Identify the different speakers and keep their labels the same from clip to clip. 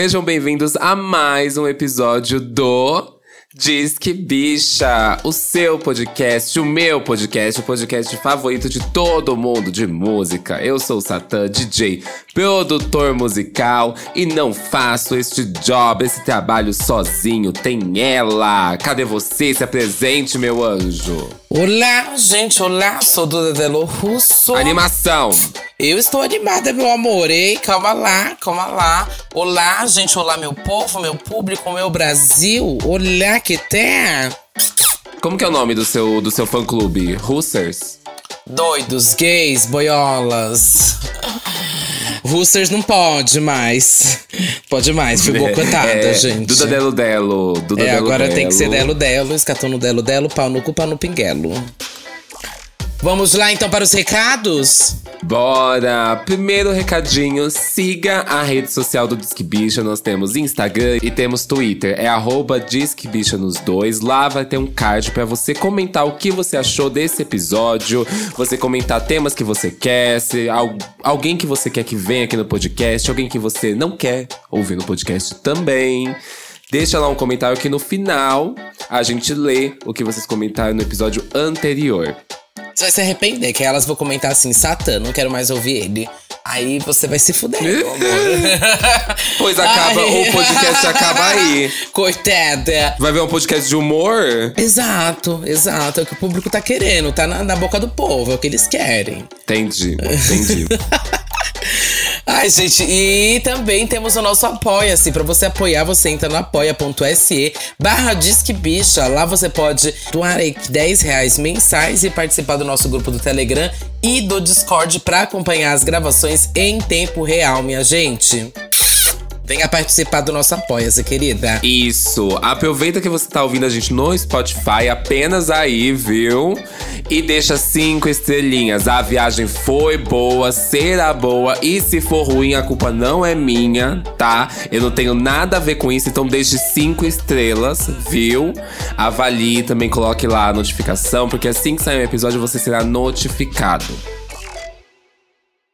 Speaker 1: Sejam bem-vindos a mais um episódio do Diz que Bicha, o seu podcast, o meu podcast, o podcast favorito de todo mundo de música. Eu sou o Satã, DJ, produtor musical e não faço este job, esse trabalho sozinho. Tem ela. Cadê você? Se apresente, meu anjo.
Speaker 2: Olá, gente, olá, sou Duda Delo Russo.
Speaker 1: Animação.
Speaker 2: Eu estou animada, meu amor, ei, calma lá, calma lá. Olá, gente, olá, meu povo, meu público, meu Brasil. Olá, que tem?
Speaker 1: Como que é o nome do seu, do seu fã-clube? Russers?
Speaker 2: Doidos, gays, boiolas. Russers não pode mais. Pode mais, ficou cotada,
Speaker 1: é,
Speaker 2: gente.
Speaker 1: Duda Delo Delo. Duda
Speaker 2: é,
Speaker 1: Delo
Speaker 2: agora
Speaker 1: Delo.
Speaker 2: tem que ser Delo Delo, escatando Delo Delo, pau no cu, pau no pinguelo. Vamos lá então para os recados?
Speaker 1: Bora! Primeiro recadinho, siga a rede social do Disque Bicha. Nós temos Instagram e temos Twitter. É arroba Disque Bicha nos dois. Lá vai ter um card para você comentar o que você achou desse episódio. Você comentar temas que você quer, se al- alguém que você quer que venha aqui no podcast, alguém que você não quer ouvir no podcast também. Deixa lá um comentário que no final a gente lê o que vocês comentaram no episódio anterior.
Speaker 2: Você vai se arrepender, que elas vão comentar assim, Satã, não quero mais ouvir ele. Aí você vai se fuder, meu amor.
Speaker 1: Pois acaba,
Speaker 2: Ai.
Speaker 1: o podcast acaba aí.
Speaker 2: Coitada.
Speaker 1: Vai ver um podcast de humor?
Speaker 2: Exato, exato. É o que o público tá querendo, tá na, na boca do povo, é o que eles querem.
Speaker 1: Entendi, entendi.
Speaker 2: Ai, gente, e também temos o nosso Apoia-se. Pra você apoiar, você entra no apoia.se barra Disque Bicha. Lá você pode doar aí 10 reais mensais e participar do nosso grupo do Telegram e do Discord pra acompanhar as gravações em tempo real, minha gente. Venha participar do nosso Apoia-se, querida.
Speaker 1: Isso. Aproveita que você tá ouvindo a gente no Spotify, apenas aí, viu? E deixa cinco estrelinhas. A viagem foi boa, será boa. E se for ruim, a culpa não é minha, tá? Eu não tenho nada a ver com isso, então deixe cinco estrelas, viu? Avalie também, coloque lá a notificação, porque assim que sair um episódio, você será notificado.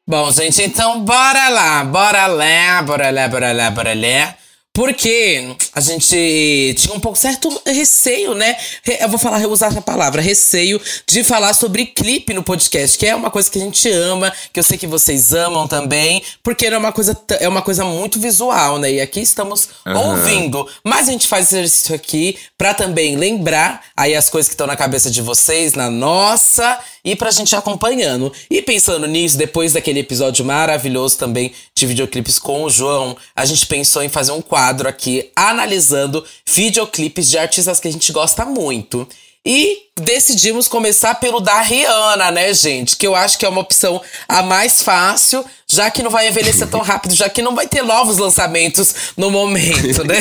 Speaker 2: Bom, gente, então bora lá, bora lá, bora lá, bora lá, bora lá. Porque a gente tinha um pouco certo receio, né? Eu vou falar, eu usar essa palavra, receio de falar sobre clipe no podcast, que é uma coisa que a gente ama, que eu sei que vocês amam também, porque é uma coisa, é uma coisa muito visual, né? E aqui estamos ouvindo. Mas a gente faz exercício aqui pra também lembrar aí as coisas que estão na cabeça de vocês, na nossa, e pra gente ir acompanhando. E pensando nisso, depois daquele episódio maravilhoso também de videoclipes com o João, a gente pensou em fazer um quadro aqui analisando videoclipes de artistas que a gente gosta muito. E decidimos começar pelo da Rihanna, né, gente? Que eu acho que é uma opção a mais fácil, já que não vai envelhecer tão rápido, já que não vai ter novos lançamentos no momento, né?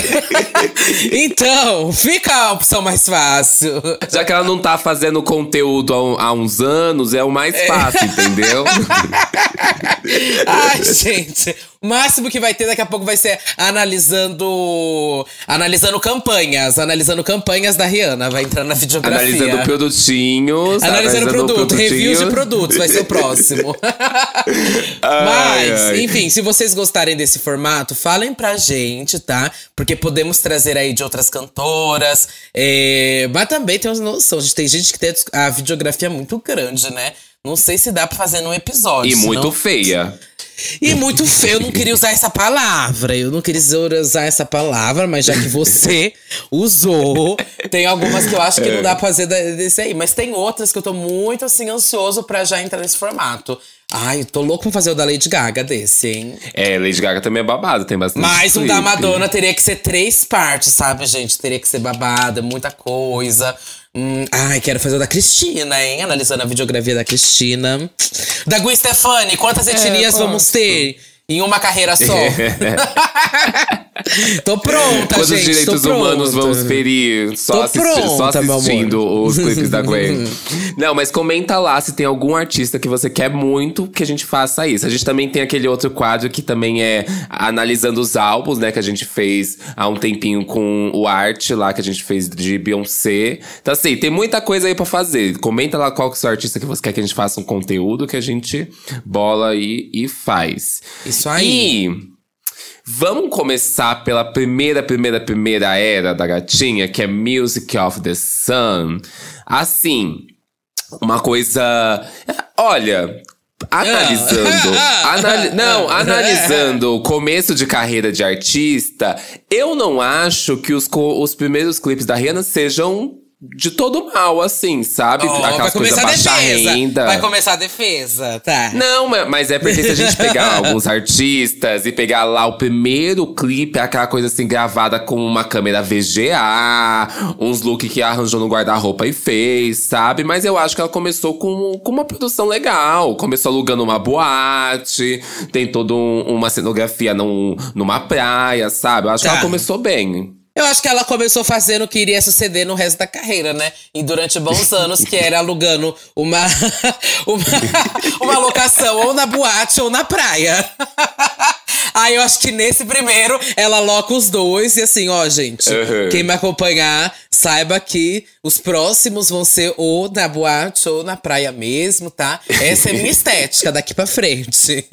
Speaker 2: então, fica a opção mais fácil.
Speaker 1: Já que ela não tá fazendo conteúdo há, há uns anos, é o mais fácil, entendeu?
Speaker 2: Ai, gente. O máximo que vai ter daqui a pouco vai ser analisando. Analisando campanhas. Analisando campanhas da Rihanna. Vai entrar na videografia.
Speaker 1: Analisando produtinhos.
Speaker 2: Analisando produto, reviews de produtos, vai ser o próximo.
Speaker 1: Ai,
Speaker 2: Mas,
Speaker 1: ai.
Speaker 2: enfim, se vocês gostarem desse formato, falem pra gente, tá? Porque podemos trazer aí de outras cantoras. é, Mas também tem uma noção, gente. Tem gente que tem a videografia muito grande, né? Não sei se dá pra fazer num episódio.
Speaker 1: E muito
Speaker 2: senão-
Speaker 1: feia.
Speaker 2: e muito feio, eu não queria usar essa palavra. Eu não queria usar essa palavra, mas já que você usou, tem algumas que eu acho que não dá pra fazer desse aí. Mas tem outras que eu tô muito, assim, ansioso pra já entrar nesse formato. Ai, eu tô louco pra fazer o da Lady Gaga desse, hein?
Speaker 1: É, Lady Gaga também é babado, tem bastante
Speaker 2: Mas o da. Madonna teria que ser três partes, sabe, gente? Teria que ser babada, muita coisa. Hum, ai, quero fazer o da Cristina, hein? Analisando a videografia da Cristina. Da Gwen Stefani, quantas etnias vamos
Speaker 1: gosto.
Speaker 2: ter? Em uma carreira só. Tô pronta,
Speaker 1: Quantos
Speaker 2: gente.
Speaker 1: direitos
Speaker 2: tô pronta.
Speaker 1: humanos vamos ferir só, assisti- só
Speaker 2: pronta, amor.
Speaker 1: assistindo os clipes da Gwen? Não, mas comenta lá se tem algum artista que você quer muito que a gente faça isso. A gente também tem aquele outro quadro que também é analisando os álbuns, né? Que a gente fez há um tempinho com o Art lá, que a gente fez de Beyoncé. Então assim, tem muita coisa aí pra fazer. Comenta lá qual que é o seu artista que você quer que a gente faça um conteúdo que a gente bola aí e faz.
Speaker 2: Isso aí.
Speaker 1: E Vamos começar pela primeira, primeira, primeira era da gatinha, que é Music of the Sun. Assim, uma coisa. Olha, Analisando.
Speaker 2: Ah.
Speaker 1: anali não, analisando o começo de carreira de artista, eu não acho que os, os primeiros clipes da Rihanna sejam de todo mal, assim, sabe?
Speaker 2: Oh, vai começar a defesa. Renda. Vai começar a defesa, tá.
Speaker 1: Não, mas é porque se a gente pegar alguns artistas e pegar lá o primeiro clipe, aquela coisa assim, gravada com uma câmera VGA, uns looks que arranjou no guarda-roupa e fez, sabe? Mas eu acho que ela começou com, com uma produção legal. Começou alugando uma boate, tem toda um, uma cenografia num, numa praia, sabe? Eu acho tá. que ela tá. começou bem.
Speaker 2: Eu acho que ela começou fazendo o que iria suceder no resto da carreira, né? E durante bons anos, que era alugando uma, uma, uma locação ou na boate ou na praia. Aí eu acho que nesse primeiro ela aloca os dois. E assim, ó, gente, uhum. quem me acompanhar, saiba que os próximos vão ser ou na boate ou na praia mesmo, tá? Essa é minha estética daqui pra frente.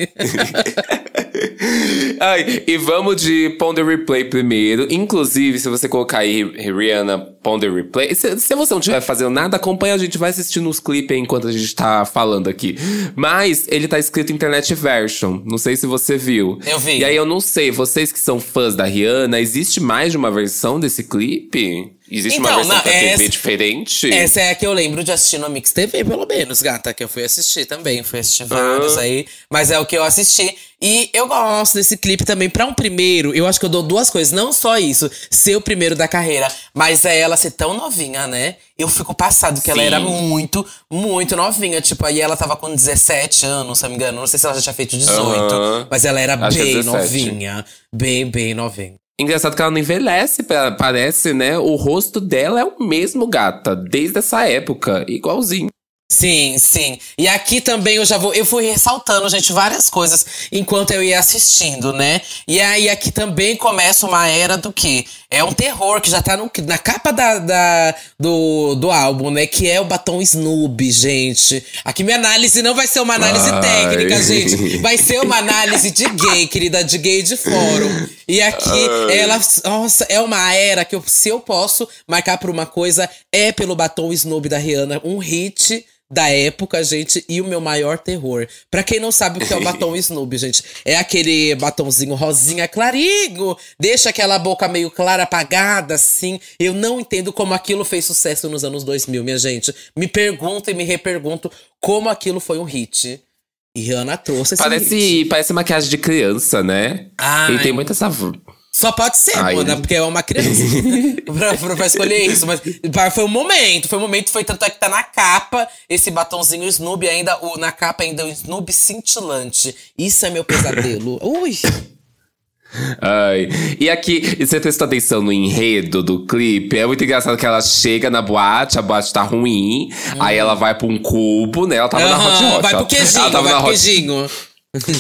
Speaker 1: Ai, e vamos de Ponder Replay primeiro. Inclusive, se você colocar aí Rihanna Ponder Replay, se, se você não estiver fazendo nada, acompanha a gente, vai assistindo os clipes enquanto a gente tá falando aqui. Mas ele tá escrito Internet Version. Não sei se você viu.
Speaker 2: Eu vi.
Speaker 1: E aí eu não sei, vocês que são fãs da Rihanna, existe mais de uma versão desse clipe? Existe então, uma versão na, pra TV diferente?
Speaker 2: Essa é a que eu lembro de assistir no Mix TV, pelo menos, gata, que eu fui assistir também. Fui assistir vários ah. aí. Mas é o que eu assisti. E eu gosto desse clipe também. Pra um primeiro, eu acho que eu dou duas coisas. Não só isso, ser o primeiro da carreira, mas é ela ser tão novinha, né? Eu fico passado que Sim. ela era muito, muito novinha. Tipo, aí ela tava com 17 anos, se não me engano. Não sei se ela já tinha feito 18. Uh -huh. Mas ela era acho bem novinha. Bem, bem novinha.
Speaker 1: Engraçado que ela não envelhece, parece, né? O rosto dela é o mesmo, gata, desde essa época, igualzinho.
Speaker 2: Sim, sim. E aqui também eu já vou. Eu fui ressaltando, gente, várias coisas enquanto eu ia assistindo, né? E aí aqui também começa uma era do que? É um terror que já tá no, na capa da, da, do, do álbum, né? Que é o batom Snoop, gente. Aqui minha análise não vai ser uma análise Ai. técnica, gente. Vai ser uma análise de gay, querida, de gay de fórum. E aqui Ai. ela. Nossa, é uma era que eu, se eu posso marcar por uma coisa, é pelo batom Snoop da Rihanna. Um hit da época, gente, e o meu maior terror. Pra quem não sabe o que é o batom Snoop, gente, é aquele batomzinho rosinha clarinho, deixa aquela boca meio clara apagada, assim. Eu não entendo como aquilo fez sucesso nos anos 2000, minha gente. Me pergunto e me repergunto como aquilo foi um hit. E Rihanna trouxe esse
Speaker 1: parece,
Speaker 2: hit.
Speaker 1: Parece maquiagem de criança, né? Ai. E tem muita essa
Speaker 2: só pode ser, Ai, mano, porque é uma criança. pra, pra, pra, escolher isso. Mas foi um momento, foi um momento, foi tanto é que tá na capa esse batonzinho Snoop ainda, o, na capa ainda o Snoop cintilante. Isso é meu pesadelo. Ui.
Speaker 1: Ai. E aqui, você prestou atenção no enredo do clipe? É muito engraçado que ela chega na boate, a boate tá ruim, hum. aí ela vai pra um cubo, né? Ela tava uhum, na Hot Hot.
Speaker 2: Vai pro queijinho,
Speaker 1: ela
Speaker 2: tava vai na pro hot... queijinho.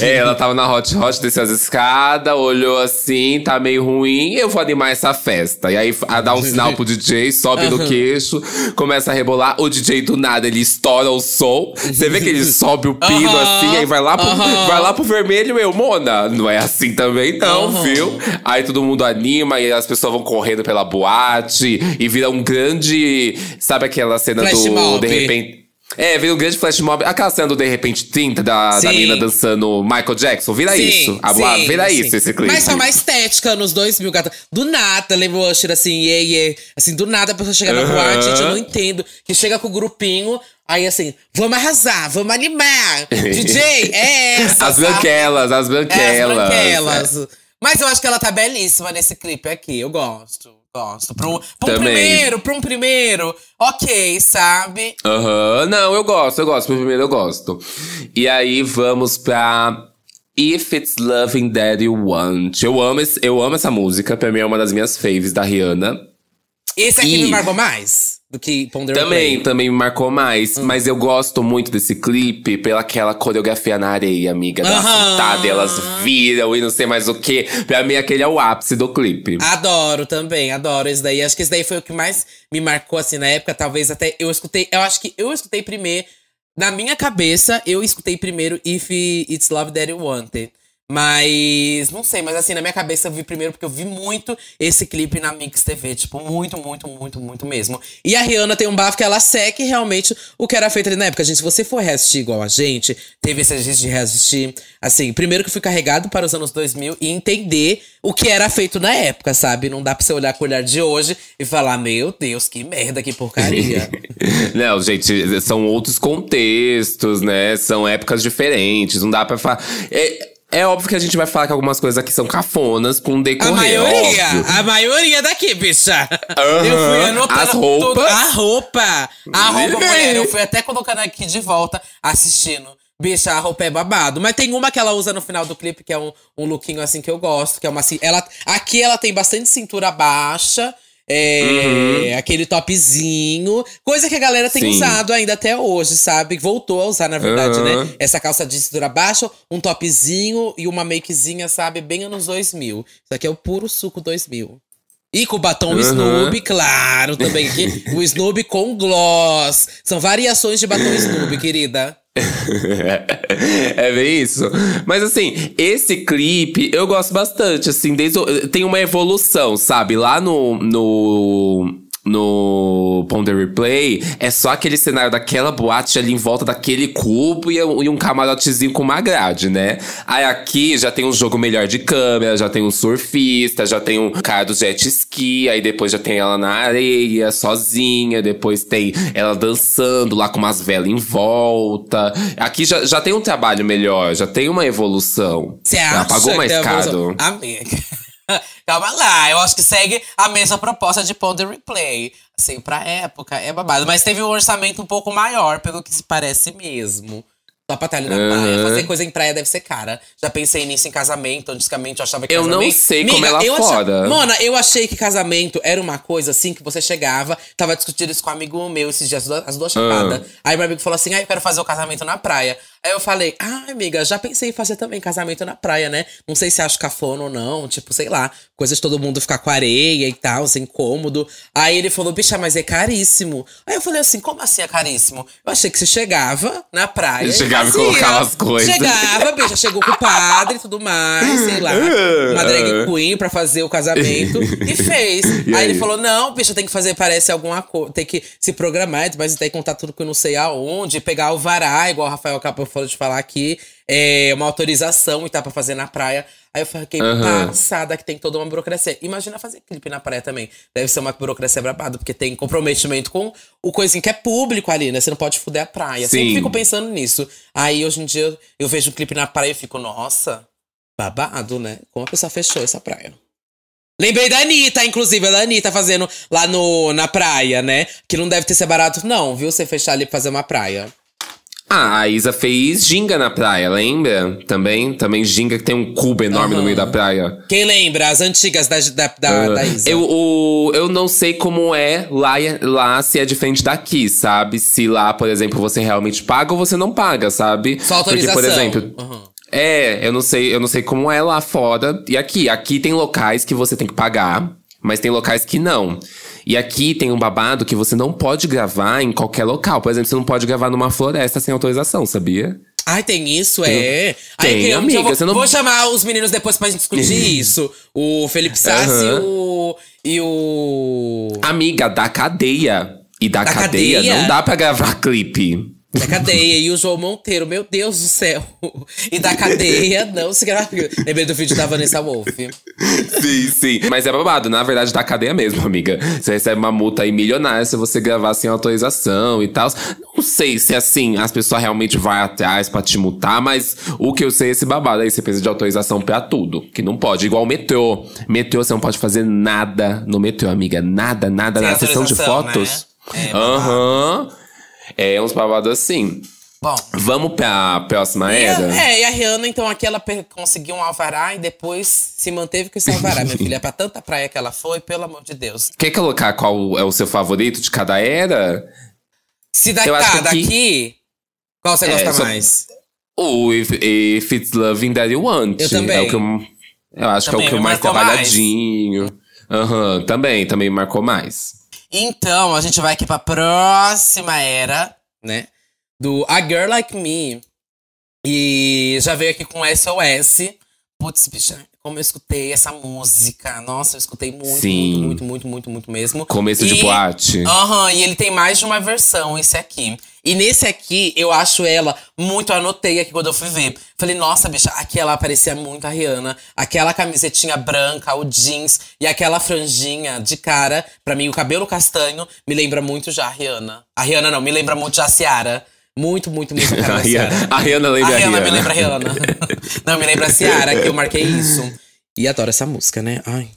Speaker 1: É, ela tava na Hot Hot, desceu as escadas, olhou assim, tá meio ruim, eu vou animar essa festa. E aí dá um sinal pro DJ, sobe no queixo, começa a rebolar. O DJ do nada, ele estoura o som. Você vê que ele sobe o pino assim, aí vai lá, pro, uhum. vai lá pro vermelho, meu, Mona. Não é assim também, não, viu? Aí todo mundo anima e as pessoas vão correndo pela boate e vira um grande. Sabe aquela cena Flash do. Mob. De repente. É, vira um grande flash mob. Aquela cena do De Repente 30 da, da menina dançando Michael Jackson. Vira sim, isso. A, sim, vira sim. isso esse clipe.
Speaker 2: Mas foi uma estética nos dois mil, gata. Do nada, lembra o Usher assim, yeah, yeah. Assim, do nada a pessoa chega na boate, gente, eu não entendo. Que chega com o grupinho, Aí assim, vamos arrasar, vamos animar. DJ, é essa.
Speaker 1: As branquelas, as branquelas. É, as branquelas.
Speaker 2: Mas eu acho que ela tá belíssima nesse clipe aqui, eu gosto. Gosto. Pra um, pra um primeiro, pra um primeiro, ok, sabe?
Speaker 1: Aham, uhum. não, eu gosto, eu gosto. Pro primeiro eu gosto. E aí vamos pra If It's Loving That You Want. Eu amo, esse, eu amo essa música, pra mim é uma das minhas faves da Rihanna.
Speaker 2: Esse aqui e... me marcou mais? Do que Ponder
Speaker 1: Também,
Speaker 2: Play.
Speaker 1: também me marcou mais. Hum. Mas eu gosto muito desse clipe pela aquela coreografia na areia, amiga. Da uh -huh. elas viram e não sei mais o que. Pra mim, aquele é o ápice do clipe.
Speaker 2: Adoro também, adoro esse daí. Acho que esse daí foi o que mais me marcou, assim, na época. Talvez até eu escutei. Eu acho que eu escutei primeiro. Na minha cabeça, eu escutei primeiro If It's Love That You Wanted. Mas não sei, mas assim, na minha cabeça eu vi primeiro porque eu vi muito esse clipe na Mix TV. Tipo, muito, muito, muito, muito mesmo. E a Rihanna tem um bafo que ela segue realmente o que era feito ali na época. Gente, se você for reassistir igual a gente, teve esse exercício de reassistir. Assim, primeiro que fui carregado para os anos 2000 e entender o que era feito na época, sabe? Não dá pra você olhar com o olhar de hoje e falar, meu Deus, que merda, que porcaria.
Speaker 1: não, gente, são outros contextos, né? São épocas diferentes. Não dá pra falar. É, é óbvio que a gente vai falar que algumas coisas aqui são cafonas com decorrer.
Speaker 2: A maioria,
Speaker 1: óbvio.
Speaker 2: a maioria daqui, bicha.
Speaker 1: Uhum.
Speaker 2: Eu fui anotando
Speaker 1: As roupas.
Speaker 2: tudo. A roupa. A roupa, mulher. Eu fui até colocando aqui de volta, assistindo. Bicha, a roupa é babado. Mas tem uma que ela usa no final do clipe, que é um, um lookinho assim que eu gosto. Que é uma. Ela, aqui ela tem bastante cintura baixa. É, uhum. aquele topzinho. Coisa que a galera tem Sim. usado ainda até hoje, sabe? Voltou a usar, na verdade, uhum. né? Essa calça de cintura baixa, um topzinho e uma makezinha, sabe? Bem anos 2000. Isso aqui é o puro suco 2000. E com o batom uhum. Snoopy, claro, também aqui. o Snoopy com gloss. São variações de batom Snoopy, querida.
Speaker 1: é bem isso. Mas assim, esse clipe eu gosto bastante, assim, desde tem uma evolução, sabe? Lá no no no Ponder Replay, é só aquele cenário daquela boate ali em volta daquele cubo e, um camarotezinho com uma grade, né? Aí aqui já tem um jogo melhor de câmera, já tem um surfista, já tem um cara do jet ski, aí depois já tem ela na areia, sozinha, depois tem ela dançando lá com umas velas em volta. Aqui já, já tem um trabalho melhor, já tem uma evolução.
Speaker 2: Você acha?
Speaker 1: Ela pagou mais caro.
Speaker 2: Amiga. Calma lá, eu acho que segue a mesma proposta de Ponder Replay. Assim, pra época, é babado. Mas teve um orçamento um pouco maior, pelo que se parece mesmo. Só pra estar ali na uhum. praia. Fazer coisa em praia deve ser cara. Já pensei nisso em casamento. Antigamente eu achava que
Speaker 1: eu
Speaker 2: casamento…
Speaker 1: Eu não sei Miga, como ela é foda.
Speaker 2: Achava... Mona, eu achei que casamento era uma coisa assim que você chegava, tava discutindo isso com um amigo meu esses dias, as duas chapadas. Uhum. Aí meu amigo falou assim: ah, eu quero fazer o casamento na praia. Aí eu falei, ah, amiga, já pensei em fazer também casamento na praia, né? Não sei se acho cafona ou não, tipo, sei lá, coisas de todo mundo ficar com areia e tal, assim, incômodo. Aí ele falou, bicha, mas é caríssimo. Aí eu falei assim, como assim é caríssimo? Eu achei que você chegava na praia. Ele
Speaker 1: chegava e colocava as coisas.
Speaker 2: Chegava, bicha, chegou com o padre e tudo mais, sei lá, uma drag queen pra fazer o casamento e fez. E aí? aí? ele falou, não, bicha, tem que fazer, parece alguma coisa, tem que se programar, mas tem que contar tudo que eu não sei aonde, pegar o vará, igual o Rafael Capão falou de falar aqui, é uma autorização e tá pra fazer na praia. Aí eu fiquei uhum. passada que tem toda uma burocracia. Imagina fazer clipe na praia também. Deve ser uma burocracia brabada, porque tem comprometimento com o coisinho que é público ali, né? Você não pode fuder a praia. Sim. Sempre fico pensando nisso. Aí hoje em dia eu vejo um clipe na praia e fico, nossa, babado, né? Como a pessoa fechou essa praia. Lembrei da Anitta, inclusive, a da Anitta fazendo lá no, na praia, né? Que não deve ter ser barato, não, viu? Você fechar ali pra fazer uma praia.
Speaker 1: Ah, a Isa fez ginga na praia, lembra? Também, também ginga que tem um cubo enorme uhum. no meio da praia.
Speaker 2: Quem lembra? As antigas da, da, da, uh, da Isa.
Speaker 1: Eu, o, eu não sei como é lá, lá se é diferente daqui, sabe? Se lá, por exemplo, você realmente paga ou você não paga, sabe?
Speaker 2: Só autorização.
Speaker 1: Porque, por exemplo… Uhum. É, eu não sei, eu não sei como é lá fora. E aqui, aqui tem locais que você tem que pagar, mas tem locais que não. E aqui tem um babado que você não pode gravar em qualquer local. Por exemplo, você não pode gravar numa floresta sem autorização, sabia?
Speaker 2: Ai, tem isso, é.
Speaker 1: Tem, Ai, amiga.
Speaker 2: Vou,
Speaker 1: você não...
Speaker 2: vou chamar os meninos depois pra gente discutir isso. O Felipe Sassi uhum. e, o, e o.
Speaker 1: Amiga, da cadeia. E da, da cadeia, cadeia não dá pra gravar clipe.
Speaker 2: Da cadeia. E o João Monteiro, meu Deus do céu. E da cadeia, não se grava. Lembrei do vídeo da Vanessa Wolf.
Speaker 1: Sim, sim. Mas é babado, na verdade, da cadeia mesmo, amiga. Você recebe uma multa aí milionária se você gravar sem autorização e tal. Não sei se assim as pessoas realmente vão atrás pra te multar, mas o que eu sei é esse babado aí. Você precisa de autorização pra tudo. Que não pode. Igual o metrô. Metrô, você não pode fazer nada no metrô, amiga. Nada, nada, sem na sessão de fotos.
Speaker 2: Né?
Speaker 1: É, Aham. Uhum. É uns babados assim.
Speaker 2: Bom.
Speaker 1: Vamos pra próxima
Speaker 2: e
Speaker 1: era?
Speaker 2: A, é, e a Rihanna, então, aqui ela conseguiu um alvará e depois se manteve com esse alvará, minha filha. Pra tanta praia que ela foi, pelo amor de Deus.
Speaker 1: Quer colocar qual é o seu favorito de cada era?
Speaker 2: Se daqui, tá, daqui, qual você é, gosta mais?
Speaker 1: O if, if, It's Loving That You Want.
Speaker 2: Eu também.
Speaker 1: É o que eu, eu acho também, que é o que mais trabalhadinho. Aham, uhum, também, também marcou mais.
Speaker 2: Então, a gente vai aqui pra próxima era, né? Do A Girl Like Me. E já veio aqui com SOS. Putz, bicha, como eu escutei essa música. Nossa, eu escutei muito,
Speaker 1: Sim.
Speaker 2: muito, muito, muito, muito, muito mesmo.
Speaker 1: Começo de
Speaker 2: E-
Speaker 1: boate.
Speaker 2: Aham, e ele tem mais de uma versão, esse aqui. E nesse aqui, eu acho ela muito. Eu anotei aqui quando eu fui ver. Falei, nossa, bicha, aqui ela parecia muito a Rihanna. Aquela camisetinha branca, o jeans e aquela franjinha de cara. Pra mim, o cabelo castanho me lembra muito já a Rihanna. A Rihanna não, me lembra muito já a Ciara. Muito, muito, muito a cara
Speaker 1: A
Speaker 2: da
Speaker 1: Rihanna,
Speaker 2: Ciara.
Speaker 1: a Rihanna lembra
Speaker 2: A Rihanna. me lembra a Rihanna. não, me lembra a Ciara, que eu marquei isso. E adoro essa música, né? Ai.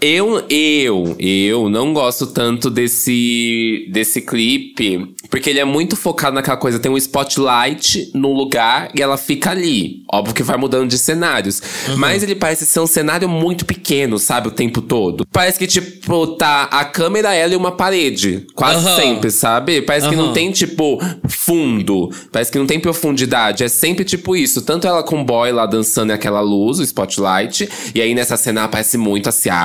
Speaker 1: Eu, eu, eu não gosto tanto desse, desse clipe, porque ele é muito focado naquela coisa, tem um spotlight num lugar e ela fica ali. Óbvio que vai mudando de cenários.
Speaker 2: Uhum.
Speaker 1: Mas ele parece ser um cenário muito pequeno, sabe, o tempo todo. Parece que, tipo, tá a câmera, ela e uma parede. Quase
Speaker 2: Aham.
Speaker 1: sempre, sabe? Parece que não tem, tipo, fundo. Parece que não tem profundidade. É sempre tipo isso. Tanto ela com o boy lá dançando naquela luz, o spotlight. E aí nessa cena parece muito a Ciara.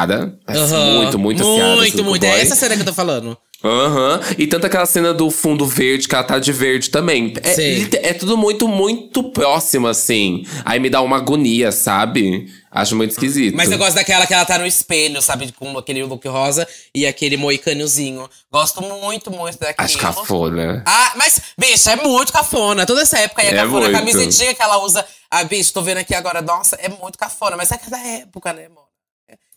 Speaker 2: Aham.
Speaker 1: muito, muito a.
Speaker 2: Muito,
Speaker 1: assim, com o
Speaker 2: muito. É essa cena que eu tô falando.
Speaker 1: Aham. E tanto aquela cena do fundo verde, que ela tá de verde também. É, é tudo muito, muito próximo, assim. Aí me dá uma agonia, sabe? Acho muito esquisito.
Speaker 2: Mas eu gosto daquela que ela tá no espelho, sabe? Com aquele look rosa e aquele moicanozinho. Gosto muito, muito daquilo.
Speaker 1: Acho cafona.
Speaker 2: Ah, mas, bicha, é muito cafona. Toda essa época aí é,
Speaker 1: É
Speaker 2: cafona. A
Speaker 1: muito.
Speaker 2: camisetinha que ela usa. Ah, bicho, tô vendo aqui agora. Nossa, é muito cafona. Mas é cada época, né, amor?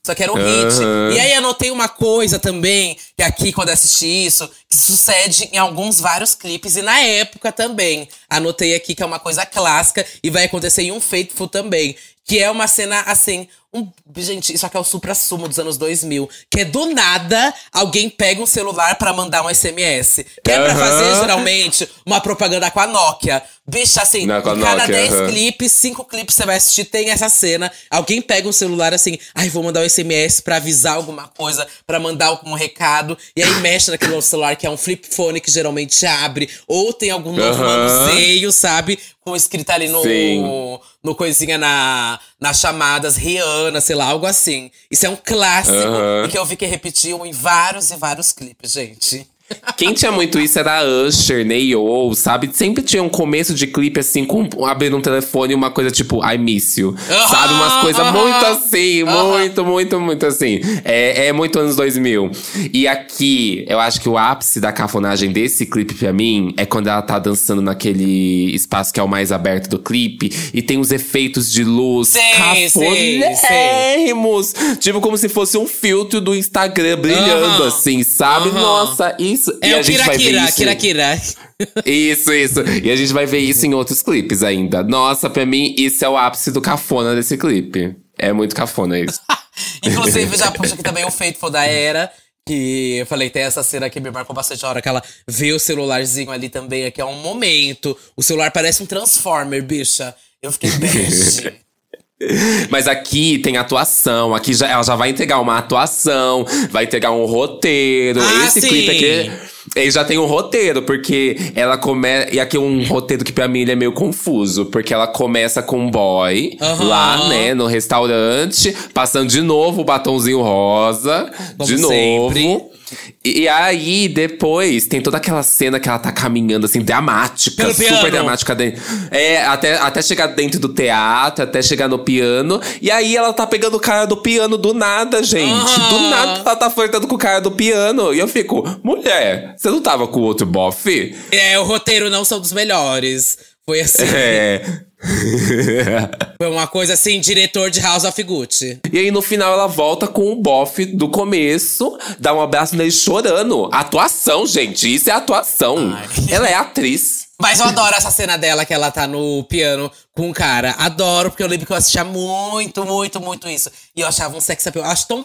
Speaker 2: Só que era um hit.
Speaker 1: Aham.
Speaker 2: E aí anotei uma coisa também, que aqui, quando assisti isso, que sucede em alguns vários clipes e na época também. Anotei aqui que é uma coisa clássica e vai acontecer em um Faithful também. Que é uma cena assim. Um, gente, isso aqui é o supra-sumo dos anos 2000. Que é do nada alguém pega um celular pra mandar um SMS. Que é pra fazer, geralmente, uma propaganda com a Nokia. Bicha, assim,
Speaker 1: Não,
Speaker 2: cada
Speaker 1: Nokia,
Speaker 2: 10
Speaker 1: aham.
Speaker 2: clipes, 5 clipes você vai assistir, tem essa cena. Alguém pega um celular assim, ai, vou mandar um SMS pra avisar alguma coisa, pra mandar algum recado. E aí mexe naquele outro celular que é um flip phone que geralmente abre. Ou tem algum novo
Speaker 1: Aham.
Speaker 2: manuseio, sabe? Com escrito ali no,
Speaker 1: Sim.
Speaker 2: No coisinha na, nas chamadas Rihanna, sei lá, algo assim. Isso é um clássico
Speaker 1: Aham.
Speaker 2: e que eu vi que repetiu em vários e vários clipes, gente.
Speaker 1: Quem tinha muito isso era a Usher, Neo, sabe? Sempre tinha um começo de clipe assim, com abrindo um telefone e uma coisa tipo, I miss you.
Speaker 2: Aham,
Speaker 1: sabe? Umas coisas
Speaker 2: aham,
Speaker 1: muito assim,
Speaker 2: aham.
Speaker 1: muito, muito, muito assim. É, é muito anos 2000. E aqui, eu acho que o ápice da cafonagem desse clipe pra mim é quando ela tá dançando naquele espaço que é o mais aberto do clipe e tem os efeitos de luz cafonérrimos. Tipo, como se fosse um filtro do Instagram brilhando, assim, sabe? Nossa, isso.
Speaker 2: É
Speaker 1: e
Speaker 2: o
Speaker 1: a gente vai ver
Speaker 2: Kira
Speaker 1: isso. Isso, isso. E a gente vai ver isso em outros clipes ainda. Nossa, pra mim, isso é o ápice do cafona desse clipe. É muito cafona isso.
Speaker 2: Inclusive, já puxa aqui também o Faithful da Era. Que eu falei, tem essa cena que me marcou bastante a hora que ela vê o celularzinho ali também, aqui é um momento. O celular parece um Transformer, bicha. Eu fiquei bege.
Speaker 1: Mas aqui tem atuação. Aqui já, ela já vai entregar uma atuação, vai entregar um roteiro.
Speaker 2: Ah,
Speaker 1: Esse
Speaker 2: sim.
Speaker 1: clipe aqui. Ele já tem um roteiro, porque ela começa. E aqui é um roteiro que pra mim ele é meio confuso. Porque ela começa com um boy
Speaker 2: Aham.
Speaker 1: lá, né, no restaurante, passando de novo o batonzinho rosa.
Speaker 2: Como
Speaker 1: de novo.
Speaker 2: sempre.
Speaker 1: E, e aí, depois, tem toda aquela cena que ela tá caminhando, assim, dramática.
Speaker 2: Pelo
Speaker 1: super
Speaker 2: piano.
Speaker 1: dramática. dentro- É, até, até chegar dentro do teatro, até chegar no piano. E aí, ela tá pegando o cara do piano do nada, gente. Do nada, ela tá flertando com o cara do piano. E eu fico, mulher, você não tava com o outro bofe?
Speaker 2: é, o roteiro não são dos melhores. Foi assim.
Speaker 1: É.
Speaker 2: Foi uma coisa assim, diretor de House of Gucci.
Speaker 1: E aí, no final, ela volta com o bofe do começo, dá um abraço nele chorando. Atuação, gente. Isso é atuação.
Speaker 2: Ai.
Speaker 1: Ela é atriz.
Speaker 2: Mas eu adoro essa cena dela que ela tá no piano com o cara. Adoro, porque eu lembro que eu assistia muito, muito, muito isso. E eu achava um sex appeal. Acho tão,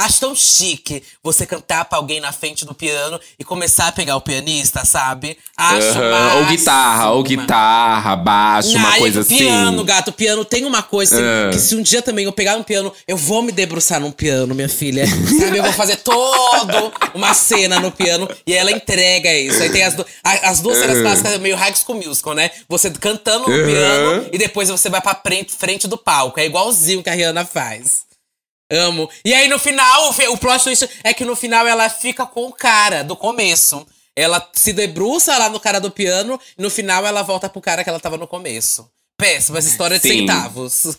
Speaker 2: acho tão chique você cantar pra alguém na frente do piano e começar a pegar o pianista, sabe? Acho
Speaker 1: Aham, Ou guitarra, ou guitarra, baixo, uma coisa
Speaker 2: o
Speaker 1: assim.
Speaker 2: piano, gato. O piano tem uma coisa assim,
Speaker 1: É.
Speaker 2: que se um dia também eu pegar um piano, eu vou me debruçar num piano, minha filha. Sabe? Eu vou fazer todo uma cena no piano e ela entrega isso. Aí tem as, du- a- as duas cenas
Speaker 1: Uhum.
Speaker 2: clássicas meio High School Musical, né? Você cantando no
Speaker 1: Uhum.
Speaker 2: piano e depois você vai pra frente, frente do palco. É igualzinho que a Rihanna faz. Amo. E aí no final, o plot twist é que no final ela fica com o cara do começo. Ela se debruça lá no cara do piano e no final ela volta pro cara que ela tava no começo. Péssima essa história de
Speaker 1: Sim.
Speaker 2: centavos.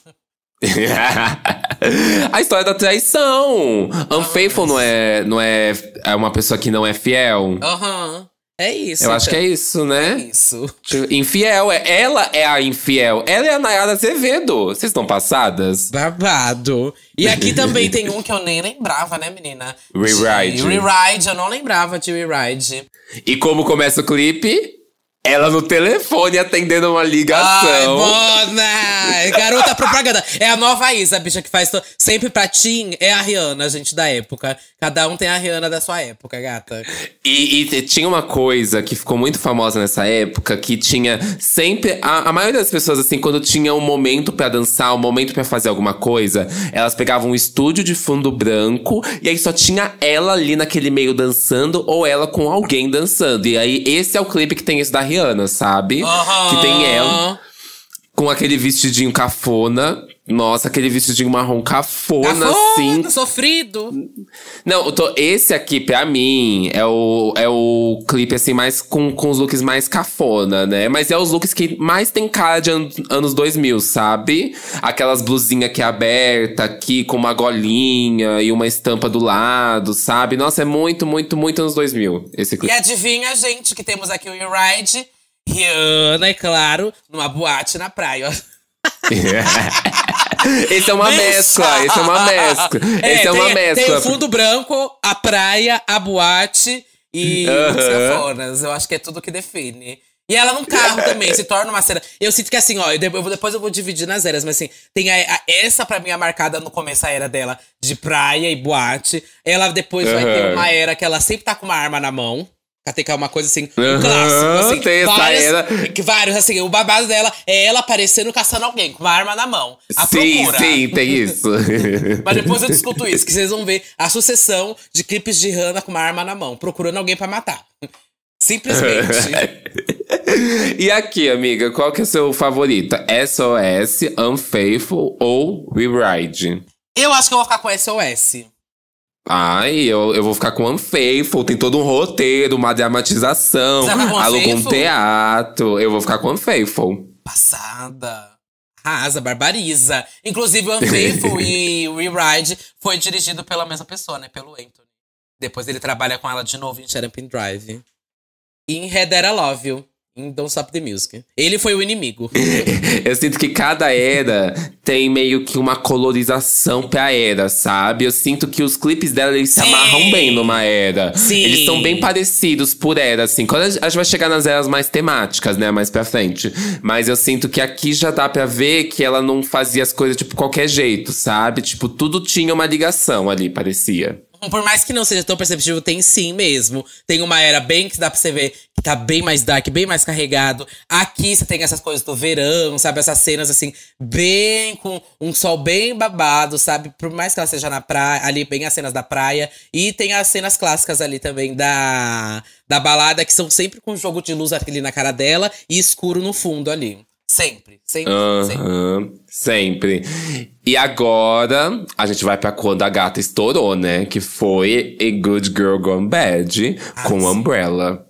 Speaker 1: a história da traição. Unfaithful não é, não é, é uma pessoa que não é fiel.
Speaker 2: Aham. Uhum. É isso.
Speaker 1: Eu então. acho que é isso, né?
Speaker 2: É isso.
Speaker 1: Infiel. É, ela é a infiel. Ela é a Nayara Azevedo. Vocês estão passadas?
Speaker 2: Babado. E aqui também tem um que eu nem lembrava, né, menina?
Speaker 1: Rewrite.
Speaker 2: Rewrite. Eu não lembrava de Rewrite.
Speaker 1: E como começa o clipe? Ela no telefone atendendo uma ligação.
Speaker 2: Ai, bona! Garota propaganda. É a nova Isa, a bicha que faz to... sempre pra Tim. É a Rihanna, gente, da época. Cada um tem a Rihanna da sua época, gata.
Speaker 1: E, e tinha uma coisa que ficou muito famosa nessa época, que tinha sempre. A, a maioria das pessoas, assim, quando tinha um momento para dançar, um momento para fazer alguma coisa, elas pegavam um estúdio de fundo branco e aí só tinha ela ali naquele meio dançando ou ela com alguém dançando. E aí esse é o clipe que tem isso da Rihanna, sabe?
Speaker 2: Uhum.
Speaker 1: Que tem ela com aquele vestidinho cafona. Nossa, aquele vestidinho marrom cafona, cafona assim.
Speaker 2: sofrido.
Speaker 1: Não, tô, esse aqui, pra mim, é o, é o clipe, assim, mais com, com os looks mais cafona, né? Mas é os looks que mais tem cara de an anos 2000, sabe? Aquelas blusinhas que é aberta aqui, com uma golinha e uma estampa do lado, sabe? Nossa, é muito, muito, muito anos 2000 esse clipe.
Speaker 2: E adivinha, gente, que temos aqui o Ride Rihanna, é claro, numa boate na praia.
Speaker 1: Esse é uma mescla, esse é uma mescla. É, esse é uma
Speaker 2: tem,
Speaker 1: mescla.
Speaker 2: Tem o fundo branco, a praia, a boate e uh -huh. os Eu acho que é tudo que define. E ela num carro também, se torna uma cena. Eu sinto que assim, ó, eu depois eu vou dividir nas eras, mas assim, tem a, a, essa pra mim é marcada no começo a era dela de praia e boate. Ela depois uh -huh. vai ter uma era que ela sempre tá com uma arma na mão. Katika é uma coisa assim, um uhum, clássico, assim.
Speaker 1: Tem várias, era...
Speaker 2: vários, assim, o babado dela é ela aparecendo caçando alguém com uma arma na mão. A
Speaker 1: sim,
Speaker 2: procura.
Speaker 1: sim, tem isso.
Speaker 2: Mas depois eu discuto isso, que vocês vão ver a sucessão de clipes de Hannah com uma arma na mão, procurando alguém para matar. Simplesmente.
Speaker 1: e aqui, amiga, qual que é o seu favorito? SOS, Unfaithful ou We Ride?
Speaker 2: Eu acho que eu vou ficar com SOS.
Speaker 1: Ai, eu, eu vou ficar com Unfaithful. Tem todo um roteiro, uma dramatização. Aluga um teatro. Eu vou ficar com Unfaithful.
Speaker 2: Passada. Rasa, barbariza. Inclusive, o Unfaithful e o Rewrite foi dirigido pela mesma pessoa, né? Pelo Anthony. Depois ele trabalha com ela de novo em Shut Drive. E em Red I Love You em Don't Stop the Music. Ele foi o inimigo.
Speaker 1: eu sinto que cada era tem meio que uma colorização pra era, sabe? Eu sinto que os clipes dela, eles Sim. se amarram bem numa era.
Speaker 2: Sim.
Speaker 1: Eles são bem parecidos por era, assim. Quando a gente vai chegar nas eras mais temáticas, né? Mais pra frente. Mas eu sinto que aqui já dá pra ver que ela não fazia as coisas, tipo, qualquer jeito, sabe? Tipo, tudo tinha uma ligação ali, parecia
Speaker 2: por mais que não seja tão perceptível, tem sim mesmo. Tem uma era bem que dá pra você ver que tá bem mais dark, bem mais carregado. Aqui você tem essas coisas do verão, sabe? Essas cenas assim, bem com um sol bem babado, sabe? Por mais que ela seja na praia, ali bem as cenas da praia. E tem as cenas clássicas ali também da, da balada, que são sempre com jogo de luz ali na cara dela e escuro no fundo ali. Sempre, sempre,
Speaker 1: sempre. Sempre. E agora, a gente vai para quando a gata estourou, né? Que foi A Good Girl Gone Bad ah, com sim. Umbrella.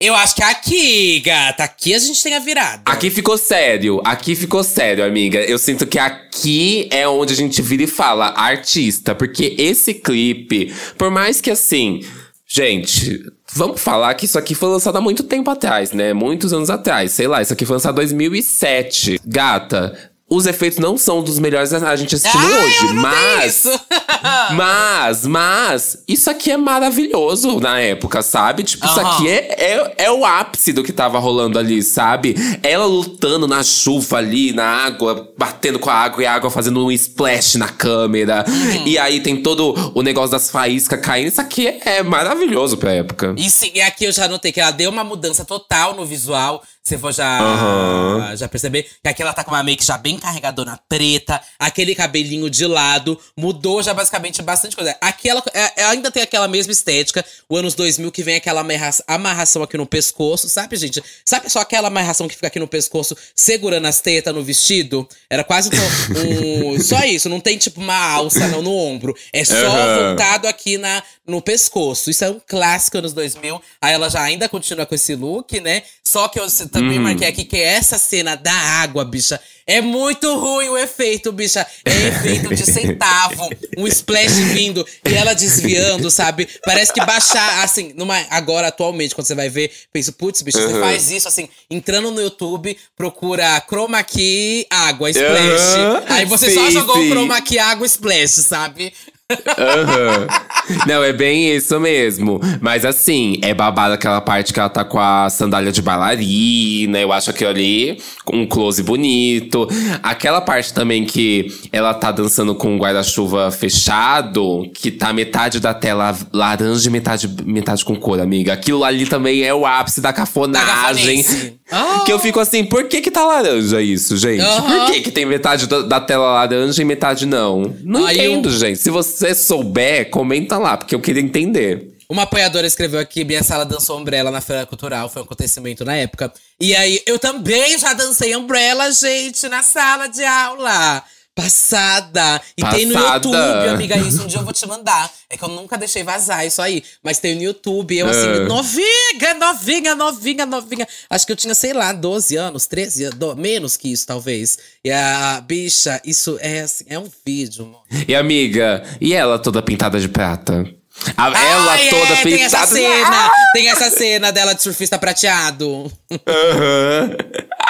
Speaker 2: Eu acho que aqui, gata, aqui a gente tem a virada.
Speaker 1: Aqui ficou sério, aqui ficou sério, amiga. Eu sinto que aqui é onde a gente vira e fala artista, porque esse clipe, por mais que assim, gente, Vamos falar que isso aqui foi lançado há muito tempo atrás, né? Muitos anos atrás. Sei lá, isso aqui foi lançado em 2007. Gata, os efeitos não são dos melhores a gente assistindo
Speaker 2: Ai,
Speaker 1: hoje, mas. mas, mas, isso aqui é maravilhoso na época, sabe? Tipo, uhum. isso aqui é, é, é, o ápice do que tava rolando ali, sabe? Ela lutando na chuva ali, na água, batendo com a água e a água fazendo um splash na câmera. Uhum. E aí tem todo o negócio das faíscas caindo. Isso aqui é, é maravilhoso pra época.
Speaker 2: E sim, e aqui eu já notei que ela deu uma mudança total no visual. Você for já, uhum. já perceber que aqui ela tá com uma make já bem carregadona preta, aquele cabelinho de lado, mudou já basicamente bastante coisa. Aqui ela é, é ainda tem aquela mesma estética, o anos 2000 que vem aquela amarração aqui no pescoço, sabe, gente? Sabe só aquela amarração que fica aqui no pescoço, segurando as tetas no vestido? Era quase um, um só isso, não tem tipo uma alça não, no ombro. É só uhum. voltado aqui na, no pescoço. Isso é um clássico anos 2000. Aí ela já ainda continua com esse look, né? Só que eu também marquei aqui, que essa cena da água, bicha. É muito ruim o efeito, bicha. É efeito de centavo. Um splash vindo e ela desviando, sabe? Parece que baixar, assim, numa, agora, atualmente, quando você vai ver, pensa, putz, bicha, você faz isso, assim, entrando no YouTube, procura chroma key, água, splash.
Speaker 1: Uhum.
Speaker 2: Aí você
Speaker 1: Sim,
Speaker 2: só jogou
Speaker 1: sim.
Speaker 2: chroma key, água, splash, sabe?
Speaker 1: Aham. Não, é bem isso mesmo. Mas assim, é babado aquela parte que ela tá com a sandália de bailarina. Eu acho aquilo ali um close bonito. Aquela parte também que ela tá dançando com o guarda-chuva fechado, que tá metade da tela laranja e metade, metade com cor, amiga. Aquilo ali também é o ápice da cafonagem.
Speaker 2: Ah.
Speaker 1: Que eu fico assim, por que que tá laranja isso, gente?
Speaker 2: Aham.
Speaker 1: Por que que tem metade da, da tela laranja e metade não? Não
Speaker 2: Aí
Speaker 1: entendo,
Speaker 2: eu-
Speaker 1: gente. Se você souber, comenta lá, porque eu queria entender.
Speaker 2: Uma apoiadora escreveu aqui: minha sala dançou Umbrella na Feira Cultural, foi um acontecimento na época. E aí, eu também já dancei Umbrella, gente, na sala de aula. Passada! E tem no
Speaker 1: Passada.
Speaker 2: YouTube, amiga, isso um dia eu vou te mandar. É que eu nunca deixei vazar isso aí. Mas tem no YouTube, eu assim,
Speaker 1: Ah.
Speaker 2: novinha, novinha, novinha, novinha. Acho que eu tinha, sei lá, 12 anos, 13 anos, menos que isso, talvez. E a bicha, isso é assim, é um vídeo, amor.
Speaker 1: E amiga, e ela toda pintada de prata? A- ela
Speaker 2: Ai,
Speaker 1: toda
Speaker 2: é,
Speaker 1: pintada.
Speaker 2: Tem essa cena! Tem essa cena dela de surfista prateado.
Speaker 1: Aham.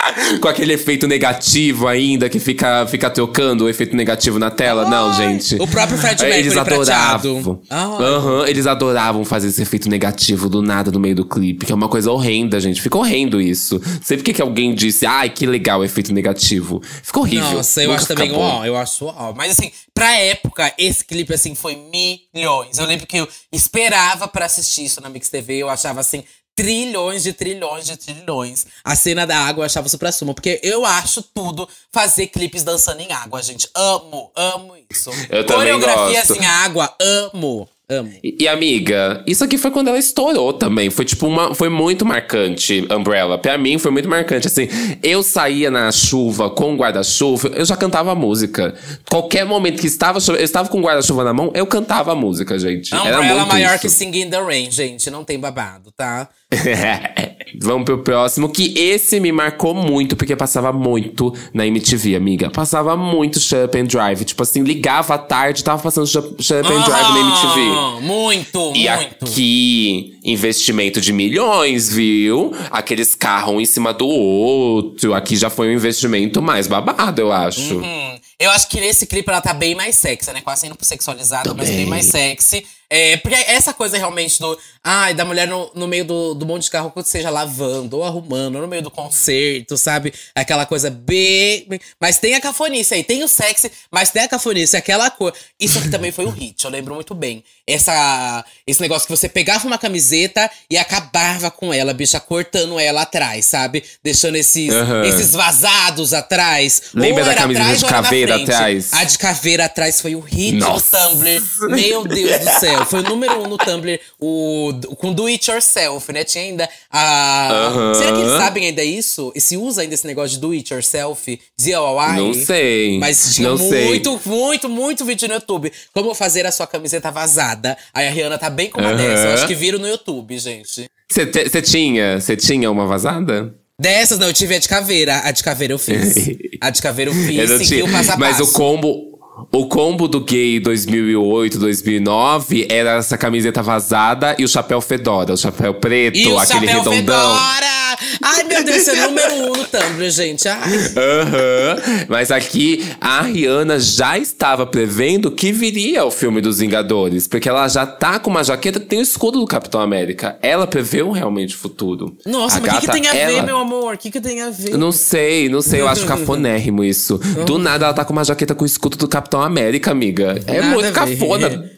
Speaker 1: Com aquele efeito negativo ainda, que fica, fica trocando o efeito negativo na tela. Não, gente.
Speaker 2: O próprio Fred
Speaker 1: Eles
Speaker 2: Mercury prateado.
Speaker 1: adoravam.
Speaker 2: Ai.
Speaker 1: Aham, eles adoravam fazer esse efeito negativo do nada no meio do clipe, que é uma coisa horrenda, gente. Fica horrendo isso. Sempre que que alguém disse, ai, que legal o efeito negativo. Fica horrível.
Speaker 2: Nossa, eu
Speaker 1: Nunca
Speaker 2: acho também ó, eu acho ó. Mas assim, pra época, esse clipe assim foi milhões. Eu lembro que eu esperava pra assistir isso na Mix TV, eu achava assim trilhões de trilhões de trilhões. A cena da água eu achava supra suma, porque eu acho tudo fazer clipes dançando em água, gente. Amo, amo isso.
Speaker 1: Eu também
Speaker 2: Coreografia
Speaker 1: gosto.
Speaker 2: assim, água, amo, amo.
Speaker 1: E, e, amiga, isso aqui foi quando ela estourou também. Foi tipo uma. Foi muito marcante, Umbrella. Pra mim foi muito marcante. Assim, eu saía na chuva com o guarda-chuva, eu já cantava a música. Qualquer momento que estava eu estava com o guarda-chuva na mão, eu cantava a música, gente. Era
Speaker 2: Umbrella
Speaker 1: muito
Speaker 2: maior
Speaker 1: isso.
Speaker 2: que Singing in the Rain, gente. Não tem babado, tá?
Speaker 1: Vamos pro próximo, que esse me marcou muito, porque passava muito na MTV, amiga. Passava muito Shut and Drive. Tipo assim, ligava à tarde, tava passando Shut and Drive na MTV.
Speaker 2: Muito,
Speaker 1: E
Speaker 2: muito.
Speaker 1: aqui, investimento de milhões, viu? Aqueles carros um em cima do outro. Aqui já foi um investimento mais babado, eu acho.
Speaker 2: Hum, eu acho que nesse clipe ela tá bem mais sexy, né? Quase indo pro sexualizado, mas
Speaker 1: Também.
Speaker 2: bem mais sexy. É, porque essa coisa realmente do. Ai, da mulher no, no meio do, do monte de carro, quando seja lavando ou arrumando, ou no meio do concerto, sabe? Aquela coisa bem. Mas tem a cafonice aí, tem o sexy, mas tem a cafonice, aquela cor. Isso aqui também foi um hit, eu lembro muito bem. Essa, esse negócio que você pegava uma camiseta e acabava com ela, bicha, cortando ela atrás, sabe? Deixando esses,
Speaker 1: Aham.
Speaker 2: esses vazados atrás.
Speaker 1: Lembra da camiseta
Speaker 2: atrás
Speaker 1: de
Speaker 2: na
Speaker 1: caveira
Speaker 2: frente.
Speaker 1: atrás?
Speaker 2: A de caveira atrás foi o hit
Speaker 1: Nossa.
Speaker 2: do Tumblr. Meu Deus do céu. Foi o número um no Tumblr. O, com do it yourself, né? Tinha ainda a.
Speaker 1: Aham.
Speaker 2: Será que eles sabem ainda isso? E se usa ainda esse negócio de do it yourself? DIY?
Speaker 1: Não sei.
Speaker 2: Mas tinha
Speaker 1: Não sei.
Speaker 2: muito, muito, muito vídeo no YouTube. Como fazer a sua camiseta vazada. Aí a Rihanna tá bem com uma
Speaker 1: Aham.
Speaker 2: dessa. Eu acho que viram no YouTube, gente.
Speaker 1: Você tinha, você tinha uma vazada?
Speaker 2: Dessas, não, eu tive a de caveira. A de caveira eu fiz. A de caveira eu fiz,
Speaker 1: Eu
Speaker 2: segui o passo a
Speaker 1: Mas
Speaker 2: passo.
Speaker 1: o combo. O combo do gay 2008, 2009 era essa camiseta vazada e o chapéu fedora, o chapéu preto,
Speaker 2: E
Speaker 1: aquele
Speaker 2: chapéu
Speaker 1: redondão.
Speaker 2: fedora! Ai, meu Deus, esse é número um no Tumblr, gente.
Speaker 1: Aham. Mas aqui a Rihanna já estava prevendo que viria o filme dos Vingadores, porque ela já tá com uma jaqueta que tem o escudo do Capitão América. Ela preveu realmente o futuro.
Speaker 2: Nossa,
Speaker 1: A
Speaker 2: mas o que, que tem a ver,
Speaker 1: ela-
Speaker 2: meu amor? O que, que tem a ver?
Speaker 1: Não sei, não sei, eu acho cafonérrimo isso. Do nada ela tá com uma jaqueta com o escudo do Capitão América, amiga. É
Speaker 2: Nada
Speaker 1: muito
Speaker 2: a
Speaker 1: cafona.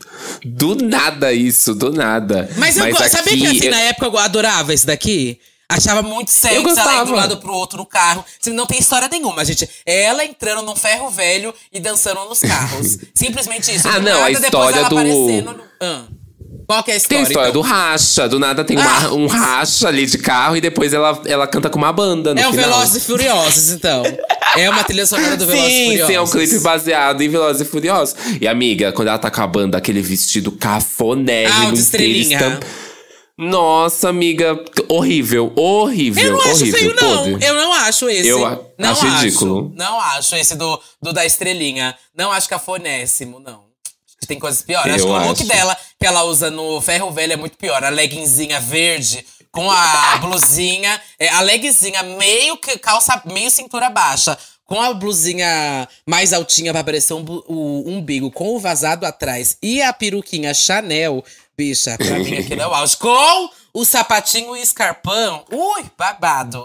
Speaker 1: Do nada isso, do nada.
Speaker 2: Mas eu go- sabia que assim,
Speaker 1: eu-
Speaker 2: na época eu adorava esse daqui? Achava muito sexy
Speaker 1: Eu
Speaker 2: ela
Speaker 1: gostava.
Speaker 2: indo de um lado pro outro no carro. Não tem história nenhuma, gente. Ela entrando num ferro velho e dançando nos carros. Simplesmente isso.
Speaker 1: Ah, não, a
Speaker 2: nada, depois
Speaker 1: história
Speaker 2: ela
Speaker 1: do-
Speaker 2: aparecendo no- Ah. Qual que é a
Speaker 1: Tem
Speaker 2: história?
Speaker 1: a história
Speaker 2: então?
Speaker 1: do racha. Do nada tem uma-
Speaker 2: Ah!
Speaker 1: um racha ali de carro e depois ela, ela canta com uma banda no
Speaker 2: É o
Speaker 1: final.
Speaker 2: Velozes e Furiosos, então. É uma trilha sonora do Velozes e Furiosos.
Speaker 1: sim, é um clipe baseado em Velozes e Furiosos. E amiga, quando ela tá com a banda, aquele vestido cafonérrimo.
Speaker 2: Ah, de estrelinha.
Speaker 1: estamp- Nossa, amiga, horrível, horrível.
Speaker 2: Eu não acho
Speaker 1: horrível,
Speaker 2: feio, não.
Speaker 1: podre.
Speaker 2: Eu não acho esse.
Speaker 1: Eu
Speaker 2: não
Speaker 1: acho ridículo.
Speaker 2: Não acho esse do, do da estrelinha. Não acho cafonésimo, não. Tem coisas piores. acho que o look
Speaker 1: acho.
Speaker 2: dela, que ela usa no Ferro Velho, é muito pior. A leggingzinha verde com a blusinha. É, a leggingzinha meio que calça, meio cintura baixa. Com a blusinha mais altinha pra aparecer um o umbigo com o vazado atrás e a peruquinha Chanel, bicha, pra mim aquilo é o auge. Com o sapatinho e escarpão, ui, babado.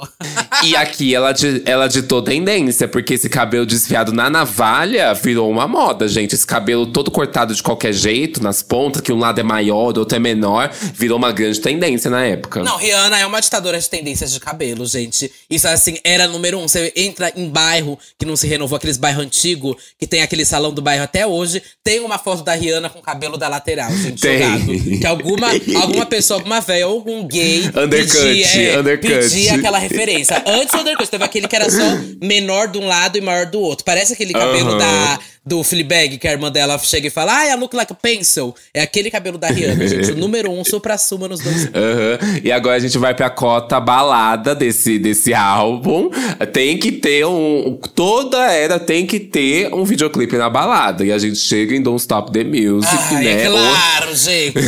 Speaker 1: E aqui ela, ela ditou tendência, porque esse cabelo desfiado na navalha virou uma moda, gente. Esse cabelo todo cortado de qualquer jeito, nas pontas, que um lado é maior, o outro é menor, virou uma grande tendência na época.
Speaker 2: Não, Rihanna é uma ditadora de tendências de cabelo, gente. Isso, assim, era número um. Você entra em bairro que não se renovou, aqueles bairros antigos, que tem aquele salão do bairro até hoje. Tem uma foto da Rihanna com o cabelo da lateral, gente,
Speaker 1: Tem.
Speaker 2: jogado. Que alguma, alguma pessoa, alguma velha ou algum gay
Speaker 1: Undercut,
Speaker 2: pedia, é,
Speaker 1: undercut.
Speaker 2: pedia aquela referência. Antes do undercut, teve aquele que era só menor de um lado e maior do outro. Parece aquele cabelo da, do Fleabag, que a irmã dela chega e fala, ah, I look like a pencil. É aquele cabelo da Rihanna, gente. O número um, supra-suma nos dois
Speaker 1: Aham. E agora a gente vai pra cota balada desse, desse álbum. Tem que ter um. Toda era tem que ter um videoclipe na balada. E a gente chega em Don't Stop the Music,
Speaker 2: Ai,
Speaker 1: né?
Speaker 2: é claro, gente.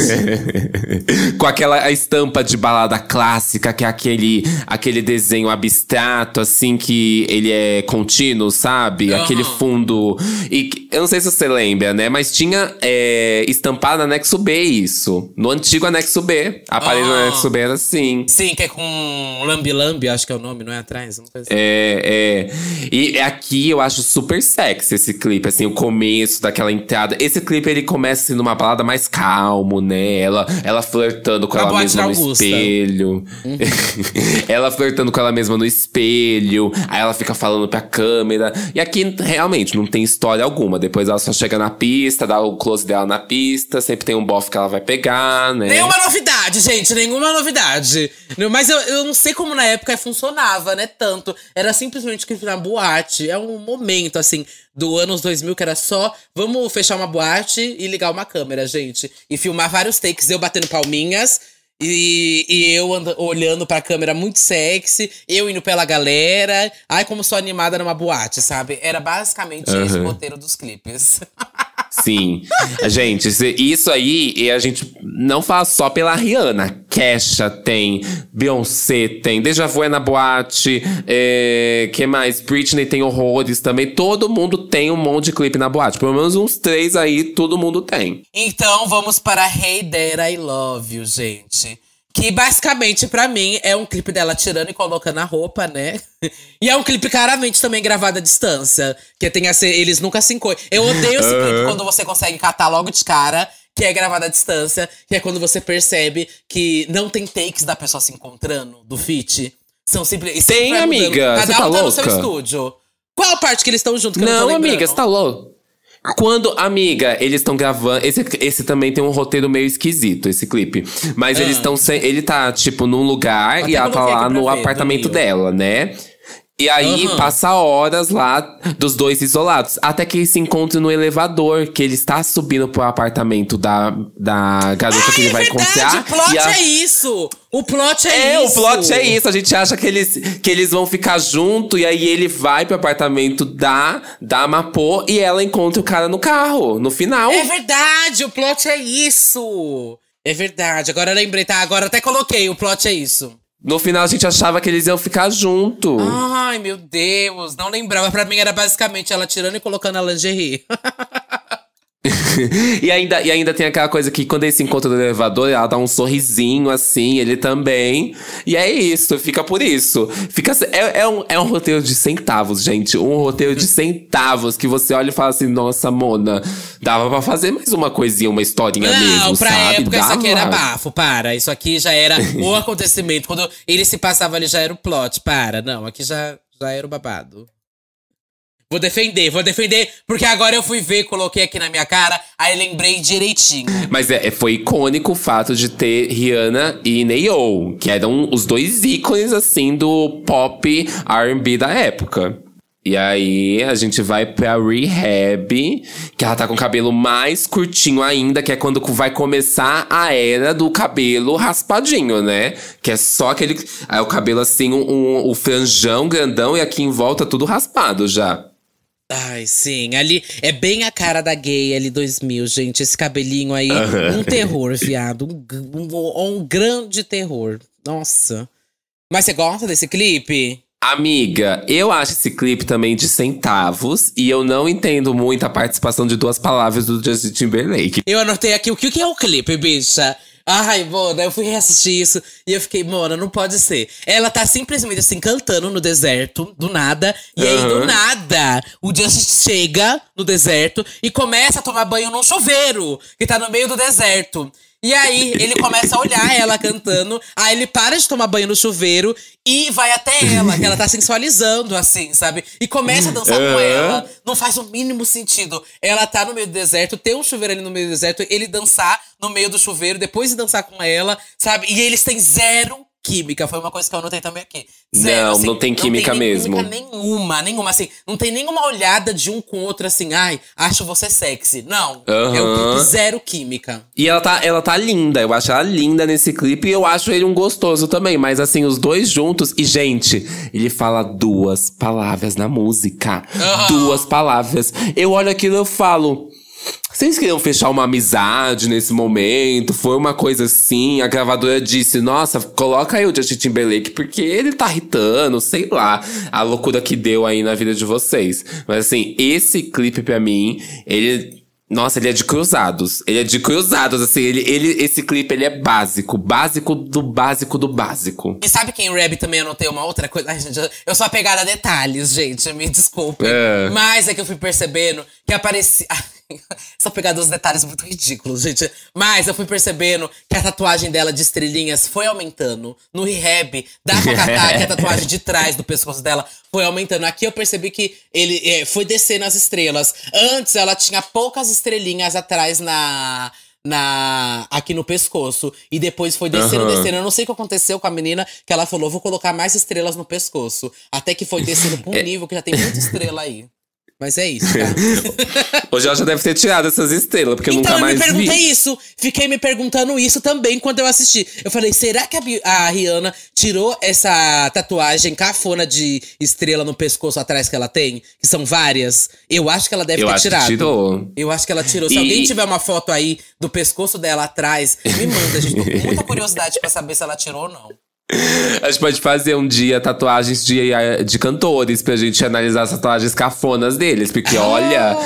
Speaker 1: Com aquela estampa de balada clássica, que é aquele, aquele desenho abstrato, assim, que ele é contínuo, sabe?
Speaker 2: Aham.
Speaker 1: Aquele fundo. E eu não sei se você lembra, né? Mas tinha é, estampado no anexo B isso. No antigo anexo B. A parede do
Speaker 2: Ah.
Speaker 1: anexo B era assim.
Speaker 2: Sim, que é com Lambi Lambi, acho que é o nome, não é atrás? Coisa assim.
Speaker 1: É, é. E aqui eu acho super sexy esse clipe, assim, o começo daquela entrada. Esse clipe ele começa assim, numa balada mais calmo, né? Ela, ela flertando com ela mesma no
Speaker 2: Augusta.
Speaker 1: espelho. ela flertando com ela mesma no espelho. Aí ela fica falando pra câmera. E aqui realmente não tem história alguma. Depois ela só chega na pista, dá o close dela na pista. Sempre tem um bofe que ela vai pegar, né?
Speaker 2: Nenhuma novidade, gente, nenhuma novidade. Mas eu, eu não sei como na época funcionava, né? Tanto. Era simplesmente que na boate. É um momento, assim, do anos 2000 que era só vamos fechar uma boate e ligar uma câmera, gente. E filmar vários takes, eu batendo palminhas. E, e eu anda- olhando pra câmera muito sexy, eu indo pela galera. Ai, como sou animada numa boate, sabe? Era basicamente esse o roteiro dos clipes.
Speaker 1: Sim. Gente, isso aí, e a gente não fala só pela Rihanna. Kesha tem, Beyoncé tem, Deja Vu é na boate, é, que mais? Britney tem horrores também. Todo mundo tem um monte de clipe na boate. Pelo menos uns três aí, todo mundo tem.
Speaker 2: Então vamos para Hey There I Love You, gente. Que basicamente, pra mim, é um clipe dela tirando e colocando a roupa, né? E é um clipe claramente também gravado à distância. Que tem a ser, eles nunca se encontram. Eu odeio esse clipe quando você consegue catar logo de cara, que é gravado à distância, que é quando você percebe que não tem takes da pessoa se encontrando, do feat. São simples.
Speaker 1: Tem, amiga,
Speaker 2: Cada
Speaker 1: você
Speaker 2: um
Speaker 1: tá
Speaker 2: tá no seu estúdio. Qual parte que eles estão juntos? Não,
Speaker 1: Não, amiga, você tá louco? Quando, amiga, eles estão gravando. Esse, esse também tem um roteiro meio esquisito, esse clipe. Mas eles estão. Ele tá, tipo, num lugar
Speaker 2: Até
Speaker 1: e ela tá lá no apartamento dela, né? E aí
Speaker 2: Aham.
Speaker 1: passa horas lá dos dois isolados. Até que eles se encontram no elevador, que ele está subindo pro apartamento da, da garota que ele
Speaker 2: é
Speaker 1: vai
Speaker 2: verdade,
Speaker 1: encontrar.
Speaker 2: o plot
Speaker 1: a-
Speaker 2: é isso! O plot é,
Speaker 1: é,
Speaker 2: isso!
Speaker 1: o plot é isso. A gente acha que eles, que eles vão ficar junto e aí ele vai pro apartamento da, da Mapô e ela encontra o cara no carro, no final.
Speaker 2: É verdade, o plot é isso! É verdade, agora eu lembrei, tá? Agora até coloquei, o plot é isso.
Speaker 1: No final a gente achava que eles iam ficar junto.
Speaker 2: Ai, meu Deus, não lembrava. Pra mim era basicamente ela tirando e colocando a lingerie.
Speaker 1: e, ainda, e ainda tem aquela coisa que quando eles se encontram no elevador, ela dá um sorrisinho assim, ele também. E é isso, fica por isso. Fica, é, é, um, é um roteiro de centavos, gente. Um roteiro de centavos que você olha e fala assim: nossa, Mona, dava pra fazer mais uma coisinha, uma historinha
Speaker 2: Não,
Speaker 1: mesmo.
Speaker 2: pra
Speaker 1: sabe?
Speaker 2: época isso aqui era
Speaker 1: Dava.
Speaker 2: bafo, para. Isso aqui já era o acontecimento. Quando ele se passava ali já era o plot, para. Não, aqui já, já era o babado. Vou defender, vou defender, porque agora eu fui ver, coloquei aqui na minha cara, aí lembrei direitinho.
Speaker 1: Mas é, foi icônico o fato de ter Rihanna e Neo, que eram os dois ícones, assim, do pop R&B da época. E aí a gente vai pra rehab, que ela tá com o cabelo mais curtinho ainda, que é quando vai começar a era do cabelo raspadinho, né? Que é só aquele. Aí o cabelo assim, um, um, o franjão grandão e aqui em volta tudo raspado já.
Speaker 2: Ai, sim. Ali é bem a cara da gay ali 2000, gente. Esse cabelinho aí, um terror, viado. Um, um, um grande terror. Nossa. Mas você gosta desse clipe?
Speaker 1: Amiga, eu acho esse clipe também de centavos e eu não entendo muito a participação de duas palavras do Justin Timberlake.
Speaker 2: Eu anotei aqui o que é o clipe, bicha. Ai, mano, eu fui reassistir isso e eu fiquei, mano, não pode ser. Ela tá simplesmente assim, cantando no deserto, do nada. E aí, do nada, o Justin chega no deserto e começa a tomar banho num chuveiro que tá no meio do deserto. E aí, ele começa a olhar ela cantando. Aí ele para de tomar banho no chuveiro e vai até ela, que ela tá sensualizando, assim, sabe? E começa a dançar com ela. Não faz o mínimo sentido. Ela tá no meio do deserto, tem um chuveiro ali no meio do deserto, ele dançar no meio do chuveiro, depois de dançar com ela, sabe? E eles têm zero química. Foi uma coisa que eu anotei também aqui.
Speaker 1: Zero, não, assim, não tem química
Speaker 2: não tem
Speaker 1: mesmo.
Speaker 2: Química nenhuma, nenhuma. Assim, não tem nenhuma olhada de um com o outro assim, ai, acho você sexy. Não.
Speaker 1: Uhum.
Speaker 2: É um clipe zero química.
Speaker 1: E ela tá, ela tá linda. Eu acho ela linda nesse clipe e eu acho ele um gostoso também. Mas assim, os dois juntos. E, gente, ele fala duas palavras na música. Uhum. Duas palavras. Eu olho aquilo e eu falo. Vocês queriam fechar uma amizade nesse momento? Foi uma coisa assim? A gravadora disse: Nossa, coloca aí o Justin Timberlake, porque ele tá irritando, sei lá, a loucura que deu aí na vida de vocês. Mas assim, esse clipe pra mim, ele. Nossa, ele é de cruzados. Ele é de cruzados, assim. Ele, ele, esse clipe, ele é básico. Básico do básico do básico.
Speaker 2: E sabe quem Rap também anotei uma outra coisa? Ai, gente, eu sou apegada a detalhes, gente. Me desculpem. É. Mas é que eu fui percebendo que aparecia. Só pegar dos detalhes muito ridículos, gente. Mas eu fui percebendo que a tatuagem dela de estrelinhas foi aumentando. No rehab, dá pra catar que a tatuagem de trás do pescoço dela foi aumentando. Aqui eu percebi que ele é, foi descendo as estrelas. Antes ela tinha poucas estrelinhas atrás na na aqui no pescoço e depois foi descendo, uhum. descendo. Eu não sei o que aconteceu com a menina que ela falou, vou colocar mais estrelas no pescoço, até que foi descendo pra um é. nível que já tem muita estrela aí. Mas é isso, tá?
Speaker 1: o Jorge já deve ter tirado essas estrelas, porque
Speaker 2: então,
Speaker 1: eu nunca mais vi.
Speaker 2: Então eu me perguntei isso. Fiquei me perguntando isso também quando eu assisti. Eu falei, será que a, a Rihanna tirou essa tatuagem cafona de estrela no pescoço atrás que ela tem? Que são várias. Eu acho que ela deve
Speaker 1: eu
Speaker 2: ter
Speaker 1: acho
Speaker 2: tirado.
Speaker 1: Que tirou.
Speaker 2: Eu acho que ela tirou. Se e... alguém tiver uma foto aí do pescoço dela atrás, me manda, gente. Tô com muita curiosidade pra saber se ela tirou ou não.
Speaker 1: A gente pode fazer um dia tatuagens de, de cantores pra gente analisar as tatuagens cafonas deles. Porque ah. olha.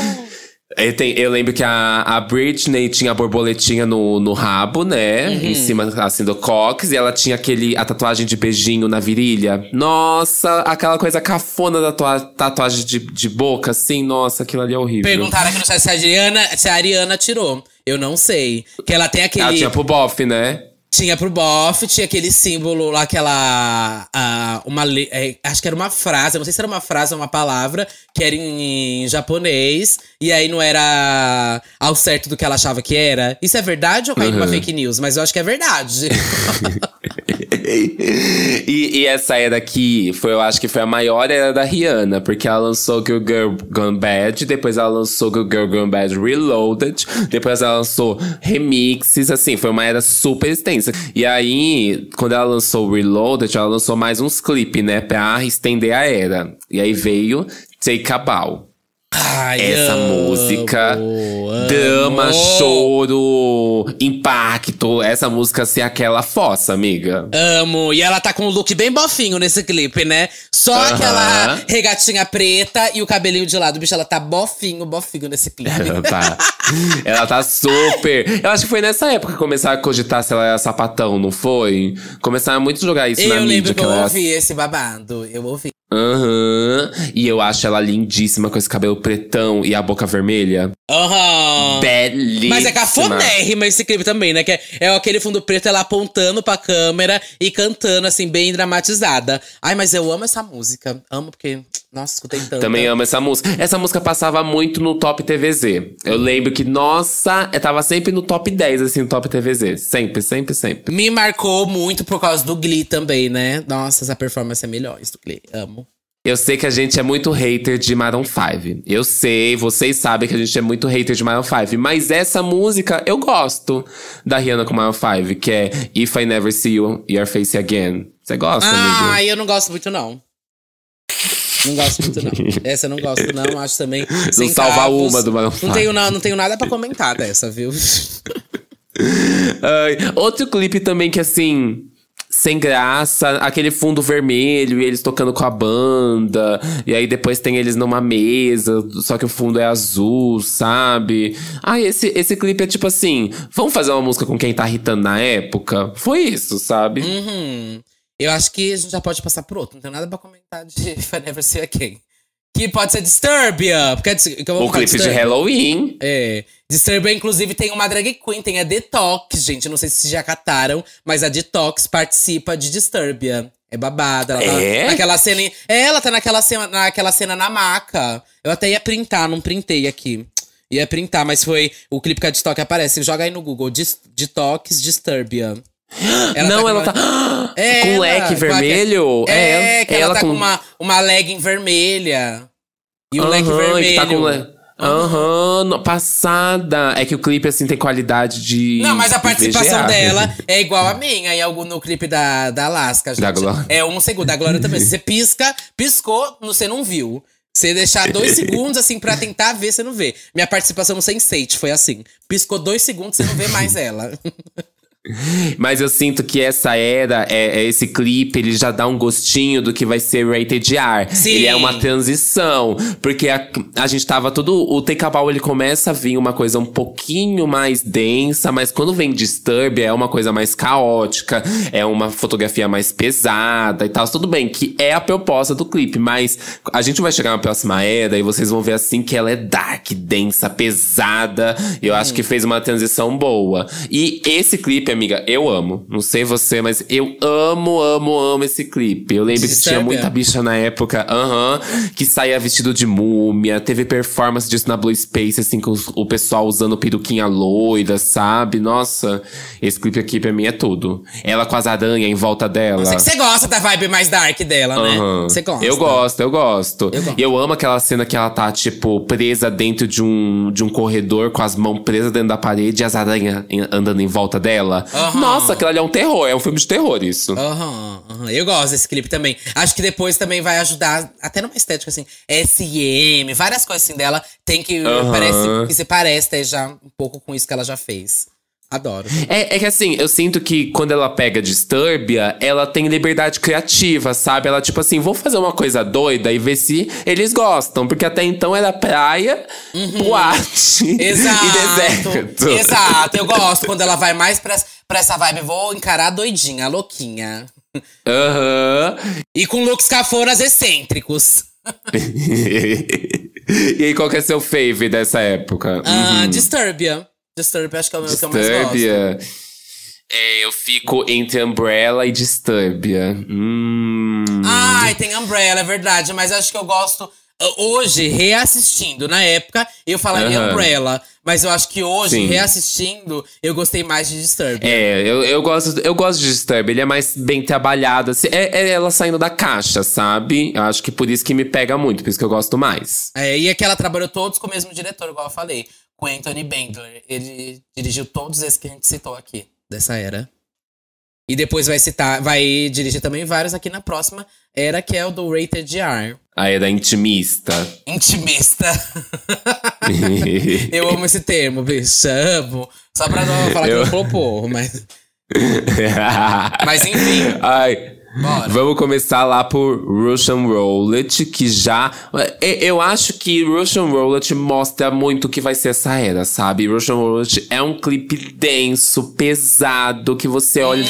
Speaker 1: Eu, tem, eu, lembro que a, a Britney tinha a borboletinha no, no rabo, né? Uhum. Em cima, assim, do cox. E ela tinha aquele, a tatuagem de beijinho na virilha. Nossa, aquela coisa cafona da tua, tatuagem de, de boca, assim. Nossa, aquilo ali é horrível.
Speaker 2: Perguntaram aqui no chat se a Ariana, se a Ariana tirou. Eu não sei. Que ela tem aquele…
Speaker 1: Ela tinha pro bofe, né?
Speaker 2: Tinha pro bofe, tinha aquele símbolo lá, aquela. Uh, uma, é, acho que era uma frase, não sei se era uma frase ou uma palavra, que era em, em, japonês, e aí não era ao certo do que ela achava que era. Isso é verdade ou caiu uhum. uma fake news? Mas eu acho que é verdade.
Speaker 1: e, e, essa era aqui, foi, eu acho que foi a maior era da Rihanna, porque ela lançou Girl Girl Gone Bad, depois ela lançou Girl Girl Gone Bad Reloaded, depois ela lançou remixes, assim, foi uma era super extensa. E aí, quando ela lançou Reloaded, ela lançou mais uns clipes, né, pra estender a era. E aí veio Take a Bow.
Speaker 2: Ai,
Speaker 1: Essa
Speaker 2: amo,
Speaker 1: música,
Speaker 2: amo.
Speaker 1: drama, choro, impacto. Essa música ser aquela fossa, amiga.
Speaker 2: Amo. E ela tá com um look bem bofinho nesse clipe, né? Só uh -huh. aquela regatinha preta e o cabelinho de lado. Bicho, ela tá bofinho, bofinho nesse clipe.
Speaker 1: Ela tá, ela tá super. Eu acho que foi nessa época que começaram a cogitar se ela era sapatão, não foi? Começaram muito a jogar isso
Speaker 2: eu
Speaker 1: na mídia.
Speaker 2: Eu lembro que,
Speaker 1: que
Speaker 2: eu
Speaker 1: ela...
Speaker 2: ouvi esse babado. Eu ouvi.
Speaker 1: Aham. Uhum. E eu acho ela lindíssima com esse cabelo pretão e a boca vermelha.
Speaker 2: Aham.
Speaker 1: Uhum. Belíssima.
Speaker 2: Mas é cafonérrima esse clipe também, né? Que é, é aquele fundo preto, ela apontando pra câmera e cantando, assim, bem dramatizada. Ai, mas eu amo essa música. Amo porque. Nossa, escutei tanto.
Speaker 1: Também amo essa música. Essa música passava muito no Top TVZ. Eu lembro que, nossa, eu tava sempre no top 10, assim, no Top TVZ. Sempre, sempre, sempre.
Speaker 2: Me marcou muito por causa do Glee também, né? Nossa, essa performance é melhor, isso do Glee. Amo.
Speaker 1: Eu sei que a gente é muito hater de Maroon 5. Eu sei, vocês sabem que a gente é muito hater de Maroon 5. Mas essa música eu gosto da Rihanna com Maroon 5, que é If I Never See You, Your Face Again. Você gosta,
Speaker 2: Ah,
Speaker 1: amigo?
Speaker 2: eu não gosto muito, não. Não gosto muito, não. Essa eu não gosto, não. Acho também. sem
Speaker 1: salva
Speaker 2: cravos.
Speaker 1: uma do Maroon
Speaker 2: Não
Speaker 1: 5.
Speaker 2: tenho, na- não tenho nada pra comentar dessa, viu?
Speaker 1: Ai, outro clipe também que, assim, sem graça, aquele fundo vermelho e eles tocando com a banda. E aí depois tem eles numa mesa, só que o fundo é azul, sabe? Ah, esse, esse clipe é tipo assim: vamos fazer uma música com quem tá irritando na época? Foi isso, sabe?
Speaker 2: Uhum. Eu acho que a gente já pode passar por outro. Não tenho nada pra comentar de If I Never See Again. Que pode ser Disturbia. Porque é que eu vou
Speaker 1: o clipe de
Speaker 2: Disturbia.
Speaker 1: Halloween.
Speaker 2: É. Disturbia, inclusive, tem uma drag queen, tem a Detox, gente. Não sei se vocês já cataram, mas a Detox participa de Disturbia. É babada. Ela tá
Speaker 1: É?
Speaker 2: naquela cena. em- É, ela tá naquela cena, naquela cena na maca. Eu até ia printar, não printei aqui. Ia printar, mas foi o clipe que a Detox aparece. Joga aí no Google. Dis- Detox Disturbia. Ela
Speaker 1: Não,
Speaker 2: tá
Speaker 1: ela
Speaker 2: com
Speaker 1: tá.
Speaker 2: É,
Speaker 1: com
Speaker 2: ela,
Speaker 1: leque vermelho?
Speaker 2: É, que ela, tá
Speaker 1: com
Speaker 2: com uma, uma legging vermelha. E um leque
Speaker 1: Aham,
Speaker 2: vermelho.
Speaker 1: tá com le- Aham, passada. É que o clipe, assim, tem qualidade de.
Speaker 2: Não, mas a participação
Speaker 1: VGA.
Speaker 2: dela é igual a minha em algum no clipe da, da Alaska, gente.
Speaker 1: Da Glória.
Speaker 2: É um segundo. Da Glória também. Se você pisca, piscou, você não viu. Você deixar dois segundos, assim, pra tentar ver, você não vê. Minha participação no Sense8 foi assim. Piscou dois segundos, você não vê mais ela.
Speaker 1: Mas eu sinto que essa era, é, é esse clipe, ele já dá um gostinho do que vai ser Rated R.
Speaker 2: Sim.
Speaker 1: Ele é uma transição. Porque a, a gente tava todo. O Take a Bow, ele começa a vir uma coisa um pouquinho mais densa, mas quando vem Disturb, é uma coisa mais caótica, é uma fotografia mais pesada e tal. Tudo bem, que é a proposta do clipe, mas a gente vai chegar na próxima era e vocês vão ver assim que ela é dark, densa, pesada. Eu acho que fez uma transição boa. E esse clipe, amiga, eu amo. Não sei você, mas eu amo, amo, amo esse clipe. Eu lembro que tinha muita bicha na época, aham, que saía vestido de múmia. Teve performance disso na Blue Space, assim, com o pessoal usando peruquinha loira, sabe? Nossa, esse clipe aqui pra mim é tudo. Ela com as aranhas em volta dela.
Speaker 2: Você gosta da vibe mais dark dela, né? Você gosta.
Speaker 1: Eu gosto, eu gosto.
Speaker 2: Eu gosto.
Speaker 1: E eu amo aquela cena que ela tá, tipo, presa dentro de um, de um corredor, com as mãos presas dentro da parede e as aranhas andando em volta dela.
Speaker 2: Aham.
Speaker 1: Nossa, aquilo ali é um terror, é um filme de terror, isso.
Speaker 2: Aham, aham. Eu gosto desse clipe também. Acho que depois também vai ajudar, até numa estética assim, SM, várias coisas assim dela. Tem que. Parece que se parece até já um pouco com isso que ela já fez. Adoro.
Speaker 1: É, é que assim, eu sinto que quando ela pega Disturbia, ela tem liberdade criativa, sabe? Ela, tipo assim, vou fazer uma coisa doida e ver se eles gostam. Porque até então era praia, boate
Speaker 2: Uhum. Exato.
Speaker 1: e deserto.
Speaker 2: Exato. Eu gosto quando ela vai mais pra, pra essa vibe. Vou encarar a doidinha, a louquinha.
Speaker 1: Aham.
Speaker 2: E com looks caforas excêntricos.
Speaker 1: e aí, qual que é seu fave dessa época?
Speaker 2: Ah, Disturbia. Disturbia, acho que é o meu que eu mais gosto.
Speaker 1: Disturbia. É, eu fico entre Umbrella e Disturbia. Hum.
Speaker 2: Ai, tem Umbrella, é verdade. Mas acho que eu gosto. Hoje, reassistindo, na época, eu falaria
Speaker 1: Aham.
Speaker 2: Umbrella. Mas eu acho que hoje,
Speaker 1: Sim.
Speaker 2: reassistindo, eu gostei mais de Disturbia.
Speaker 1: É, eu, eu, gosto, eu gosto de Disturb. Ele é mais bem trabalhado. Assim, é, é ela saindo da caixa, sabe? Eu acho que por isso que me pega muito, por isso que eu gosto mais.
Speaker 2: É, e é que ela trabalhou todos com o mesmo diretor, igual eu falei. Com Anthony Bendler. Ele dirigiu todos esses que a gente citou aqui, dessa era. E depois vai citar, vai dirigir também vários aqui na próxima era, que é o do Rated R.
Speaker 1: A era intimista.
Speaker 2: Intimista. eu amo esse termo, bicho. Amo. Só pra não falar
Speaker 1: Eu-
Speaker 2: que não falou mas. Mas enfim.
Speaker 1: Ai.
Speaker 2: Bora.
Speaker 1: Vamos começar lá por Russian Roulette, que já. e- Eu acho que Russian Roulette mostra muito o que vai ser essa era, sabe? Russian Roulette é um clipe denso, pesado, que você olha, e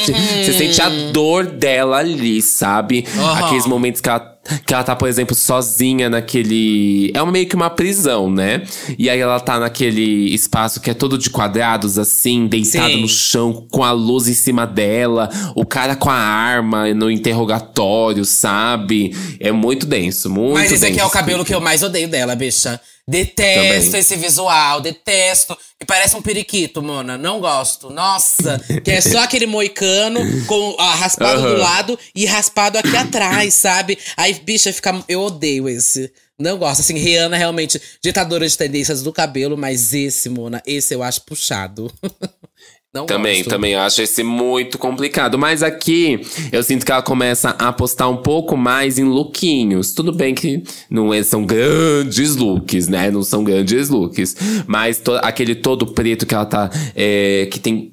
Speaker 1: você sente a dor dela ali, sabe?
Speaker 2: Uhum.
Speaker 1: Aqueles momentos que ela, que ela tá, por exemplo, sozinha naquele. É meio que uma prisão, né? E aí ela tá naquele espaço que é todo de quadrados, assim, deitada
Speaker 2: Sim.
Speaker 1: no chão, com a luz em cima dela, o cara com a arma no interrogatório, sabe? É muito denso, muito
Speaker 2: Mas esse aqui é o cabelo que eu mais odeio dela, bicha. Detesto
Speaker 1: Também.
Speaker 2: esse visual, detesto. E parece um periquito, Mona. Não gosto. Nossa, que é só aquele moicano com ah, raspado do
Speaker 1: Aham.
Speaker 2: lado e raspado aqui atrás, sabe? Aí, bicha, fica. Eu odeio esse. Não gosto. Assim, Rihanna realmente ditadora de tendências do cabelo, mas esse, Mona, esse eu acho puxado. Não
Speaker 1: Também,
Speaker 2: gosto.
Speaker 1: também eu acho esse muito complicado. Mas aqui eu sinto que ela começa a apostar um pouco mais em lookinhos. Tudo bem que não é- são grandes looks, né? Não são grandes looks. Mas to- aquele todo preto que ela tá. é, que tem.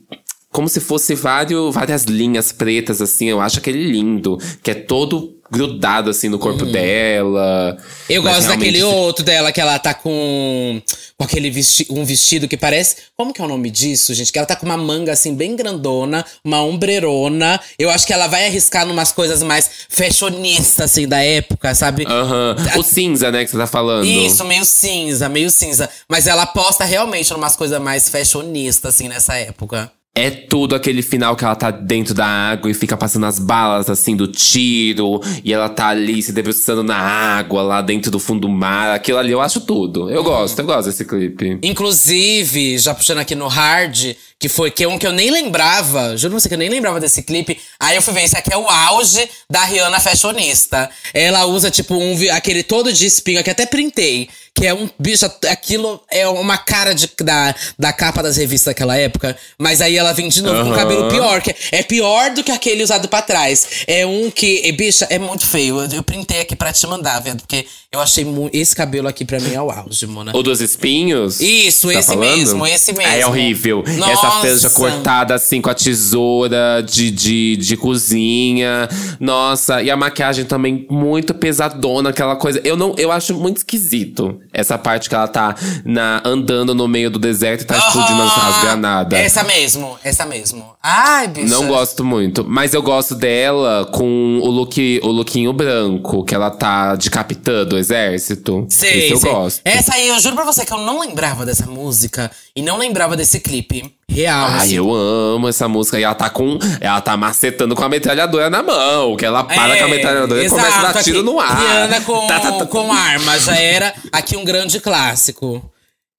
Speaker 1: Como se fosse vários, várias linhas pretas, assim. Eu acho aquele lindo. Que é todo grudado, assim, no corpo dela.
Speaker 2: Eu gosto daquele
Speaker 1: realmente-
Speaker 2: outro dela, que ela tá com, com aquele vesti um vestido que parece. Como que é o nome disso, gente? Que ela tá com uma manga assim, bem grandona, uma ombreirona. Eu acho que ela vai arriscar numas coisas mais fashionistas, assim, da época, sabe?
Speaker 1: Aham. O cinza, né, que você tá falando.
Speaker 2: Isso, meio cinza, meio cinza. Mas ela aposta realmente numas coisas mais fashionistas, assim, nessa época.
Speaker 1: É tudo aquele final que ela tá dentro da água e fica passando as balas assim do tiro. E ela tá ali se debruçando na água, lá dentro do fundo do mar. Aquilo ali eu acho tudo. Eu gosto, eu gosto desse clipe.
Speaker 2: Inclusive, já puxando aqui no hard, que foi que é um que eu nem lembrava, juro pra você que eu nem lembrava desse clipe. Aí eu fui ver, esse aqui é o auge da Rihanna fashionista. Ela usa, tipo, um, aquele todo de espinho, que até printei. Que é um bicho, aquilo é uma cara de, da, da capa das revistas daquela época. Mas aí ela vem de novo com o cabelo pior, que é pior do que aquele usado pra trás. É um que, e, bicha, é muito feio. Eu, eu printei aqui pra te mandar, vendo? Porque eu achei muito. Esse cabelo aqui pra mim é o auge, Mona.
Speaker 1: O dos espinhos?
Speaker 2: Isso,
Speaker 1: Tá
Speaker 2: esse
Speaker 1: falando?
Speaker 2: mesmo, esse mesmo.
Speaker 1: É horrível. Essa
Speaker 2: Nossa.
Speaker 1: franja cortada assim com a tesoura de, de, de cozinha. Nossa, e a maquiagem também muito pesadona, aquela coisa. Eu não, eu acho muito esquisito essa parte que ela tá na, andando no meio do deserto e tá explodindo as, as granadas.
Speaker 2: Essa mesmo, essa mesmo. Ai, bicha.
Speaker 1: Não gosto muito, mas eu gosto dela com o look, o lookinho branco, que ela tá decapitando o exército.
Speaker 2: Sei,
Speaker 1: Esse eu
Speaker 2: sei.
Speaker 1: gosto.
Speaker 2: Essa aí, eu juro pra você que eu não lembrava dessa música e não lembrava desse clipe. Real.
Speaker 1: Ai,
Speaker 2: assim.
Speaker 1: eu amo essa música. E ela tá com. Ela tá macetando com a metralhadora na mão. Que ela para
Speaker 2: É,
Speaker 1: com a metralhadora e começa a dar
Speaker 2: exato,
Speaker 1: tiro
Speaker 2: aqui,
Speaker 1: no ar.
Speaker 2: Rihanna com,
Speaker 1: Tá, tá, tá.
Speaker 2: com arma, já era aqui um grande clássico.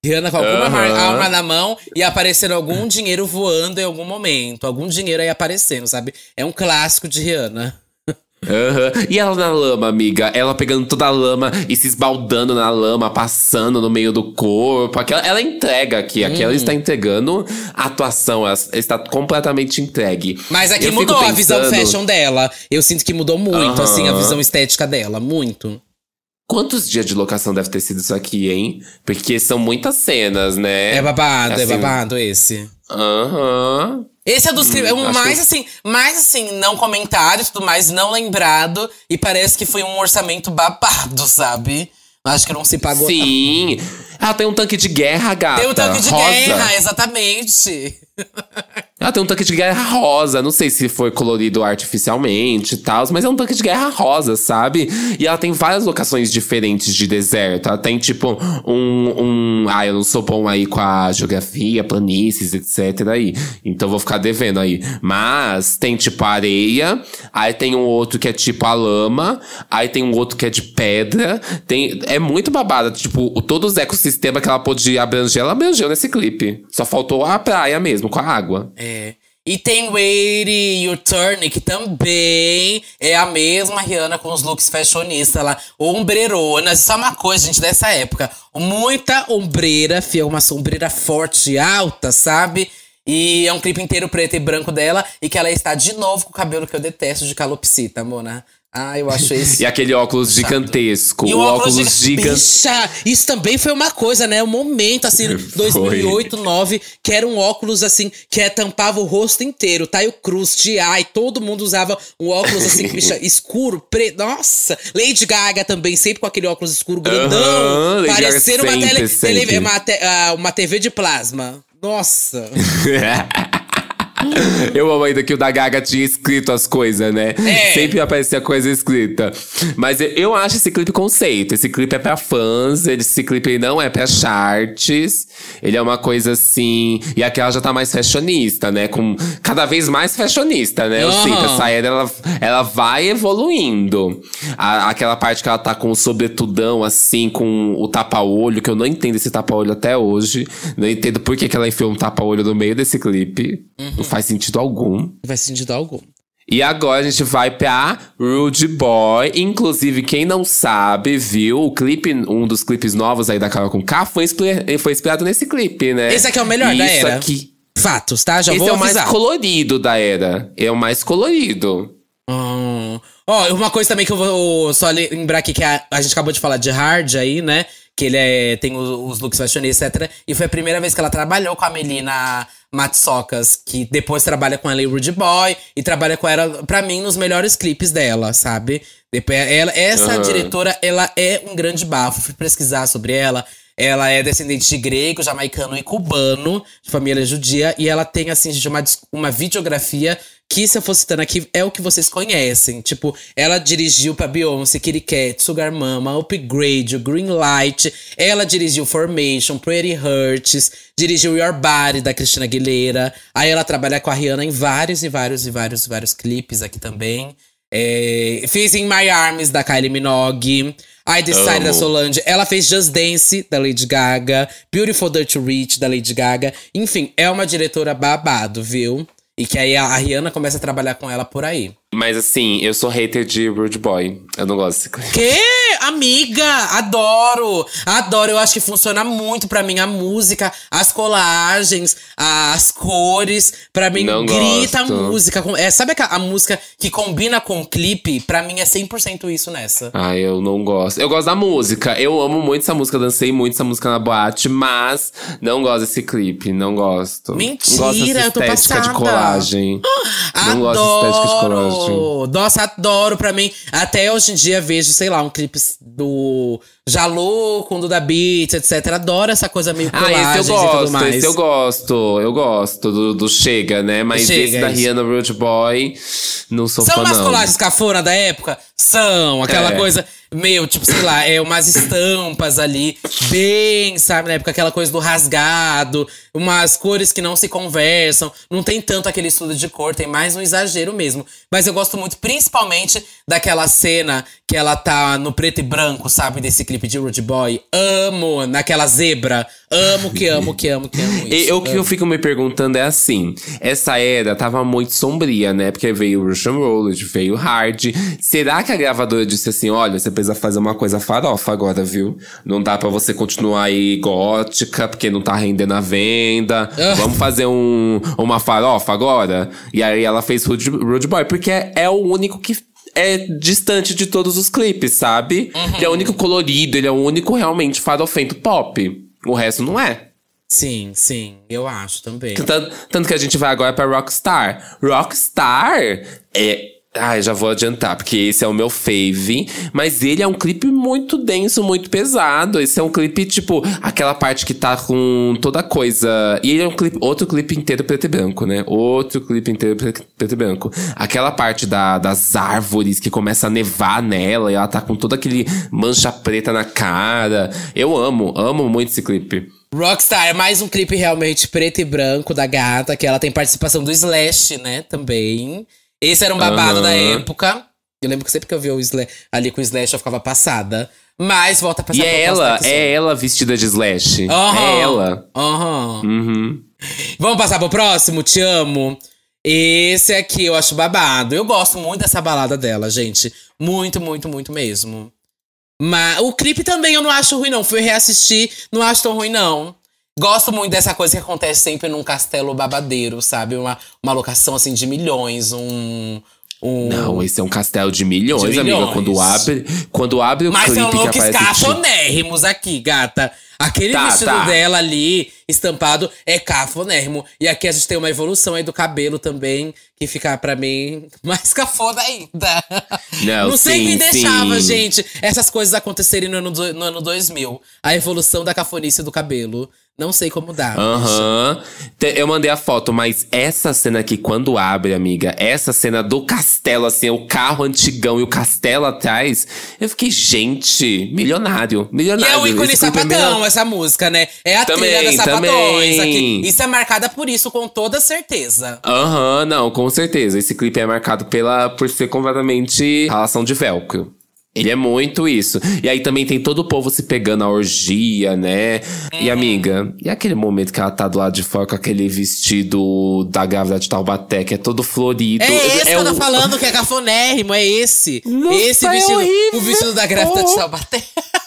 Speaker 2: Rihanna com alguma ar- arma na mão e aparecendo algum dinheiro voando em algum momento. Algum dinheiro aí aparecendo, sabe? É um clássico de Rihanna.
Speaker 1: Aham. E ela na lama, amiga. Ela pegando toda a lama e se esbaldando na lama, passando no meio do corpo. Aquela, ela entrega aqui. Aqui
Speaker 2: Hum.
Speaker 1: ela está entregando a atuação. Ela está completamente entregue.
Speaker 2: Mas aqui
Speaker 1: Eu
Speaker 2: mudou a visão
Speaker 1: pensando,
Speaker 2: fashion dela. Eu sinto que mudou muito,
Speaker 1: Aham.
Speaker 2: assim, a visão estética dela. Muito.
Speaker 1: Quantos dias de locação deve ter sido isso aqui, hein? Porque são muitas cenas, né?
Speaker 2: É babado, é
Speaker 1: Assim,
Speaker 2: babado esse.
Speaker 1: Aham.
Speaker 2: Esse é dos clipes. É um mais
Speaker 1: que-
Speaker 2: assim, mais assim, não comentado e tudo mais, não lembrado. E parece que foi um orçamento babado, sabe? Acho que não se pagou.
Speaker 1: Sim. Ela tem um tanque de guerra, gata.
Speaker 2: Tem um tanque de
Speaker 1: rosa.
Speaker 2: guerra, exatamente.
Speaker 1: Ela tem um tanque de guerra rosa. Não sei se foi colorido artificialmente e tal, mas é um tanque de guerra rosa, sabe? E ela tem várias locações diferentes de deserto. Ela tem, tipo, um. um ah, eu não sou bom aí com a geografia, planícies, etc. aí. Então vou ficar devendo aí. Mas tem, tipo, areia. Aí tem um outro que é tipo a lama. Aí tem um outro que é de pedra. Tem, é muito babada. Tipo, todos os ecossistemas que ela pôde abranger, ela abrangeu nesse clipe. Só faltou a praia mesmo, com a água.
Speaker 2: É. E tem Wait Your Turn, que também é a mesma Rihanna com os looks fashionistas lá. Ombreironas. Isso é uma coisa, gente, dessa época. Muita ombreira, fia, uma sombreira forte e alta, sabe? E é um clipe inteiro preto e branco dela. E que ela está de novo com o cabelo que eu detesto de calopsita, Mona. Ah, eu acho esse.
Speaker 1: E aquele óculos gigantesco.
Speaker 2: E
Speaker 1: o óculos,
Speaker 2: giga-
Speaker 1: gigante.
Speaker 2: Bicha, isso também foi uma coisa, né? Um momento, assim, 2008, 2009, que era um óculos, assim, que é, tampava o rosto inteiro. Taio Cruz, T.I., todo mundo usava um óculos, assim, bicha, escuro, preto. Nossa! Lady Gaga também, sempre com aquele óculos escuro grandão.
Speaker 1: Lady Gaga
Speaker 2: parecendo uma, tele, tele- uma, te- ah, uma TV de plasma. Nossa!
Speaker 1: Eu amo ainda que o da Gaga tinha escrito as coisas, né?
Speaker 2: É.
Speaker 1: Sempre aparecia coisa escrita. Mas eu- acho esse clipe conceito. Esse clipe é pra fãs, esse clipe não é pra charts. Ele é uma coisa assim. E aqui ela já tá mais fashionista, né? Com cada vez mais fashionista, né? Eu
Speaker 2: Aham.
Speaker 1: sinto, essa era ela, ela vai evoluindo. A- aquela parte que ela tá com o sobretudão, assim, com o tapa-olho, que eu não entendo esse tapa-olho até hoje. Não entendo por que, que ela enfiou um tapa-olho no meio desse clipe. Não faz sentido algum.
Speaker 2: Não faz sentido algum.
Speaker 1: E agora a gente vai pra Rude Boy. Inclusive, quem não sabe, viu, o clipe, um dos clipes novos aí da Carol com K foi, foi inspirado nesse clipe, né?
Speaker 2: Esse aqui é o melhor da
Speaker 1: Isso
Speaker 2: era.
Speaker 1: aqui.
Speaker 2: Fatos, tá? Já
Speaker 1: Esse
Speaker 2: vou
Speaker 1: é o mais colorido da era. É o mais colorido.
Speaker 2: Hum. Ó, uma coisa também que eu vou só lembrar aqui, que a, a gente acabou de falar de Hard aí, né? Que ele é, tem os, os looks fashionistas, etc. E foi a primeira vez que ela trabalhou com a Melina Matsocas, que depois trabalha com ela em Rude Boy e trabalha com ela, pra mim, nos melhores clipes dela, sabe? Depois, ela, essa
Speaker 1: Aham.
Speaker 2: diretora, ela é um grande bafo. Fui pesquisar sobre ela. Ela é descendente de grego, jamaicano e cubano, de família judia. E ela tem, assim, uma, uma videografia que, se eu for citando aqui, é o que vocês conhecem. Tipo, ela dirigiu pra Beyoncé, Kitty Sugar Mama, Upgrade, Green Light. Ela dirigiu Formation, Pretty Hurts. Dirigiu Your Body, da Cristina Aguilera. Aí ela trabalha com a Rihanna em vários e vários e vários e vários clipes aqui também. É, fez In My Arms, da Kylie Minogue. I Decided, da. Solange. Ela fez Just Dance, da Lady Gaga. Beautiful Dirt Rich, da Lady Gaga. Enfim, é uma diretora babado, viu? E que aí a Rihanna começa a trabalhar com ela por aí.
Speaker 1: Mas assim, eu sou hater de Rude Boy. Eu não gosto desse clipe.
Speaker 2: Que? Amiga, adoro! Adoro, eu acho que funciona muito pra mim a música, as colagens, as cores. Pra mim,
Speaker 1: Não
Speaker 2: grita
Speaker 1: gosto.
Speaker 2: a música. É, sabe a, a música que combina com o clipe? Pra mim é 100% isso nessa.
Speaker 1: Ai, eu não gosto. Eu gosto da música. Eu amo muito essa música, dancei muito essa música na boate, mas não gosto desse clipe. Não gosto. não gosto
Speaker 2: Mentira,
Speaker 1: dessa
Speaker 2: eu tô
Speaker 1: estética de
Speaker 2: passada.
Speaker 1: colagem. Não gosto dessa estética de colagem.
Speaker 2: Nossa, adoro pra mim. Até hoje em dia vejo, sei lá, um clipe do Jalu com o Duda Beats, etc. Adoro essa coisa meio
Speaker 1: Ah,
Speaker 2: colagem
Speaker 1: esse eu
Speaker 2: e tudo
Speaker 1: gosto,
Speaker 2: mais.
Speaker 1: esse eu gosto. Eu gosto do, do Chega, né? Mas
Speaker 2: Chega,
Speaker 1: esse da
Speaker 2: isso.
Speaker 1: Rihanna Rude Boy, não sou
Speaker 2: São
Speaker 1: fã,
Speaker 2: umas
Speaker 1: não.
Speaker 2: colagens cafona da época? São. Aquela
Speaker 1: É.
Speaker 2: coisa meio, tipo, sei lá, é umas estampas ali. Bem, sabe, na época, aquela coisa do rasgado. Umas cores que não se conversam. Não tem tanto aquele estudo de cor, tem mais um exagero mesmo. Mas eu gosto muito, principalmente, daquela cena que ela tá no preto e branco, sabe? Desse clipe de Rude Boy. Amo, naquela zebra. Amo que amo, que amo, que amo isso.
Speaker 1: E, o que eu fico me perguntando é assim: essa era tava muito sombria, né? Porque veio o Russian Roulette, veio o Hard. Será que a gravadora disse assim: olha, você precisa fazer uma coisa farofa agora, viu? Não dá pra você continuar aí gótica, porque não tá rendendo a venda.
Speaker 2: Ah.
Speaker 1: Vamos fazer um, uma farofa agora? E aí ela fez Rude, Rude Boy, porque é, é o único que. É distante de todos os clipes, sabe? Que é o único colorido, ele é o único realmente farofento pop. O resto não é.
Speaker 2: Sim, sim, eu acho também.
Speaker 1: Tanto, tanto que a gente vai agora pra Rockstar. Rockstar é. Ai, já vou adiantar, porque esse é o meu fave. Mas ele é um clipe muito denso, muito pesado. Esse é um clipe, tipo, aquela parte que tá com toda coisa. E ele é um clipe, outro clipe inteiro preto e branco, né? Outro clipe inteiro pre- preto e branco. Aquela parte da, das árvores que começa a nevar nela e ela tá com toda aquele mancha preta na cara. Eu amo, amo muito esse clipe.
Speaker 2: Rockstar é mais um clipe realmente preto e branco da gata, que ela tem participação do Slash, né, também. Esse era um babado
Speaker 1: Aham.
Speaker 2: da época. Eu lembro que sempre que eu via o Slash, ali com o Slash eu ficava passada. Mas volta pra
Speaker 1: E
Speaker 2: essa
Speaker 1: é
Speaker 2: proposta
Speaker 1: ela, é ela vestida de Slash.
Speaker 2: Aham.
Speaker 1: É ela.
Speaker 2: Aham.
Speaker 1: Uhum.
Speaker 2: Vamos passar pro próximo? Te amo. Esse aqui eu acho babado. Eu gosto muito dessa balada dela, gente. Muito, muito, muito mesmo. Mas o clipe também eu não acho ruim, não. Fui reassistir, não acho tão ruim, não. Gosto muito dessa coisa que acontece sempre num castelo babadeiro, sabe? Uma, uma locação assim de milhões, um. um
Speaker 1: Não, esse é um castelo de milhões,
Speaker 2: De
Speaker 1: amiga.
Speaker 2: milhões.
Speaker 1: Quando abre, quando abre o
Speaker 2: Mas
Speaker 1: clipe
Speaker 2: são looks
Speaker 1: tipo,
Speaker 2: cafonérrimos aqui, gata. Aquele
Speaker 1: Tá,
Speaker 2: vestido
Speaker 1: tá.
Speaker 2: dela ali, estampado, é cafonérrimo. E aqui a gente tem uma evolução aí do cabelo também, que fica pra mim mais cafona ainda.
Speaker 1: Não,
Speaker 2: sei
Speaker 1: sim,
Speaker 2: quem deixava,
Speaker 1: sim.
Speaker 2: gente, essas coisas acontecerem no ano, do- no ano 2000. A evolução da cafonice do cabelo. Não sei como dá.
Speaker 1: Aham. Te- Eu mandei a foto, mas essa cena aqui, quando abre, amiga, essa cena do castelo, assim, o carro antigão e o castelo atrás, eu fiquei, gente, milionário.
Speaker 2: E
Speaker 1: Milionário.
Speaker 2: é o ícone
Speaker 1: Esse é
Speaker 2: sapatão, essa música, né? É a
Speaker 1: Também,
Speaker 2: trilha das sapatões
Speaker 1: também.
Speaker 2: aqui. Isso é marcada por isso, com toda certeza.
Speaker 1: Aham, não, com certeza. Esse clipe é marcado pela, por ser completamente relação de velcro. Ele é muito isso. E aí também tem todo o povo se pegando a orgia, né? E amiga, e aquele momento que ela tá do lado de fora com aquele vestido da grávida de Taubaté, que é todo florido.
Speaker 2: É esse que eu tô
Speaker 1: o-
Speaker 2: falando, que é cafonérrimo, é esse.
Speaker 1: Nossa,
Speaker 2: esse
Speaker 1: é
Speaker 2: vestido,
Speaker 1: horrível.
Speaker 2: o vestido da grávida de Taubaté.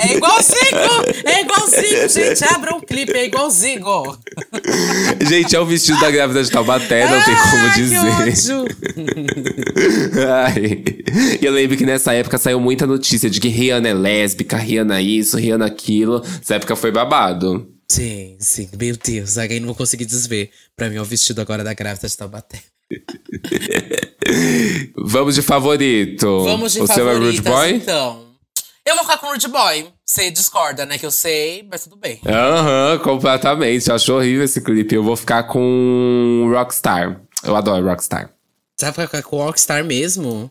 Speaker 2: é igualzinho, é igualzinho, gente. Abra um clipe, é igualzinho.
Speaker 1: Gente, é o vestido da grávida de Taubaté, não tem como
Speaker 2: Ah,
Speaker 1: dizer. E eu lembro que nessa época saiu muita notícia de que Rihanna é lésbica, Rihanna isso, Rihanna aquilo. Essa época foi babado.
Speaker 2: Sim, sim, meu Deus, alguém não vou conseguir desver. Pra mim é o vestido agora da grávida de Taubaté.
Speaker 1: Vamos de favorito.
Speaker 2: Vamos de
Speaker 1: o seu é Rude Boy?
Speaker 2: então. Eu vou ficar com o Rude Boy. Você discorda, né? Que eu sei, mas tudo bem.
Speaker 1: Aham, completamente. Eu acho horrível esse clipe. Eu vou ficar com Rockstar. Eu adoro Rockstar.
Speaker 2: Você vai ficar com o Rockstar mesmo?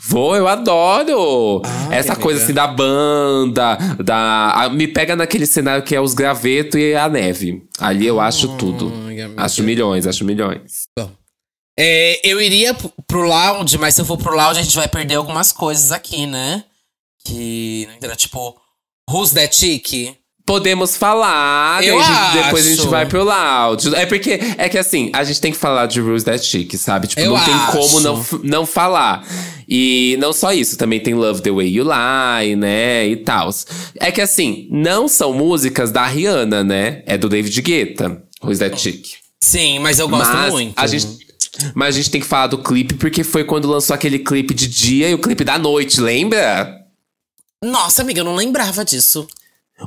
Speaker 1: Vou, eu adoro!
Speaker 2: Ai,
Speaker 1: Essa
Speaker 2: amiga.
Speaker 1: coisa assim da banda, da. a- me pega naquele cenário que é os gravetos e a neve. Ali eu acho tudo.
Speaker 2: Amiga.
Speaker 1: Acho milhões, acho milhões.
Speaker 2: É, eu iria pro lounge, mas se eu for pro lounge, a gente vai perder algumas coisas aqui, né? Que. não entendo, Tipo, Who's That Chick?
Speaker 1: Podemos falar,
Speaker 2: Eu
Speaker 1: gente- depois a gente vai pro loud. É porque, é que assim, a gente tem que falar de Rules That Chic, sabe? Tipo,
Speaker 2: Eu
Speaker 1: não tem
Speaker 2: acho.
Speaker 1: como não, não falar. E não só isso, também tem Love the Way You Lie, né? E tal. É que assim, não são músicas da Rihanna, né? É do David Guetta, Rules That Chic.
Speaker 2: Sim, mas eu gosto
Speaker 1: Mas
Speaker 2: muito.
Speaker 1: a gente. Mas a gente tem que falar do clipe, porque foi quando lançou aquele clipe de dia e o clipe da noite, lembra?
Speaker 2: Nossa, amiga, eu não lembrava disso.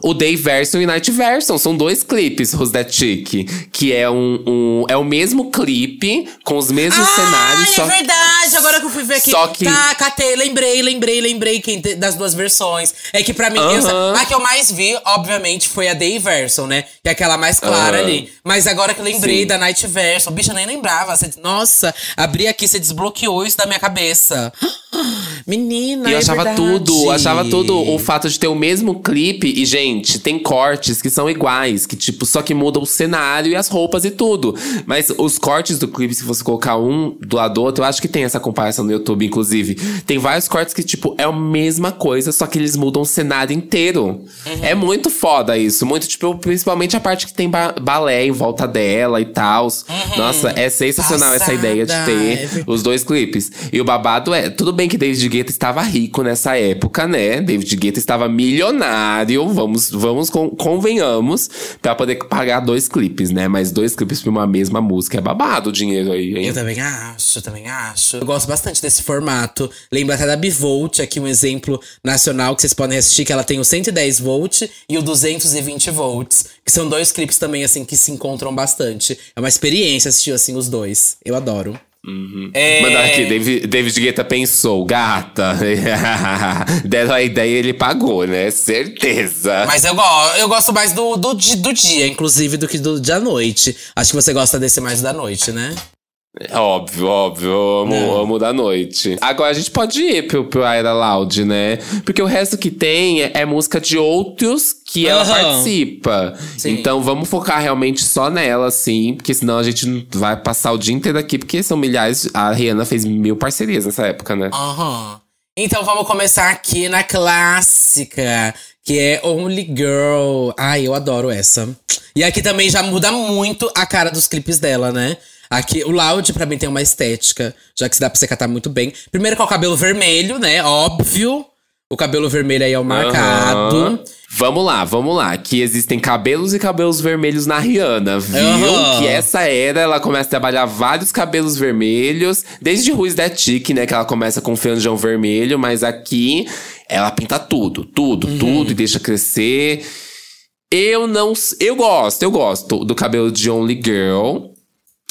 Speaker 1: O Day Version e Night Version são dois clipes, Who's That Chick? Que é um, um- é o mesmo clipe, com os mesmos cenários,
Speaker 2: é
Speaker 1: só
Speaker 2: verdade, agora que eu fui ver aqui.
Speaker 1: Só que-
Speaker 2: Tá, catei, lembrei, lembrei, lembrei quem das duas versões. É que pra mim, sa-
Speaker 1: Aham.
Speaker 2: a que eu mais vi, obviamente, foi a Day Version, né? Que é aquela mais clara
Speaker 1: Aham.
Speaker 2: ali. Mas agora que eu lembrei
Speaker 1: Sim.
Speaker 2: da Night Version, bicha, eu nem lembrava. Você- nossa, abri aqui, você desbloqueou isso da minha cabeça. Menina,
Speaker 1: E eu
Speaker 2: é
Speaker 1: achava
Speaker 2: verdade.
Speaker 1: tudo, eu achava tudo o fato de ter o mesmo clipe e, gente, tem cortes que são iguais, que tipo, só que muda o cenário e as roupas e tudo. Mas os cortes do clipe, se você colocar um do lado do outro, eu acho que tem essa comparação no YouTube, inclusive. Tem vários cortes que, tipo, é a mesma coisa, só que eles mudam o cenário inteiro. É muito foda isso, muito, tipo, principalmente a parte que tem ba- balé em volta dela e tal. Nossa, é sensacional essa ideia de
Speaker 2: Passada, é
Speaker 1: ter
Speaker 2: verdade.
Speaker 1: os dois clipes. E o babado é, tudo bem que David Guetta estava rico nessa época, né? David Guetta estava milionário, vamos, vamos con- convenhamos, pra poder pagar dois clipes, né? Mas dois clipes pra uma mesma música é babado o dinheiro aí, hein?
Speaker 2: Eu também acho, eu também acho. Eu gosto bastante desse formato. Lembro até da Bivolt, aqui um exemplo nacional que vocês podem assistir, que ela tem o 110 volt e o 220 volts. Que são dois clipes também, assim, que se encontram bastante. É uma experiência assistir, assim, os dois. Eu adoro. É...
Speaker 1: Mandar aqui, David, David Guetta pensou, gata. Deram a ideia e ele pagou, né? Certeza.
Speaker 2: Mas eu, go eu gosto mais do, do, do dia, inclusive, do que do da noite. Acho que você gosta desse mais da noite, né?
Speaker 1: É Óbvio, óbvio. Eu amo,
Speaker 2: Não.
Speaker 1: amo da noite. Agora a gente pode ir pro, pro Aira Loud, né? Porque o resto que tem é, é música de outros que ela participa.
Speaker 2: Sim.
Speaker 1: Então vamos focar realmente só nela, assim. Porque senão a gente vai passar o dia inteiro aqui. Porque são milhares. A Rihanna fez mil parcerias nessa época, né?
Speaker 2: Aham. Então vamos começar aqui na clássica, que é Only Girl. Ai, eu adoro essa. E aqui também já muda muito a cara dos clipes dela, né? Aqui, o Loud pra mim tem uma estética, já que se dá pra você catar muito bem. Primeiro com o cabelo vermelho, né? Óbvio. O cabelo vermelho aí é o marcado.
Speaker 1: Aham. Vamos lá, vamos lá. Que existem cabelos e cabelos vermelhos na Rihanna, viu?
Speaker 2: Uhum.
Speaker 1: Que essa era, ela começa a trabalhar vários cabelos vermelhos. Desde Ruiz da Tique, né? Que ela começa com feijão vermelho. Mas aqui, ela pinta tudo. Tudo, tudo. E deixa crescer. Eu não… Eu gosto, eu gosto do cabelo de Only Girl.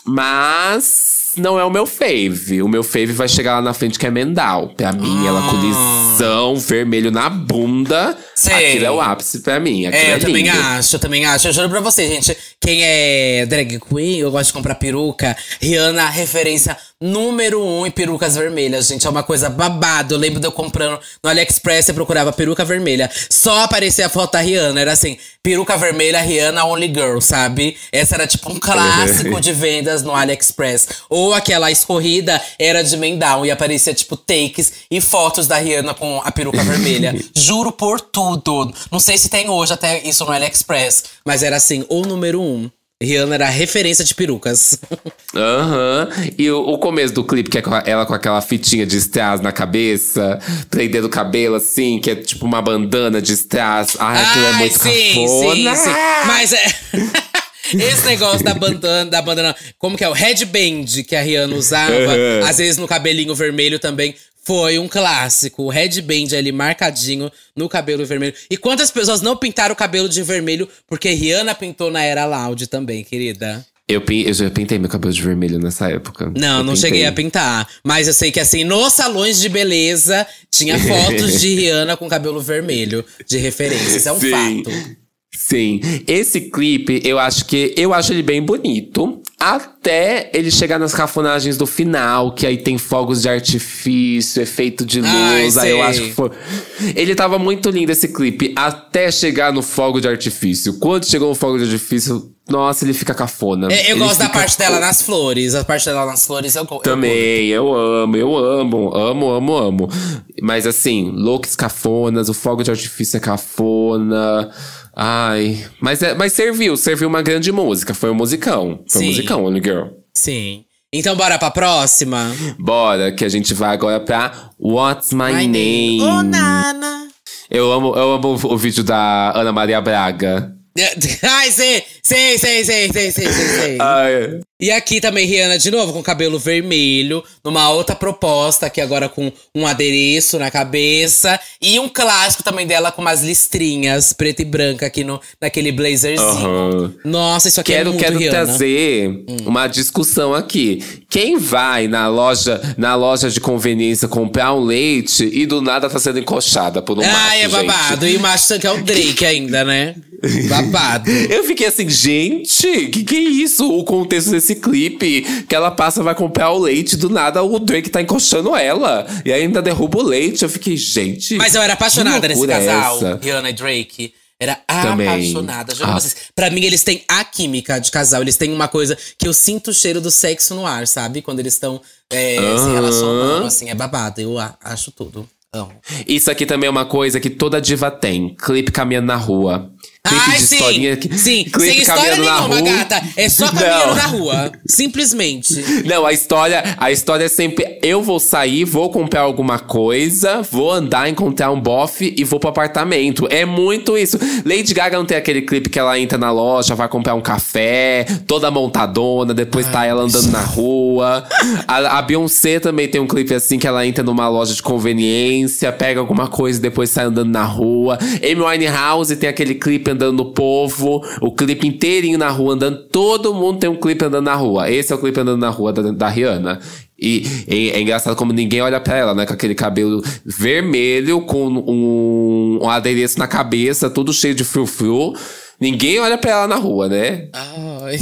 Speaker 1: Mas não é o meu fave. O meu fave vai chegar lá na frente, que é Mendal. Pra mim, ela com lisão, vermelho na bunda.
Speaker 2: Sei.
Speaker 1: Aquilo é o ápice pra mim. Aquilo
Speaker 2: É,
Speaker 1: é,
Speaker 2: eu também
Speaker 1: lindo.
Speaker 2: acho, eu também acho. Eu juro pra você, gente. Quem é drag queen, eu gosto de comprar peruca. Rihanna, referência número um em perucas vermelhas, gente. É uma coisa babado. Eu lembro de eu comprando no AliExpress, eu procurava peruca vermelha. Só aparecia a foto da Rihanna. Era assim, peruca vermelha, Rihanna Only Girl, sabe? Essa era tipo um clássico de vendas no AliExpress. Ou aquela escorrida era de Mendown e aparecia tipo takes e fotos da Rihanna com a peruca vermelha. Juro por tudo. Não sei se tem hoje até isso no AliExpress, mas era assim, o número um. Rihanna era a referência de perucas.
Speaker 1: Aham. E o, o começo do clipe, que é ela com aquela fitinha de strass na cabeça, prendendo o cabelo assim, que é tipo uma bandana de strass. Ai, aquilo é muito cafona.
Speaker 2: sim, sim. Mas é. Esse negócio da bandana, da bandana, como que é? O headband que a Rihanna usava,
Speaker 1: Uhum.
Speaker 2: às vezes no cabelinho vermelho também. Foi um clássico. O headband ali marcadinho no cabelo vermelho. E quantas pessoas não pintaram o cabelo de vermelho porque Rihanna pintou na era Loud também, querida?
Speaker 1: Eu, eu já pintei meu cabelo de vermelho nessa época.
Speaker 2: Não,
Speaker 1: Eu
Speaker 2: não
Speaker 1: pintei.
Speaker 2: cheguei a pintar. Mas eu sei que assim, nos salões de beleza, tinha fotos de Rihanna com cabelo vermelho de referência. Isso é um
Speaker 1: Sim.
Speaker 2: fato.
Speaker 1: Sim, esse clipe eu acho que eu acho ele bem bonito. Até ele chegar nas cafonagens do final, que aí tem fogos de artifício, efeito de luz.
Speaker 2: Ai,
Speaker 1: aí eu acho que foi. Ele tava muito lindo esse clipe, até chegar no fogo de artifício. Quando chegou no fogo de artifício, nossa, ele fica cafona.
Speaker 2: É, eu
Speaker 1: Ele
Speaker 2: gosto da parte dela nas flores. A parte dela nas flores eu, go- eu
Speaker 1: Também, eu amo, eu amo, amo, amo, amo. Mas assim, looks cafonas, o fogo de artifício é cafona. Ai, mas, é, mas serviu, serviu uma grande música. Foi um musicão. Foi
Speaker 2: Sim.
Speaker 1: um musicão, Only Girl.
Speaker 2: Sim. Então bora pra próxima?
Speaker 1: Bora, que a gente vai agora pra What's My, My Name? name?
Speaker 2: Oh, Nana.
Speaker 1: Eu amo, eu amo o vídeo da Ana Maria Braga.
Speaker 2: Ai, sei, sei, sei, sei, sei, sei, sei.
Speaker 1: Ai,
Speaker 2: e aqui também Rihanna de novo com cabelo vermelho, numa outra proposta aqui agora com um adereço na cabeça e um clássico também dela com umas listrinhas preta e branca aqui no naquele blazerzinho.
Speaker 1: aham.
Speaker 2: Nossa, isso aqui é
Speaker 1: Quero,
Speaker 2: muito
Speaker 1: quero
Speaker 2: Rihanna.
Speaker 1: trazer uma discussão aqui. Quem vai na loja, na loja de conveniência comprar um leite e do nada tá sendo encoxada por um macho,
Speaker 2: Ai, é
Speaker 1: gente?
Speaker 2: babado. E o macho que é o Drake ainda, né? Babado.
Speaker 1: Eu fiquei assim, gente, que que é isso? O contexto desse clipe, que ela passa, vai comprar o leite, do nada o Drake tá encoxando ela. E ainda derruba o leite. Eu fiquei, gente.
Speaker 2: Mas eu era apaixonada nesse
Speaker 1: é
Speaker 2: casal,
Speaker 1: essa?
Speaker 2: Rihanna e Drake. Era
Speaker 1: Também.
Speaker 2: apaixonada. Juro
Speaker 1: Ah.
Speaker 2: pra vocês. Pra mim, eles têm a química de casal. Eles têm uma coisa que eu sinto o cheiro do sexo no ar, sabe? Quando eles estão é, se
Speaker 1: Aham.
Speaker 2: relacionando, assim, é babado. Eu acho tudo. Amo.
Speaker 1: Isso aqui também é uma coisa que toda diva tem. Clipe caminhando na rua. Clipe
Speaker 2: Ai,
Speaker 1: de
Speaker 2: sim!
Speaker 1: historinha. que-
Speaker 2: Sim,
Speaker 1: clipe
Speaker 2: sem história
Speaker 1: caminhando na
Speaker 2: nenhuma,
Speaker 1: rua.
Speaker 2: gata. É só caminhando
Speaker 1: Não.
Speaker 2: na rua. Simplesmente.
Speaker 1: Não, a história, a história é sempre eu vou sair, vou comprar alguma coisa, vou andar, encontrar um bofe e vou pro apartamento. É muito isso. Lady Gaga não tem aquele clipe que ela entra na loja, vai comprar um café, toda montadona, depois tá ela andando na rua. A, a Beyoncé também tem um clipe assim que ela entra numa loja de conveniência, pega alguma coisa e depois sai andando na rua. Amy Winehouse tem aquele clipe andando no povo, o clipe inteirinho na rua andando. Todo mundo tem um clipe andando na rua. Esse é o clipe andando na rua da, da Rihanna. E é, é engraçado como ninguém olha pra ela, né? Com aquele cabelo vermelho, com um, um adereço na cabeça, tudo cheio de frufru. Ninguém olha pra ela na rua, né?
Speaker 2: Ai.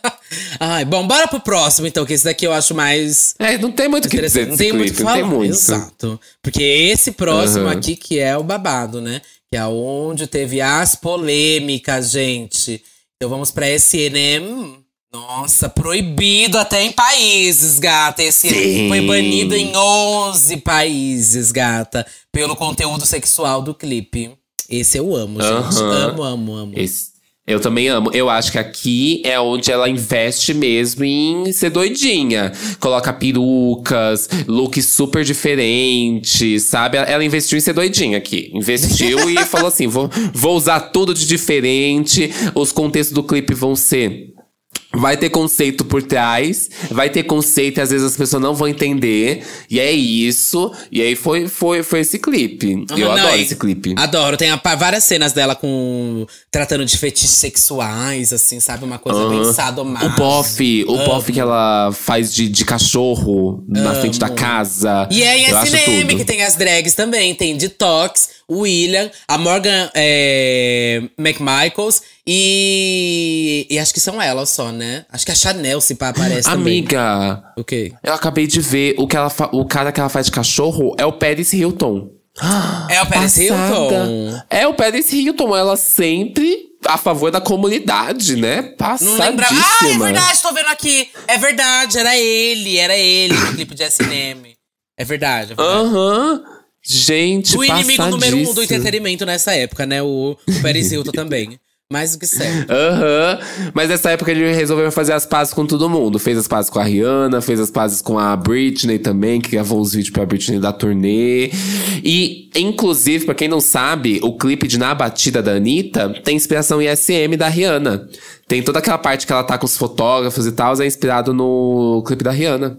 Speaker 2: Ai, bom, bora pro próximo, então, que esse daqui eu acho mais.
Speaker 1: É, não tem muito o que dizer.
Speaker 2: Não tem muito
Speaker 1: clipe,
Speaker 2: que
Speaker 1: não tem
Speaker 2: falar.
Speaker 1: muito.
Speaker 2: Exato. Porque esse próximo
Speaker 1: Aham.
Speaker 2: aqui que é o babado, né? Que é onde teve as polêmicas, gente. Então vamos pra esse Enem. Nossa, proibido até em países, gata. Esse
Speaker 1: Sim.
Speaker 2: foi banido em 11 países, gata, pelo conteúdo sexual do clipe. Esse eu amo, gente.
Speaker 1: Aham.
Speaker 2: Amo, amo, amo.
Speaker 1: Esse, Eu também amo. Eu acho que aqui é onde ela investe mesmo em ser doidinha. Coloca perucas, looks super diferentes, sabe? Ela investiu em ser doidinha aqui. Investiu e falou assim: vou, vou usar tudo de diferente. Os contextos do clipe vão ser Vai ter conceito por trás, vai ter conceito e às vezes as pessoas não vão entender. E é isso. E aí foi, foi, foi esse clipe. Uhum, Eu não, adoro esse clipe.
Speaker 2: Adoro. Tem a, várias cenas dela com. tratando de fetiches sexuais, assim, sabe? Uma coisa uhum. bem sadomaso.
Speaker 1: O bofe, o bofe que ela faz de, de cachorro na frente da casa.
Speaker 2: E é em SNM que tem as drags também. Tem Detox, William, a Morgan é, McMichaels e, e acho que são elas só, né? Acho que a Chanel se pá aparece
Speaker 1: Amiga,
Speaker 2: também. o quê?
Speaker 1: Eu acabei de ver o que ela o cara que ela faz de cachorro é o Paris Hilton.
Speaker 2: É o Paris Hilton.
Speaker 1: É o Paris Hilton, ela sempre a favor da comunidade, né? Passadíssima. Não lembra... Ah,
Speaker 2: é verdade, tô vendo aqui. É verdade, era ele, era ele no clipe de S&M. É verdade, é verdade.
Speaker 1: Aham. Uhum. Gente,
Speaker 2: O inimigo número um do entretenimento nessa época, né? O, o Paris Hilton também. Mais do que certo.
Speaker 1: Aham. Uhum. Mas nessa época ele resolveu fazer as pazes com todo mundo. Fez as pazes com a Rihanna, fez as pazes com a Britney também, que gravou uns vídeos pra Britney da turnê. E, inclusive, pra quem não sabe, o clipe de Na Batida da Anitta tem inspiração em SM da Rihanna. Tem toda aquela parte que ela tá com os fotógrafos e tal, é inspirado no clipe da Rihanna.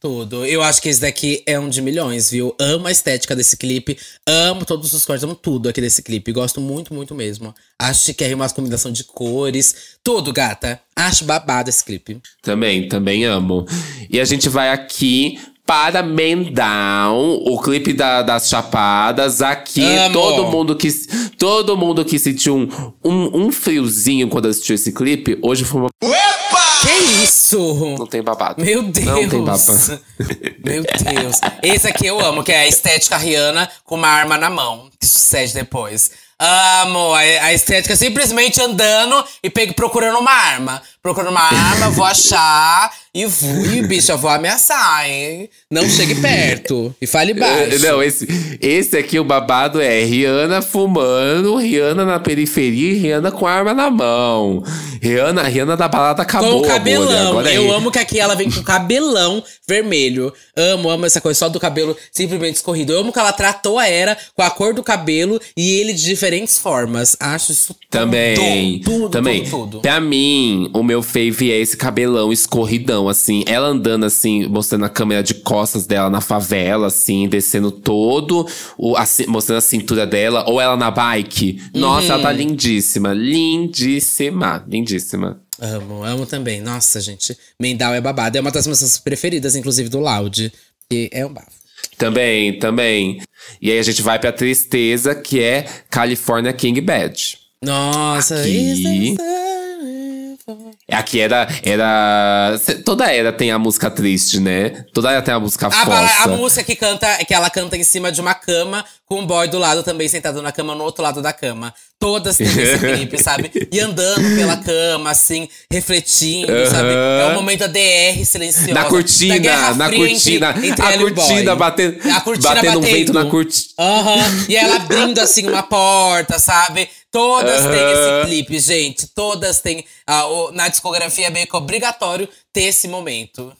Speaker 2: Tudo. Eu acho que esse daqui é um de milhões, viu? Amo a estética desse clipe. Amo todos os cortes, amo tudo aqui desse clipe. Gosto muito, muito mesmo. Acho que é uma combinação de cores. Tudo, gata. Acho babado esse clipe.
Speaker 1: Também, também amo. E a gente vai aqui para Mendown, o clipe da, das Chapadas. Aqui, Amo. todo mundo que todo mundo que sentiu um, um, um friozinho quando assistiu esse clipe, hoje foi uma.
Speaker 2: Epa! Que isso?
Speaker 1: Não tem babado.
Speaker 2: Meu Deus.
Speaker 1: Não tem babado.
Speaker 2: Meu Deus. Esse aqui eu amo, que é a estética Rihanna com uma arma na mão, que sucede depois. Amo a, a estética simplesmente andando e pego, procurando uma arma. Procurando uma arma, vou achar e vou. E, bicho, eu vou ameaçar, hein? Não chegue perto. E fale baixo.
Speaker 1: Não, esse, esse aqui, o babado é Rihanna fumando, Rihanna na periferia e Rihanna com a arma na mão. Rihanna, Rihanna da balada acabou.
Speaker 2: Com o cabelão. É eu amo que aqui ela vem com cabelão vermelho. Amo, amo essa coisa só do cabelo simplesmente escorrido. Eu amo que ela tratou a Era com a cor do cabelo e ele de diferentes formas. Acho isso
Speaker 1: também.
Speaker 2: Tudo, tudo,
Speaker 1: também.
Speaker 2: tudo, tudo.
Speaker 1: Pra mim, o meu fave é esse cabelão escorridão, assim. Ela andando assim, mostrando a câmera de costas dela na favela, assim, descendo todo, o, assim, mostrando a cintura dela, ou ela na bike. Nossa, uhum. ela tá uhum. lindíssima. Lindíssima. Lindíssima.
Speaker 2: Amo, amo também. Nossa, gente. Mendal é babado. É uma das minhas preferidas, inclusive, do Loud. E é um bafo.
Speaker 1: Também, também. E aí a gente vai pra tristeza, que é California King Bad.
Speaker 2: Nossa,
Speaker 1: Aqui... Aqui era, era. Toda era tem a música triste, né? Toda era tem a música
Speaker 2: a, A música que canta, que ela canta em cima de uma cama, com um boy do lado também sentado na cama, no outro lado da cama. Todas têm esse clipe, sabe? E andando pela cama, assim, refletindo, uhum. sabe? É o momento da DR silenciosa.
Speaker 1: Na cortina, na cortina. Entre, entre a, cortina batendo, a cortina batendo, batendo vento na cortina.
Speaker 2: Uhum. E ela abrindo, assim, uma porta, sabe? Todas uhum. têm esse clipe, gente. Todas têm. Uh, na discografia é meio que obrigatório ter esse momento.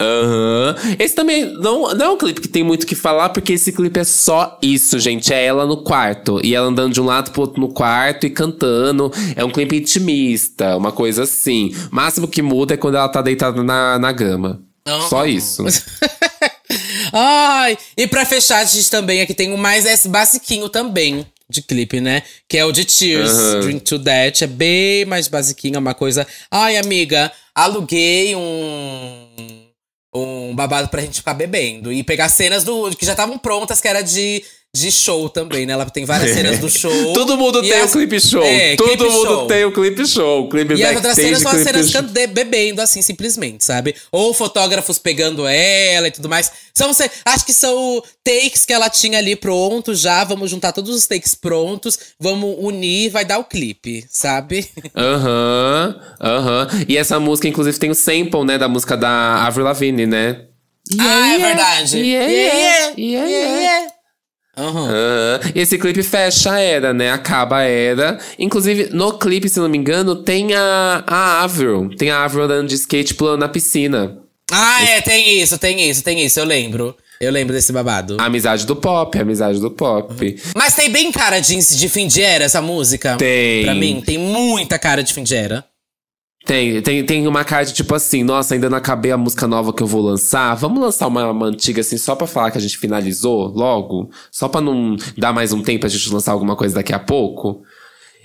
Speaker 1: Aham. Uhum. Esse também não, não é um clipe que tem muito o que falar, porque esse clipe é só isso, gente. É ela no quarto. E ela andando de um lado pro outro no quarto e cantando. É um clipe intimista, uma coisa assim. O máximo que muda é quando ela tá deitada na, na grama. Uhum. Só isso.
Speaker 2: Ai, e pra fechar, a gente também aqui tem o mais esse basiquinho também de clipe, né? Que é o de Tears, uhum. Drink to That. É bem mais basiquinho, é uma coisa. Ai, amiga, aluguei um. Um babado pra gente ficar bebendo. E pegar cenas do que já estavam prontas, que era de de show também, né? Ela tem várias cenas do show.
Speaker 1: Todo mundo tem o clipe show. É, Todo clipe mundo show. tem o clipe show. Clipe
Speaker 2: e as outras cenas são as cenas show. bebendo, assim, simplesmente, sabe? Ou fotógrafos pegando ela e tudo mais. São, acho que são takes que ela tinha ali pronto já. Vamos juntar todos os takes prontos, vamos unir, vai dar o clipe, sabe?
Speaker 1: Aham, uhum, aham. Uhum. E essa música, inclusive, tem o sample, né? Da música da Avril Lavigne, né?
Speaker 2: Yeah, ah, é verdade.
Speaker 1: Yeah, yeah, yeah, yeah, yeah.
Speaker 2: Aham.
Speaker 1: Aham. E esse clipe fecha a era, né? Acaba a era. Inclusive, no clipe, se não me engano, tem a, a Avril. Tem a Avril andando de skate pulando na piscina.
Speaker 2: Ah, é, tem isso, tem isso, tem isso, eu lembro. Eu lembro desse babado.
Speaker 1: A amizade do pop, amizade do pop.
Speaker 2: Mas tem bem cara de, de fim de era essa música?
Speaker 1: Tem.
Speaker 2: Pra mim, tem muita cara de fim de era.
Speaker 1: Tem, tem, tem uma cara de tipo assim, nossa, ainda não acabei a música nova que eu vou lançar. Vamos lançar uma, uma antiga assim, só pra falar que a gente finalizou logo? Só pra não dar mais um tempo pra gente lançar alguma coisa daqui a pouco?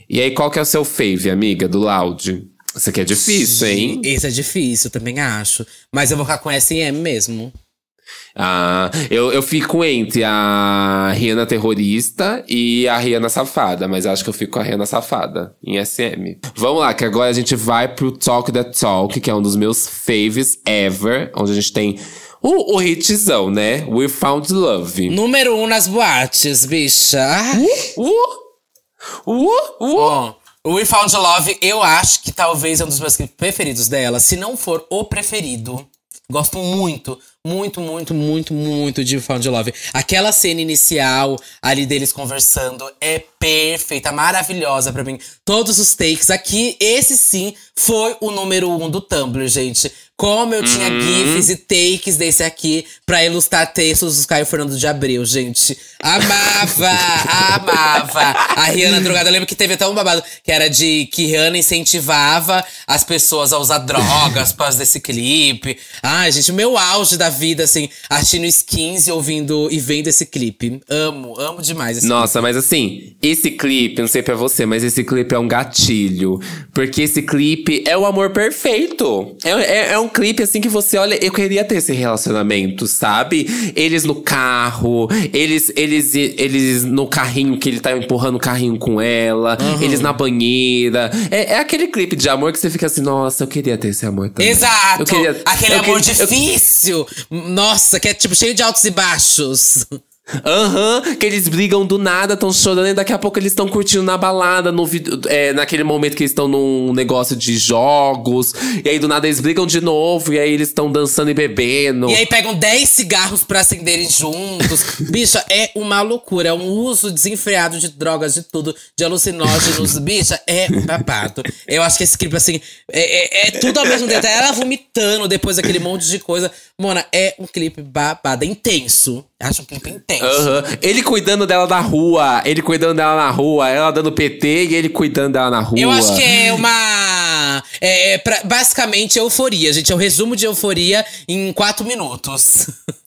Speaker 1: E aí, qual que é o seu fave, amiga, do Loud? Isso aqui é difícil, hein?
Speaker 2: Esse é difícil, eu também acho. Mas eu vou ficar com SM mesmo.
Speaker 1: Ah, eu, eu fico entre a Rihanna terrorista e a Rihanna safada, mas acho que eu fico com a Rihanna safada em SM. Vamos lá, que agora a gente vai pro Talk the Talk, que é um dos meus faves ever, onde a gente tem o, o hitzão, né? We Found Love.
Speaker 2: Número um nas boates, bicha.
Speaker 1: Uh! Uh! Uh!
Speaker 2: Ó, o We Found Love, eu acho que talvez é um dos meus preferidos dela, se não for o preferido. Gosto muito, muito, muito, muito, muito de Found Love. Aquela cena inicial ali deles conversando é perfeita, maravilhosa pra mim. Todos os takes aqui, esse sim foi o número um do Tumblr, gente. Como eu tinha gifs e takes desse aqui pra ilustrar textos dos Caio Fernando de Abreu, gente. Amava, amava. A Rihanna drogada, eu lembro que teve até um babado que era de que Rihanna incentivava as pessoas a usar drogas por causa desse clipe. Ai, gente, o meu auge da vida, assim, assistindo skins e ouvindo e vendo esse clipe. Amo, amo demais esse
Speaker 1: Nossa, mas assim, esse clipe, não sei pra você, mas esse clipe é um gatilho. Porque esse clipe é o amor perfeito. É, é, é um clipe assim que você olha, eu queria ter esse relacionamento, sabe? Eles no carro, eles, eles, eles no carrinho que ele tá empurrando o carrinho com ela, eles na banheira. É, é aquele clipe de amor que você fica assim, nossa, eu queria ter esse amor também.
Speaker 2: Exato!
Speaker 1: Eu queria,
Speaker 2: Aquele
Speaker 1: eu
Speaker 2: amor
Speaker 1: queria- eu-
Speaker 2: difícil! Nossa, que é tipo cheio de altos e baixos.
Speaker 1: Aham, que eles brigam do nada, tão chorando e daqui a pouco eles estão curtindo na balada, no, é, naquele momento que eles estão num negócio de jogos. E aí do nada eles brigam de novo, e aí eles estão dançando e bebendo.
Speaker 2: E aí pegam 10 cigarros pra acenderem juntos. Bicha, é uma loucura. É um uso desenfreado de drogas, de tudo, de alucinógenos. Bicha, é um babado. Eu acho que esse clipe, assim, é, é- é tudo ao mesmo tempo. Ela vomitando depois daquele monte de coisa. Mona, é um clipe babado, é intenso. Acho um clipe intenso.
Speaker 1: Aham. Ele cuidando dela na rua, ele cuidando dela na rua, ela dando PT e ele cuidando dela na rua.
Speaker 2: Eu acho que é uma. É, é pra- basicamente euforia, gente. É um resumo de euforia em quatro minutos.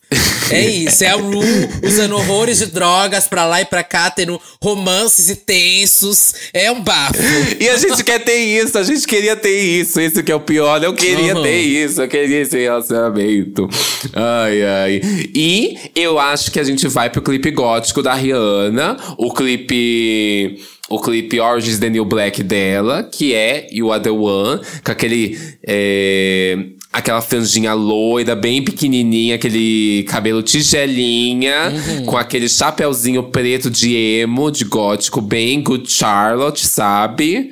Speaker 2: É isso, é a Ru usando horrores de drogas pra lá e pra cá, tendo romances e tensos. É um bafo.
Speaker 1: E a gente quer ter isso, a gente queria ter isso. Esse que é o pior. Eu queria
Speaker 2: Uhum.
Speaker 1: ter isso, eu queria esse relacionamento. Ai, ai. E eu acho que a gente vai pro clipe gótico da Rihanna. O clipe. O clipe Orange is the New Black dela, que é You Are the One, com aquele. é, aquela franjinha loira, bem pequenininha, aquele cabelo tigelinha,
Speaker 2: Uhum.
Speaker 1: com aquele chapeuzinho preto de emo, de gótico, bem Good Charlotte, sabe?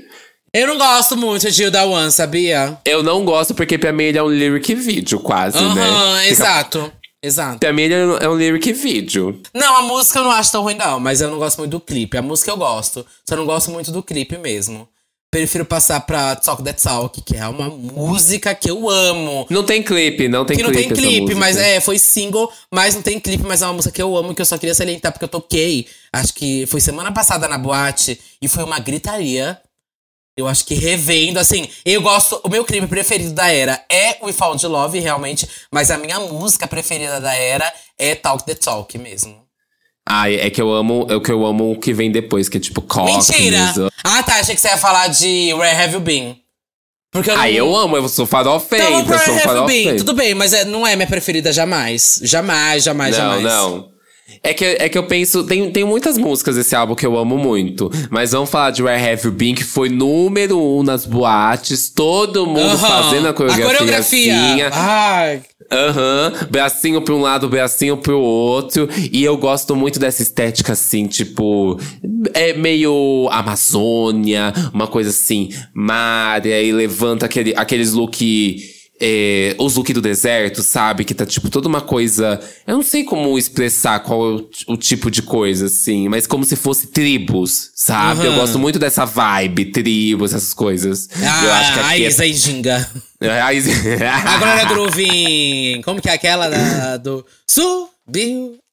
Speaker 2: Eu não gosto muito de da One, sabia?
Speaker 1: Eu não gosto porque pra mim ele é um lyric vídeo, quase,
Speaker 2: Aham,
Speaker 1: né? Fica-
Speaker 2: exato. Exato.
Speaker 1: Pra mim ele é um lyric vídeo.
Speaker 2: Não, a música eu não acho tão ruim, não, mas eu não gosto muito do clipe. A música eu gosto, só não gosto muito do clipe mesmo. Prefiro passar pra Talk That Talk, que é uma música que eu amo.
Speaker 1: Não tem clipe, não tem
Speaker 2: que não
Speaker 1: clipe.
Speaker 2: tem
Speaker 1: essa
Speaker 2: clipe,
Speaker 1: música.
Speaker 2: mas é, foi single, mas não tem clipe, mas é uma música que eu amo, que eu só queria salientar porque eu toquei. Acho que foi semana passada na boate e foi uma gritaria. Eu acho que revendo, assim, eu gosto. O meu clipe preferido da era é We Found Love, realmente, mas a minha música preferida da era é Talk the Talk mesmo.
Speaker 1: Ah, é que eu amo, é que eu amo o que vem depois, que é tipo Cockney.
Speaker 2: Mentira! Ah, tá, achei que você ia falar de Where Have You Been? Porque eu não.
Speaker 1: Ah, eu amo, eu sou farofeita,
Speaker 2: Então,
Speaker 1: eu sou farofeita.
Speaker 2: Tudo bem, mas é- não é minha preferida jamais. Jamais, jamais,
Speaker 1: Não,
Speaker 2: jamais.
Speaker 1: não. É que, é que eu penso, tem, tem muitas músicas desse álbum que eu amo muito. Mas vamos falar de Where Have You Been, que foi número um nas boates, todo mundo fazendo a coreografia.
Speaker 2: A coreografia. Ai.
Speaker 1: Aham, bracinho pra um lado, bracinho pro outro. E eu gosto muito dessa estética, assim, tipo. É meio Amazônia, uma coisa assim, mar, e aí levanta aquele, aqueles look. É, os look do deserto, sabe? Que tá, tipo, toda uma coisa. Eu não sei como expressar qual é o, o tipo de coisa, assim, mas como se fosse tribos, sabe?
Speaker 2: Uhum.
Speaker 1: Eu gosto muito dessa vibe, tribos, essas coisas.
Speaker 2: Ah,
Speaker 1: eu acho que
Speaker 2: a
Speaker 1: aqui
Speaker 2: e Ginga.
Speaker 1: é... A Isa-
Speaker 2: A Glória Groove. Como que é aquela da, do.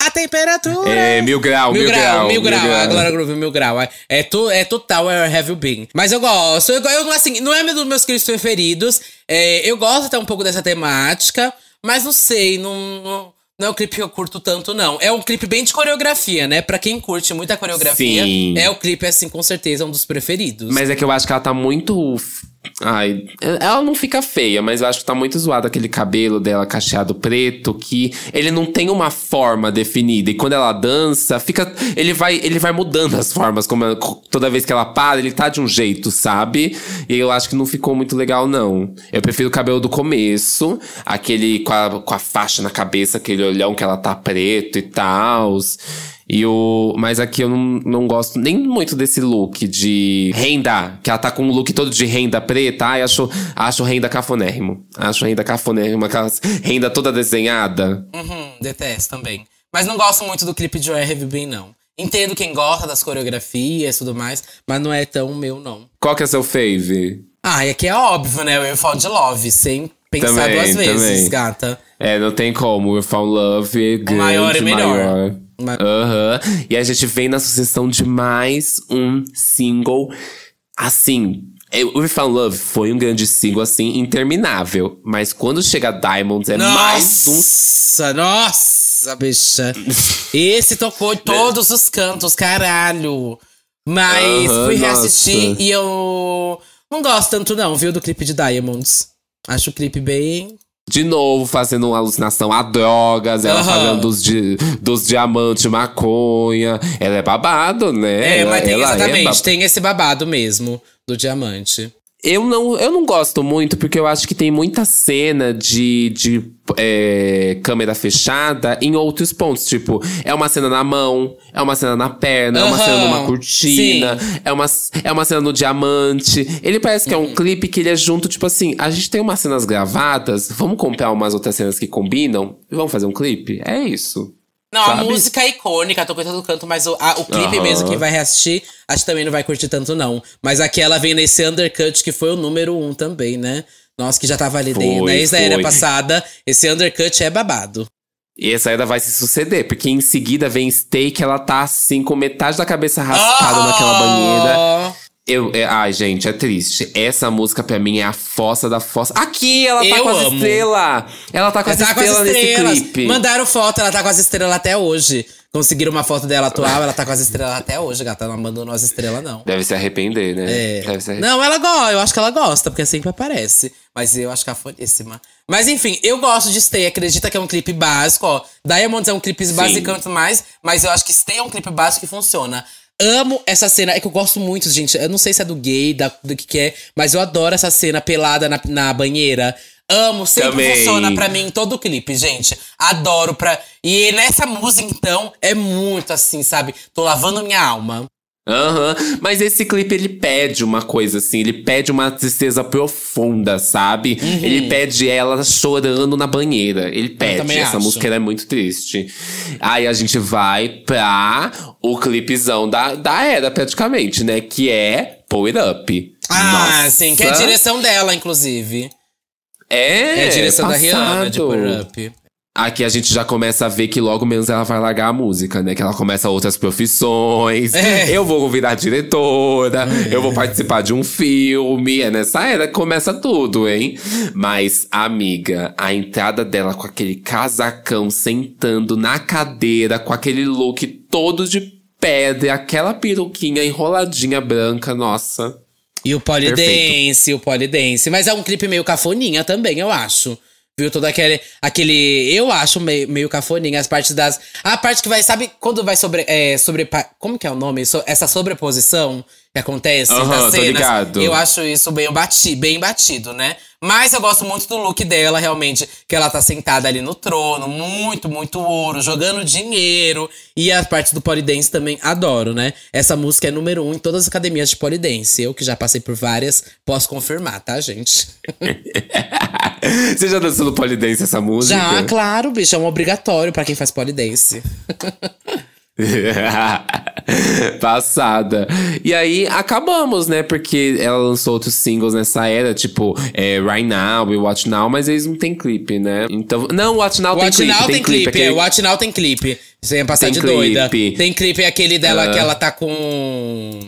Speaker 2: A temperatura.
Speaker 1: É, mil grau,
Speaker 2: Mil,
Speaker 1: mil,
Speaker 2: grau, mil grau,
Speaker 1: grau.
Speaker 2: a Glória Groove, mil grau. É, é, tu, é total Where Have You Been. Mas eu gosto, eu, eu assim, não é um dos meus clipes preferidos. É, eu gosto até um pouco dessa temática, mas não sei, não, não, não é um clipe que eu curto tanto, não. É um clipe bem de coreografia, né? Pra quem curte muita coreografia,
Speaker 1: Sim.
Speaker 2: é o clipe, assim, com certeza, um dos preferidos.
Speaker 1: Mas é que eu acho que ela tá muito. Ai, ela não fica feia, mas eu acho que tá muito zoado aquele cabelo dela cacheado preto, que ele não tem uma forma definida. E quando ela dança, fica. Ele vai, ele vai mudando as formas. Como toda vez que ela para, ele tá de um jeito, sabe? E eu acho que não ficou muito legal, não. Eu prefiro o cabelo do começo, aquele com a, com a faixa na cabeça, aquele olhão que ela tá preto e tal. E o. Mas aqui eu não, não gosto nem muito desse look de renda, que ela tá com um look todo de renda preta. Ai, acho, acho renda cafonérrimo. Acho renda cafonérrimo, aquelas renda toda desenhada.
Speaker 2: Uhum, detesto também. Mas não gosto muito do clipe de Been, não. Entendo quem gosta das coreografias e tudo mais, mas não é tão meu, não.
Speaker 1: Qual que é seu fave?
Speaker 2: Ah, e aqui é óbvio, né? O You Fall de Love, sem pensar
Speaker 1: Também,
Speaker 2: duas vezes,
Speaker 1: também.
Speaker 2: gata.
Speaker 1: É, não tem como. We Found Love, grande,
Speaker 2: maior é melhor.
Speaker 1: maior. Aham. E a gente vem na sucessão de mais um single. Assim, é, We Found Love foi um grande single, assim, interminável. Mas quando chega Diamonds, é mais um
Speaker 2: Nossa, nossa, bicha. Esse tocou em todos os cantos, caralho. Mas
Speaker 1: Aham,
Speaker 2: fui reassistir
Speaker 1: nossa.
Speaker 2: e eu não gosto tanto não, viu, do clipe de Diamonds. Acho o clipe bem...
Speaker 1: De novo, fazendo uma alucinação a drogas, ela
Speaker 2: Aham.
Speaker 1: falando dos, di dos diamantes, maconha. Ela é babado, né?
Speaker 2: É,
Speaker 1: ela,
Speaker 2: mas tem
Speaker 1: é
Speaker 2: exatamente,
Speaker 1: bab-
Speaker 2: tem esse babado mesmo do diamante.
Speaker 1: Eu não, eu não gosto muito, porque eu acho que tem muita cena de, de é, câmera fechada em outros pontos. Tipo, é uma cena na mão, é uma cena na perna, é uma cena numa cortina, é uma, é uma cena no diamante. Ele parece que é
Speaker 2: Uhum.
Speaker 1: um clipe que ele é junto, tipo assim, a gente tem umas cenas gravadas, vamos comprar umas outras cenas que combinam e vamos fazer um clipe? É isso.
Speaker 2: Não, a
Speaker 1: Sabe?
Speaker 2: música é icônica, tô coitado do canto, mas o, a- o clipe
Speaker 1: Aham.
Speaker 2: mesmo, quem vai reassistir, acho que também não vai curtir tanto, não. Mas aqui ela vem nesse undercut, que foi o número um também, né? Nossa, que já tava ali
Speaker 1: Foi,
Speaker 2: desde a era passada. Esse undercut é babado.
Speaker 1: E essa ainda vai se suceder, porque em seguida vem que ela tá assim, com metade da cabeça raspada naquela banheira. Eu, é- ai, gente, é triste. Essa música pra mim é a fossa da fossa. Aqui, ela tá
Speaker 2: Eu
Speaker 1: com as
Speaker 2: amo.
Speaker 1: estrelas. Ela tá com as
Speaker 2: Ela tá com as
Speaker 1: estrelas nesse
Speaker 2: estrelas.
Speaker 1: clipe.
Speaker 2: Mandaram foto, ela tá com as estrelas até hoje. Conseguiram uma foto dela atual, ela tá com as estrelas até hoje, gata. Ela não abandonou as estrelas, não.
Speaker 1: Deve se arrepender, né?
Speaker 2: É.
Speaker 1: Deve se arrepender.
Speaker 2: Não, ela gosta, eu acho que ela gosta, porque sempre aparece. Mas eu acho que ela foi foníssima. Mas enfim, eu gosto de Stay, acredita que é um clipe básico, ó. Diamonds é um clipe básico e mais, mas eu acho que Stay é um clipe básico que funciona. Amo essa cena, é que eu gosto muito, gente. Eu não sei se é do gay, da, do que, que é, mas eu adoro essa cena pelada na, na banheira. Amo, sempre
Speaker 1: Também.
Speaker 2: funciona pra mim em todo o clipe, gente. Adoro pra. E nessa música, então, é muito assim, sabe? Tô lavando minha alma.
Speaker 1: Aham. Mas esse clipe, ele pede uma coisa assim. Ele pede uma tristeza profunda, sabe?
Speaker 2: Uhum.
Speaker 1: Ele pede ela chorando na banheira. Ele pede. Essa
Speaker 2: acho.
Speaker 1: música é muito triste. Aí a gente vai pra o clipezão da, da era, praticamente, né? Que é Pull It Up.
Speaker 2: Ah,
Speaker 1: Nossa.
Speaker 2: sim, que é a direção dela, inclusive.
Speaker 1: É,
Speaker 2: É, a direção da Rihanna, de
Speaker 1: passado.
Speaker 2: Put Up.
Speaker 1: Aqui a gente já começa a ver que logo menos ela vai largar a música, né? Que ela começa outras profissões.
Speaker 2: É.
Speaker 1: Eu vou virar diretora, eu vou participar de um filme. É nessa era que começa tudo, hein? Mas, amiga, a entrada dela com aquele casacão sentando na cadeira, com aquele look todo de pedra, aquela peruquinha enroladinha branca, nossa.
Speaker 2: E o Polidense, o Polidense. Mas é um clipe meio cafoninha também, eu acho. Viu? Todo aquele. aquele eu acho meio, meio cafoninha. As partes das. A parte que vai. Sabe quando vai sobre. É, sobre como que é o nome? So- essa sobreposição que acontece das
Speaker 1: tô
Speaker 2: cenas.
Speaker 1: ligado.
Speaker 2: Eu acho isso bem, bati, bem batido, né? Mas eu gosto muito do look dela, realmente. Que ela tá sentada ali no trono, muito, muito ouro, jogando dinheiro. E as partes do polidense também adoro, né? Essa música é número um em todas as academias de polidense. Eu que já passei por várias, posso confirmar, tá, gente?
Speaker 1: Você já dançou no polidense essa música?
Speaker 2: Já, claro, bicho. É um obrigatório pra quem faz polidense.
Speaker 1: Passada. E aí acabamos, né? Porque ela lançou outros singles nessa era, tipo é, Right Now e Watch Now, mas eles não tem clipe, né? Então. Não, Watch Now
Speaker 2: Watch
Speaker 1: tem clipe.
Speaker 2: Now
Speaker 1: tem,
Speaker 2: tem clipe,
Speaker 1: aquele-
Speaker 2: é, Watch Now tem clipe. Você ia passar
Speaker 1: Tem
Speaker 2: de doida.
Speaker 1: clipe.
Speaker 2: Tem clipe, é aquele dela
Speaker 1: Ah.
Speaker 2: que ela tá com.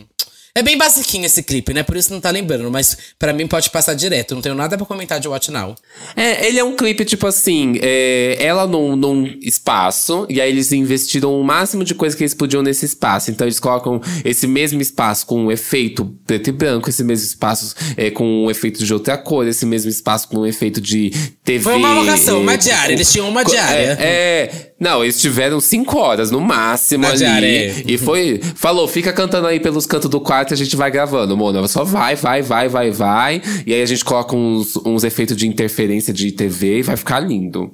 Speaker 2: É bem basiquinho esse clipe, né? Por isso não tá lembrando, mas pra mim pode passar direto. Não tenho nada pra comentar de Watch Now.
Speaker 1: É, ele é um clipe, tipo assim, é, ela num, num espaço, e aí eles investiram o máximo de coisa que eles podiam nesse espaço. Então eles colocam esse mesmo espaço com um efeito preto e branco, esse mesmo espaço é, com um efeito de outra cor, esse mesmo espaço com um efeito de TV.
Speaker 2: Foi uma locação,
Speaker 1: é,
Speaker 2: uma diária. Eles tinham uma
Speaker 1: co-
Speaker 2: diária.
Speaker 1: É, é. Não, eles tiveram cinco horas no máximo
Speaker 2: Na
Speaker 1: ali.
Speaker 2: diária, é.
Speaker 1: E foi, falou, fica cantando aí pelos cantos do quarto e a gente vai gravando, Mona. Só vai, vai, vai, vai, vai. E aí a gente coloca uns, uns efeitos de interferência de TV e vai ficar lindo.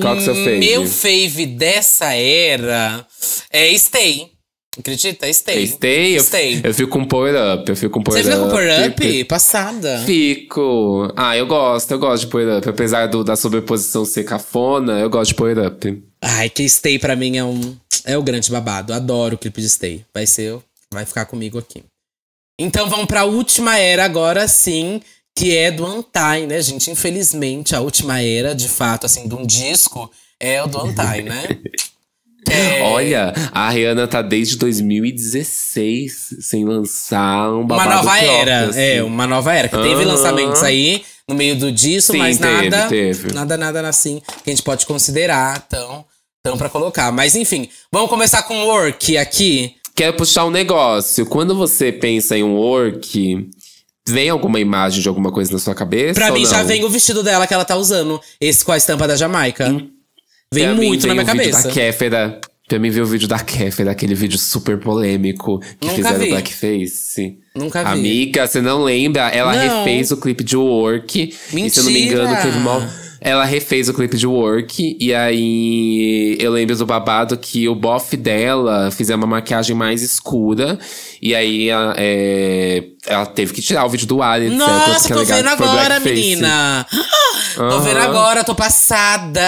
Speaker 1: Qual que é o seu fave?
Speaker 2: Meu fave dessa era é Stay. Acredita? Stay.
Speaker 1: Stay? Eu,
Speaker 2: Stay.
Speaker 1: eu fico com Power Up. Eu fico com Power
Speaker 2: Você
Speaker 1: Up.
Speaker 2: fica com Power Up? Passada.
Speaker 1: Fico. Ah, eu gosto, eu gosto de Power Up. Apesar do, da sobreposição ser cafona, eu gosto de Power Up.
Speaker 2: Ai, que Stay pra mim é um. É o grande babado. Adoro o clipe de Stay. Vai ser. Vai ficar comigo aqui. Então vamos pra última era agora sim, que é do Antai, né, gente? Infelizmente, a última era, de fato, assim, de um disco, é o do Antai, né? É,
Speaker 1: Olha, a Rihanna tá desde 2016 sem lançar um
Speaker 2: uma
Speaker 1: babado
Speaker 2: nova
Speaker 1: top,
Speaker 2: era.
Speaker 1: assim.
Speaker 2: É, uma nova era. Que teve lançamentos aí no meio do disco,
Speaker 1: Sim,
Speaker 2: mas
Speaker 1: teve,
Speaker 2: nada.
Speaker 1: teve.
Speaker 2: Nada, nada assim que a gente pode considerar tão, tão pra colocar. Mas enfim, vamos começar com o Work aqui.
Speaker 1: Quero puxar um negócio. Quando você pensa em um work, vem alguma imagem de alguma coisa na sua cabeça?
Speaker 2: Pra mim já vem o vestido dela que ela tá usando. Esse com a estampa da Jamaica. Vem
Speaker 1: Pra mim,
Speaker 2: muito na
Speaker 1: vem
Speaker 2: minha
Speaker 1: o vídeo
Speaker 2: cabeça.
Speaker 1: Da Kéfera. Mim, ver o vídeo da Kéfera, aquele vídeo super polêmico que
Speaker 2: Nunca
Speaker 1: fizeram
Speaker 2: vi.
Speaker 1: blackface.
Speaker 2: Nunca vi.
Speaker 1: Amiga, você não lembra? Ela
Speaker 2: Não.
Speaker 1: refez o clipe de Work. E se eu não me engano,
Speaker 2: Mentira.
Speaker 1: teve mal. Ela refez o clipe de Work. E aí eu lembro do babado que o bofe dela fizeram uma maquiagem mais escura. E aí ela, é, ela teve que tirar o vídeo do ar, etc.
Speaker 2: Nossa,
Speaker 1: porque
Speaker 2: tô vendo agora, menina. Tô vendo agora, tô passada.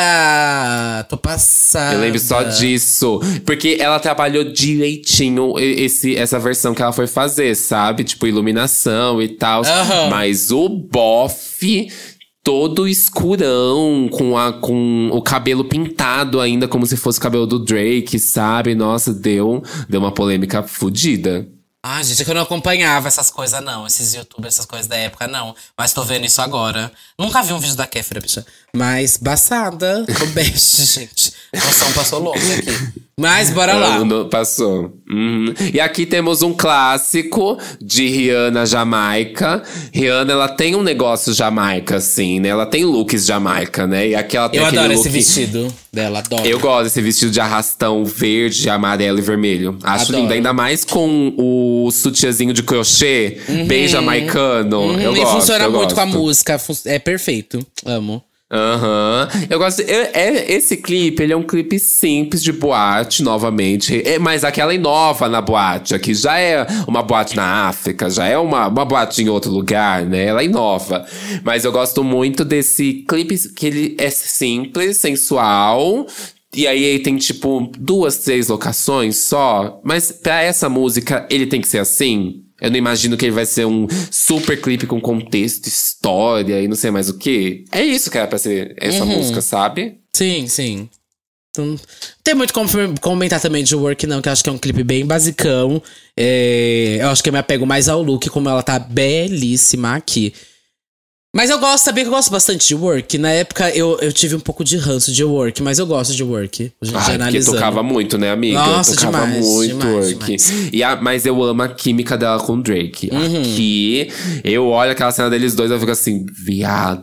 Speaker 2: Tô passada.
Speaker 1: Eu lembro só disso. Porque ela trabalhou direitinho esse, essa versão que ela foi fazer, sabe? Tipo, iluminação e tal.
Speaker 2: Aham.
Speaker 1: Mas o bofe todo escurão, com, a, com o cabelo pintado ainda, como se fosse o cabelo do Drake, sabe? Nossa, deu, deu uma polêmica fodida.
Speaker 2: Ah, gente, é que eu não acompanhava essas coisas, não. Esses youtubers, essas coisas da época, não. Mas tô vendo isso agora. Nunca vi um vídeo da Kéfera, bicha. Mas, baçada. Tô best, gente. Noção passou louco aqui. Mas, bora lá.
Speaker 1: Não- Passou. Uhum. E aqui temos um clássico de Rihanna Jamaica. Rihanna, ela tem um negócio Jamaica, assim, né? Ela tem looks Jamaica, né? E aqui ela tem
Speaker 2: Eu adoro
Speaker 1: look...
Speaker 2: esse vestido dela, adoro.
Speaker 1: Eu gosto desse vestido de arrastão verde, amarelo e vermelho. Acho
Speaker 2: Adoro.
Speaker 1: lindo, ainda mais com o sutiazinho de crochê, bem jamaicano.
Speaker 2: Uhum,
Speaker 1: eu
Speaker 2: e
Speaker 1: gosto,
Speaker 2: funciona
Speaker 1: eu
Speaker 2: muito com a
Speaker 1: gosto.
Speaker 2: música. É perfeito. Amo.
Speaker 1: Aham. Eu gosto. eu- é, esse clipe, ele é um clipe simples de boate, novamente. É, mas aquela inova na boate. Aqui já é uma boate na África, já é uma, uma boate em outro lugar, né? Ela inova. Mas eu gosto muito desse clipe que ele é simples, sensual. E aí tem, tipo, duas, três locações só. Mas pra essa música, ele tem que ser assim. Eu não imagino que ele vai ser um super clipe com contexto, história e não sei mais o que. É isso que era pra ser essa
Speaker 2: Uhum.
Speaker 1: música, sabe?
Speaker 2: Sim, sim. Então, não tem muito como comentar também de Work, não, que eu acho que é um clipe bem basicão. É, eu acho que eu me apego mais ao look, como ela tá belíssima aqui. Mas eu gosto, sabia que eu gosto bastante de Work. Na época eu, eu tive um pouco de ranço de Work, mas eu gosto de Work. A gente
Speaker 1: Ai, porque tocava muito, né, amiga?
Speaker 2: Nossa,
Speaker 1: tocava
Speaker 2: demais,
Speaker 1: muito
Speaker 2: demais,
Speaker 1: work.
Speaker 2: demais.
Speaker 1: E a- mas eu amo a química dela com o Drake.
Speaker 2: Uhum.
Speaker 1: Aqui, eu olho aquela cena deles dois e eu fico assim, viado.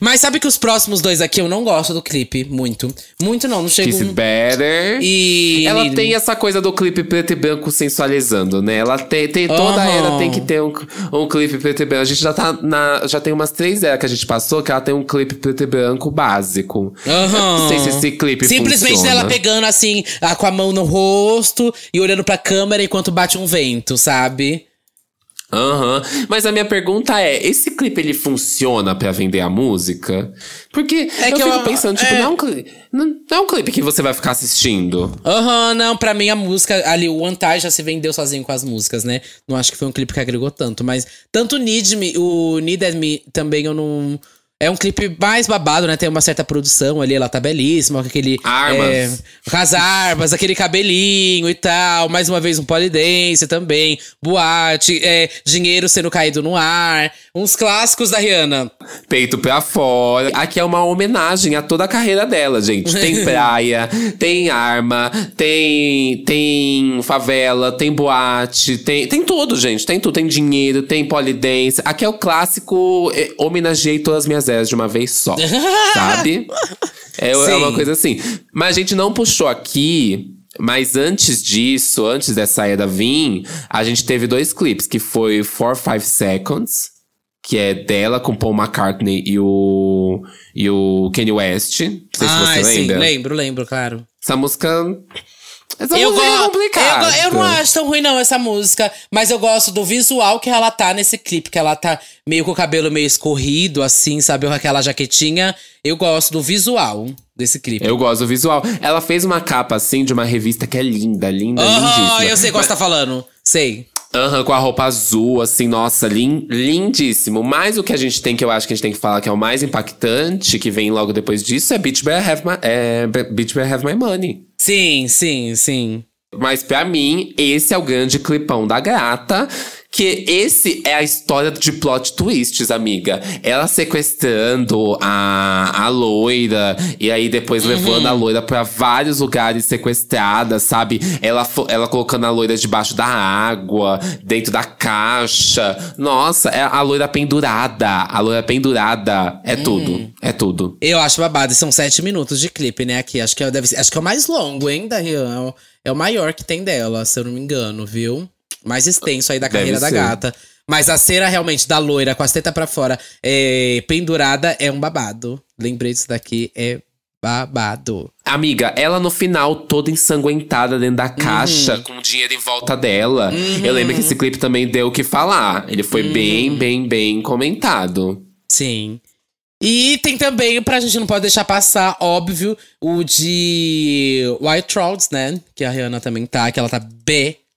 Speaker 2: Mas sabe que os próximos dois aqui eu não gosto do clipe, muito. Muito não, não chego.
Speaker 1: Kiss Better.
Speaker 2: E.
Speaker 1: Ela tem essa coisa do clipe preto e branco sensualizando, né? Ela tem, tem toda
Speaker 2: Aham.
Speaker 1: era tem que ter um, um clipe preto e branco. A gente já tá na. Já tem umas três eras que a gente passou que ela tem um clipe preto e branco básico.
Speaker 2: Aham.
Speaker 1: Não sei se esse clipe
Speaker 2: Simplesmente
Speaker 1: funciona.
Speaker 2: ela pegando assim, com a mão no rosto e olhando pra câmera enquanto bate um vento, sabe?
Speaker 1: Aham. Mas a minha pergunta é: esse clipe ele funciona pra vender a música? Porque
Speaker 2: É
Speaker 1: eu
Speaker 2: que
Speaker 1: fico
Speaker 2: eu-
Speaker 1: pensando, tipo,
Speaker 2: é.
Speaker 1: não, é um clipe, não, não é um clipe que você vai ficar assistindo.
Speaker 2: Aham, não, pra mim a música ali, o Antai já se vendeu sozinho com as músicas, né? Não acho que foi um clipe que agregou tanto, mas tanto Need Me, o Needed Me também eu não. É um clipe mais babado, né? Tem uma certa produção ali, ela tá belíssima, com aquele.
Speaker 1: Armas.
Speaker 2: é, com as armas, aquele cabelinho e tal. Mais uma vez um polidense também. Boate, é, dinheiro sendo caído no ar. Uns clássicos da Rihanna.
Speaker 1: Peito pra fora. Aqui é uma homenagem a toda a carreira dela, gente. Tem praia, tem arma, tem tem favela, tem boate, tem, tem tudo, gente. Tem tudo. Tem dinheiro, tem polidense. Aqui é o clássico eh, homenageei todas as minhas eras de uma vez só. sabe? É, é uma
Speaker 2: Sim.
Speaker 1: coisa assim. Mas a gente não puxou aqui. Mas antes disso, antes dessa era vir, a gente teve dois clipes, que foi For Five Seconds, que é dela com Paul McCartney e o, e o Kanye West. Não sei se você
Speaker 2: sim,
Speaker 1: lembra.
Speaker 2: lembro, lembro, claro.
Speaker 1: Essa música. Essa
Speaker 2: Eu,
Speaker 1: música é complicada.
Speaker 2: eu, go- eu não acho tão ruim, não, essa música. Mas eu gosto do visual que ela tá nesse clipe. Que ela tá meio com o cabelo meio escorrido, assim, sabe? Com aquela jaquetinha. Eu gosto do visual desse clipe.
Speaker 1: Eu gosto do visual. Ela fez uma capa assim de uma revista que é linda, linda,
Speaker 2: Aham,
Speaker 1: lindíssima.
Speaker 2: eu sei qual você tá falando. Sei.
Speaker 1: Aham, com a roupa azul, assim, nossa, lin- lindíssimo. Mas o que a gente tem, que eu acho que a gente tem que falar que é o mais impactante, que vem logo depois disso, é Bitch Better Have My, é, Bitch Better Have My Money.
Speaker 2: Sim, sim, sim.
Speaker 1: Mas pra mim, esse é o grande clipão da gata. Que esse é a história de plot twists, amiga. Ela sequestrando a, a loira, e aí depois levando a loira pra vários lugares sequestrada, sabe? Ela, ela colocando a loira debaixo da água, dentro da caixa. Nossa, é a loira pendurada. A loira pendurada. É tudo. É tudo.
Speaker 2: Eu acho babado. São sete minutos de clipe, né? Aqui. Acho que é, deve ser- acho que é o mais longo, hein, da. É É o maior que tem dela, se eu não me engano, viu? Mais extenso aí da
Speaker 1: Deve
Speaker 2: carreira da gata. Mas a cena realmente da loira com as tetas pra fora é, pendurada é um babado. Lembrei disso daqui, é babado.
Speaker 1: Amiga, ela no final toda ensanguentada dentro da caixa, com o dinheiro em volta dela. Eu lembro que esse clipe também deu o que falar. Ele foi bem, bem, bem comentado.
Speaker 2: Sim. E tem também, pra gente não pode deixar passar, óbvio, o de White Trolls, né? Que a Rihanna também tá, que ela tá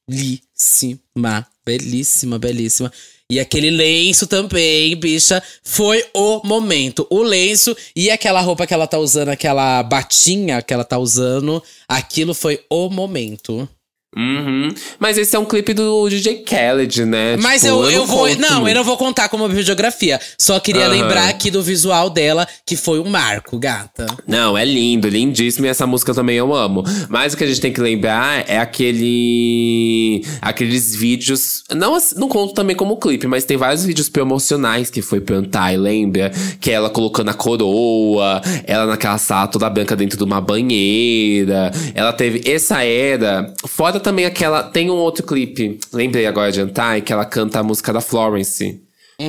Speaker 2: belíssima. Belíssima, belíssima. E aquele lenço também, bicha, foi o momento. O lenço e aquela roupa que ela tá usando, aquela batinha que ela tá usando, aquilo foi o momento.
Speaker 1: Uhum. Mas esse é um clipe do DJ Khaled, né?
Speaker 2: Mas
Speaker 1: Tipo,
Speaker 2: eu, eu, vou.
Speaker 1: conto
Speaker 2: Não, eu não vou contar como videografia. Só queria
Speaker 1: Aham.
Speaker 2: lembrar aqui do visual dela, que foi um marco, gata.
Speaker 1: Não, é lindo, lindíssimo e essa música também eu amo. Mas o que a gente tem que lembrar é aquele. aqueles vídeos. Não, não conto também como clipe, mas tem vários vídeos promocionais que foi pro Antai, lembra? Que é ela colocando a coroa, ela naquela sala toda branca dentro de uma banheira. Ela teve essa era. Fora também aquela. Tem um outro clipe, lembrei agora de Antai, que ela canta a música da Florence.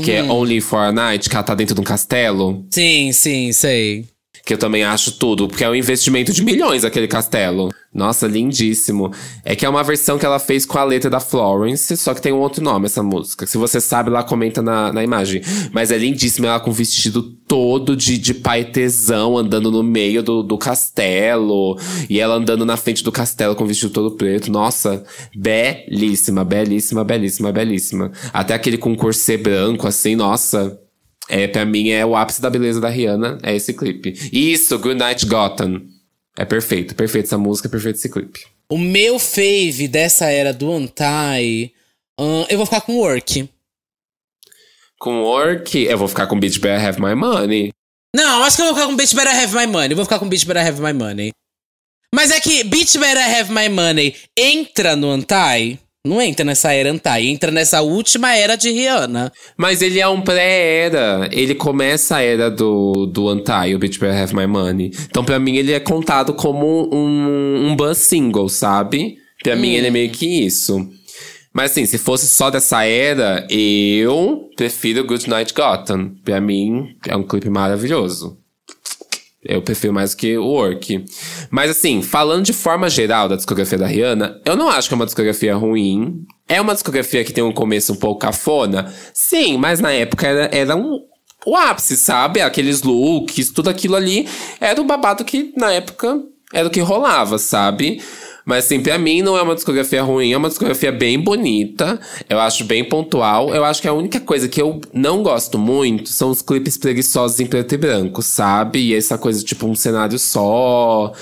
Speaker 1: Que é Only for a Night, que ela tá dentro de um castelo.
Speaker 2: Sim, sim, sei.
Speaker 1: Que eu também acho tudo, porque é um investimento de milhões aquele castelo. Nossa, lindíssimo. É que é uma versão que ela fez com a letra da Florence, só que tem um outro nome essa música. Se você sabe, lá comenta na, na imagem. Mas é lindíssima, ela com vestido todo de, de paetesão, andando no meio do, do castelo. E ela andando na frente do castelo com o vestido todo preto. Nossa, belíssima, belíssima, belíssima, belíssima. Até aquele com corset branco, assim, nossa. É, pra mim é o ápice da beleza da Rihanna, é esse clipe. Isso, Good Night Gotham. É perfeito, perfeito essa música, perfeito esse clipe.
Speaker 2: O meu fave dessa era do Antai. ahn, eu vou ficar com Work.
Speaker 1: Com Work, eu vou ficar com Beach Bear Have My Money.
Speaker 2: Não, acho que eu vou ficar com Bitch Better Have My Money. Eu vou ficar com Bitch Better Have My Money. Mas é que Bitch Better Have My Money entra no Antai. Não entra nessa era Antai, entra nessa última era de Rihanna.
Speaker 1: Mas ele é um pré-era. Ele começa a era do, do Anti, o Beach Bear Have My Money. Então, pra mim, ele é contado como um, um buzz single, sabe? Pra mim, ele é meio que isso. Mas assim, se fosse só dessa era, eu prefiro Good Night Gotham. Pra mim, é um clipe maravilhoso. Eu prefiro mais que o Work. Mas assim, falando de forma geral da discografia da Rihanna, eu não acho que é uma discografia ruim. É uma discografia que tem um começo um pouco cafona. Sim, mas na época era, era um, o ápice, sabe? Aqueles looks, tudo aquilo ali era o babado que na época era o que rolava, sabe? Mas assim, pra mim não é uma discografia ruim, é uma discografia bem bonita. Eu acho bem pontual. Eu acho que a única coisa que eu não gosto muito são os clipes preguiçosos em preto e branco, sabe? E essa coisa, tipo, um cenário só.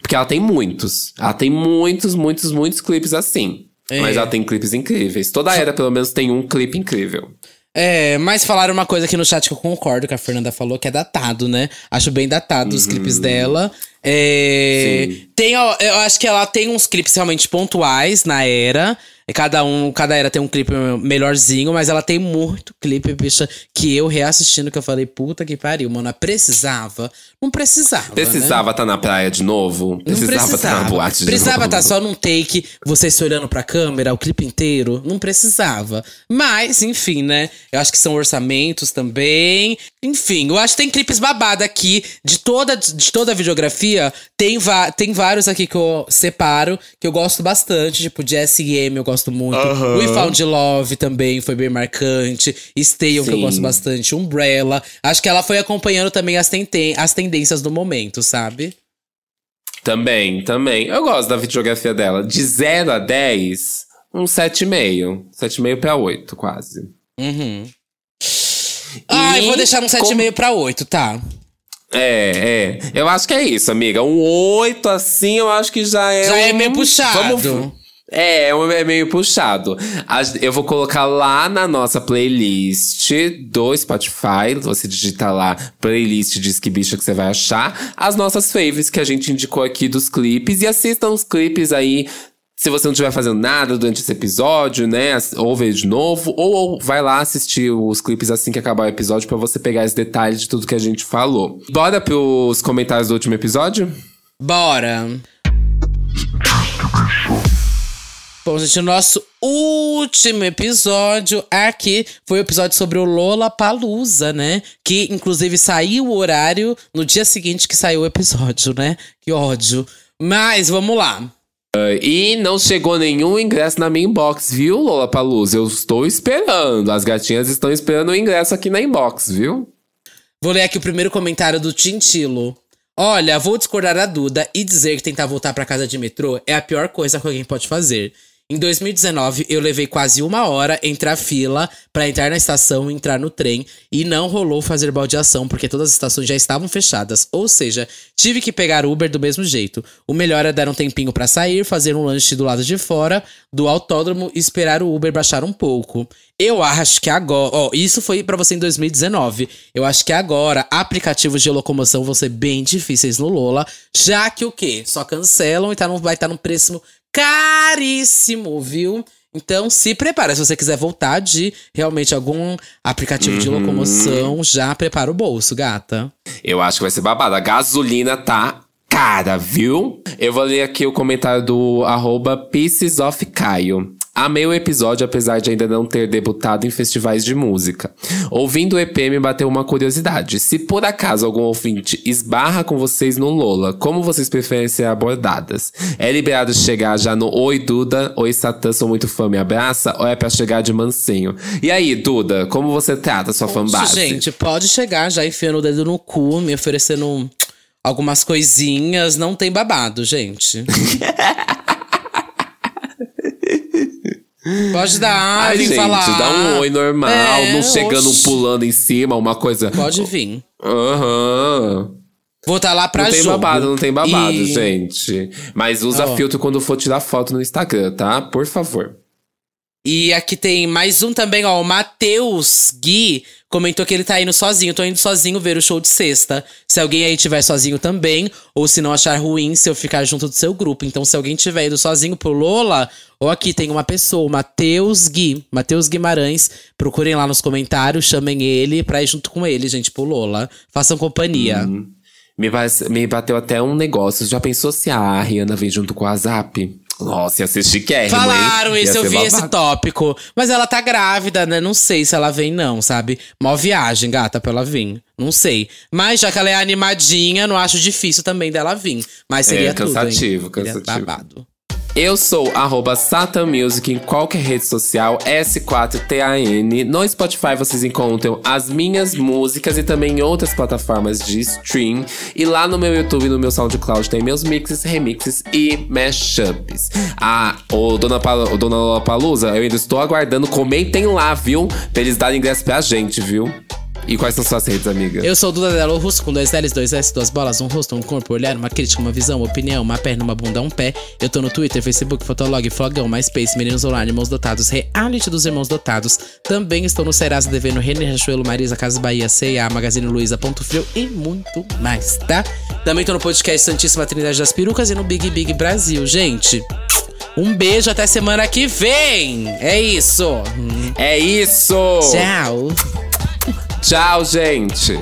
Speaker 1: Porque ela tem muitos. Ela tem muitos, muitos, muitos clipes assim. É. Mas ela tem clipes incríveis. Toda era, pelo menos, tem um clipe incrível.
Speaker 2: É, mas falaram uma coisa aqui no chat que eu concordo que a Fernanda falou, que é datado, né? Acho bem datado uhum. os clipes dela. É, tem, eu acho que ela tem uns clipes realmente pontuais na era. Cada um, cada era tem um clipe melhorzinho, mas ela tem muito clipe, bicha, que eu reassistindo, que eu falei, puta que pariu, mano, precisava. Não precisava.
Speaker 1: Precisava estar né? tá na praia de novo. Precisava estar tá na boate de
Speaker 2: Precisava estar tá só num take, você se olhando pra câmera, o clipe inteiro. Não precisava. Mas, enfim, né? Eu acho que são orçamentos também. Enfim, eu acho que tem clipes babada aqui de toda, de toda a videografia. Tem, tem vários aqui que eu separo, que eu gosto bastante, tipo de SM, eu gosto gosto muito. Uhum. We Found Love também foi bem marcante. Stay, que eu gosto bastante. Umbrella. Acho que ela foi acompanhando também as, as tendências do momento, sabe?
Speaker 1: Também, também. Eu gosto da videografia dela. De 0 a 10, um 7,5. 7,5 pra 8, quase.
Speaker 2: Uhum. Ah, eu vou deixar um 7,5 com... pra 8, tá?
Speaker 1: É, é. Eu acho que é isso, amiga. Um 8 assim, eu acho que já é.
Speaker 2: Já
Speaker 1: um...
Speaker 2: é meio puxado.
Speaker 1: Vamos, é, é meio puxado. Eu vou colocar lá na nossa playlist do Spotify. Você digita lá playlist Diz que Bicha que você vai achar. As nossas faves que a gente indicou aqui dos clipes. E assistam os clipes aí. Se você não estiver fazendo nada durante esse episódio, né? Ouve de novo. Ou vai lá assistir os clipes assim que acabar o episódio para você pegar os detalhes de tudo que a gente falou. Bora pros comentários do último episódio?
Speaker 2: Bora! Bom, gente, o nosso último episódio aqui foi o episódio sobre o Lola Palusa, né? Que inclusive saiu o horário no dia seguinte que saiu o episódio, né? Que ódio. Mas vamos lá.
Speaker 1: Uh, e não chegou nenhum ingresso na minha inbox, viu, Lola Palusa? Eu estou esperando. As gatinhas estão esperando o ingresso aqui na inbox, viu?
Speaker 2: Vou ler aqui o primeiro comentário do Tintilo. Olha, vou discordar da Duda e dizer que tentar voltar para casa de metrô é a pior coisa que alguém pode fazer. Em 2019, eu levei quase uma hora entre a fila para entrar na estação e entrar no trem e não rolou fazer baldeação porque todas as estações já estavam fechadas. Ou seja, tive que pegar Uber do mesmo jeito. O melhor é dar um tempinho para sair, fazer um lanche do lado de fora do autódromo e esperar o Uber baixar um pouco. Eu acho que agora, ó, isso foi para você em 2019. Eu acho que agora aplicativos de locomoção vão ser bem difíceis no Lola, já que o quê? Só cancelam e tá, vai estar tá num preço caríssimo, viu? Então se prepara. Se você quiser voltar de realmente algum aplicativo uhum. de locomoção, já prepara o bolso, gata.
Speaker 1: Eu acho que vai ser babado. A gasolina tá cara, viu? Eu vou ler aqui o comentário do arroba Pieces of Caio. Amei o episódio, apesar de ainda não ter debutado em festivais de música. Ouvindo o EP, me bateu uma curiosidade. Se por acaso algum ouvinte esbarra com vocês no Lola, como vocês preferem ser abordadas? É liberado chegar já no Oi Duda, Oi Satã, sou muito fã, me abraça? Ou é pra chegar de mansinho? E aí, Duda, como você trata sua fanbase?
Speaker 2: Gente, pode chegar já enfiando o dedo no cu, me oferecendo algumas coisinhas. Não tem babado, gente. Pode dar, Ai,
Speaker 1: gente,
Speaker 2: falar.
Speaker 1: dá um oi normal, é, não chegando oxi. pulando em cima, uma coisa.
Speaker 2: Pode vir.
Speaker 1: Aham. Uhum.
Speaker 2: Vou estar tá lá pra
Speaker 1: Não tem
Speaker 2: jogo.
Speaker 1: babado, não tem babado, e... gente. Mas usa oh. filtro quando for tirar foto no Instagram, tá? Por favor.
Speaker 2: E aqui tem mais um também, ó. O Matheus Gui comentou que ele tá indo sozinho. Tô indo sozinho ver o show de sexta. Se alguém aí tiver sozinho também, ou se não achar ruim se eu ficar junto do seu grupo. Então, se alguém tiver ido sozinho pro Lola, ou aqui tem uma pessoa, Matheus Gui, Matheus Guimarães. Procurem lá nos comentários, chamem ele pra ir junto com ele, gente, pro Lola. Façam companhia. Hum,
Speaker 1: me, me bateu até um negócio. Já pensou se a Rihanna vem junto com a Zap? Nossa, ia ser chiquérrimo,
Speaker 2: Falaram
Speaker 1: hein?
Speaker 2: Isso, eu vi
Speaker 1: babado.
Speaker 2: esse tópico. Mas ela tá grávida, né? Não sei se ela vem, não, sabe? Mó viagem, gata, pra ela vir. Não sei. Mas já que ela é animadinha, não acho difícil também dela vir. Mas seria
Speaker 1: É,
Speaker 2: tudo, hein?
Speaker 1: cansativo, cansativo.
Speaker 2: babado.
Speaker 1: Eu sou arroba Music em qualquer rede social, S4TAN. No Spotify vocês encontram as minhas músicas e também em outras plataformas de stream. E lá no meu YouTube no meu SoundCloud tem meus mixes, remixes e mashups. Ah, o Dona, Pal Palusa, eu ainda estou aguardando. Comentem lá, viu? Pra eles darem ingresso pra gente, viu? E quais são suas redes, amiga?
Speaker 2: Eu sou o Duda Delo Russo, com dois L's, dois S, duas bolas, um rosto, um corpo, um olhar, uma crítica, uma visão, uma opinião, uma perna, uma bunda, um pé. Eu tô no Twitter, Facebook, Fotolog, Flogão, MySpace, Meninos Online, Irmãos Dotados, Reality dos Irmãos Dotados. Também estou no Serasa devendo Renner Rachuelo, Marisa, Casa Bahia, C&A, Magazine Luiza, Ponto Frio e muito mais, tá? Também tô no podcast Santíssima Trindade das Perucas e no Big Big Brasil, gente. Um beijo, até semana que vem! É isso!
Speaker 1: É isso!
Speaker 2: Tchau!
Speaker 1: Tchau, gente!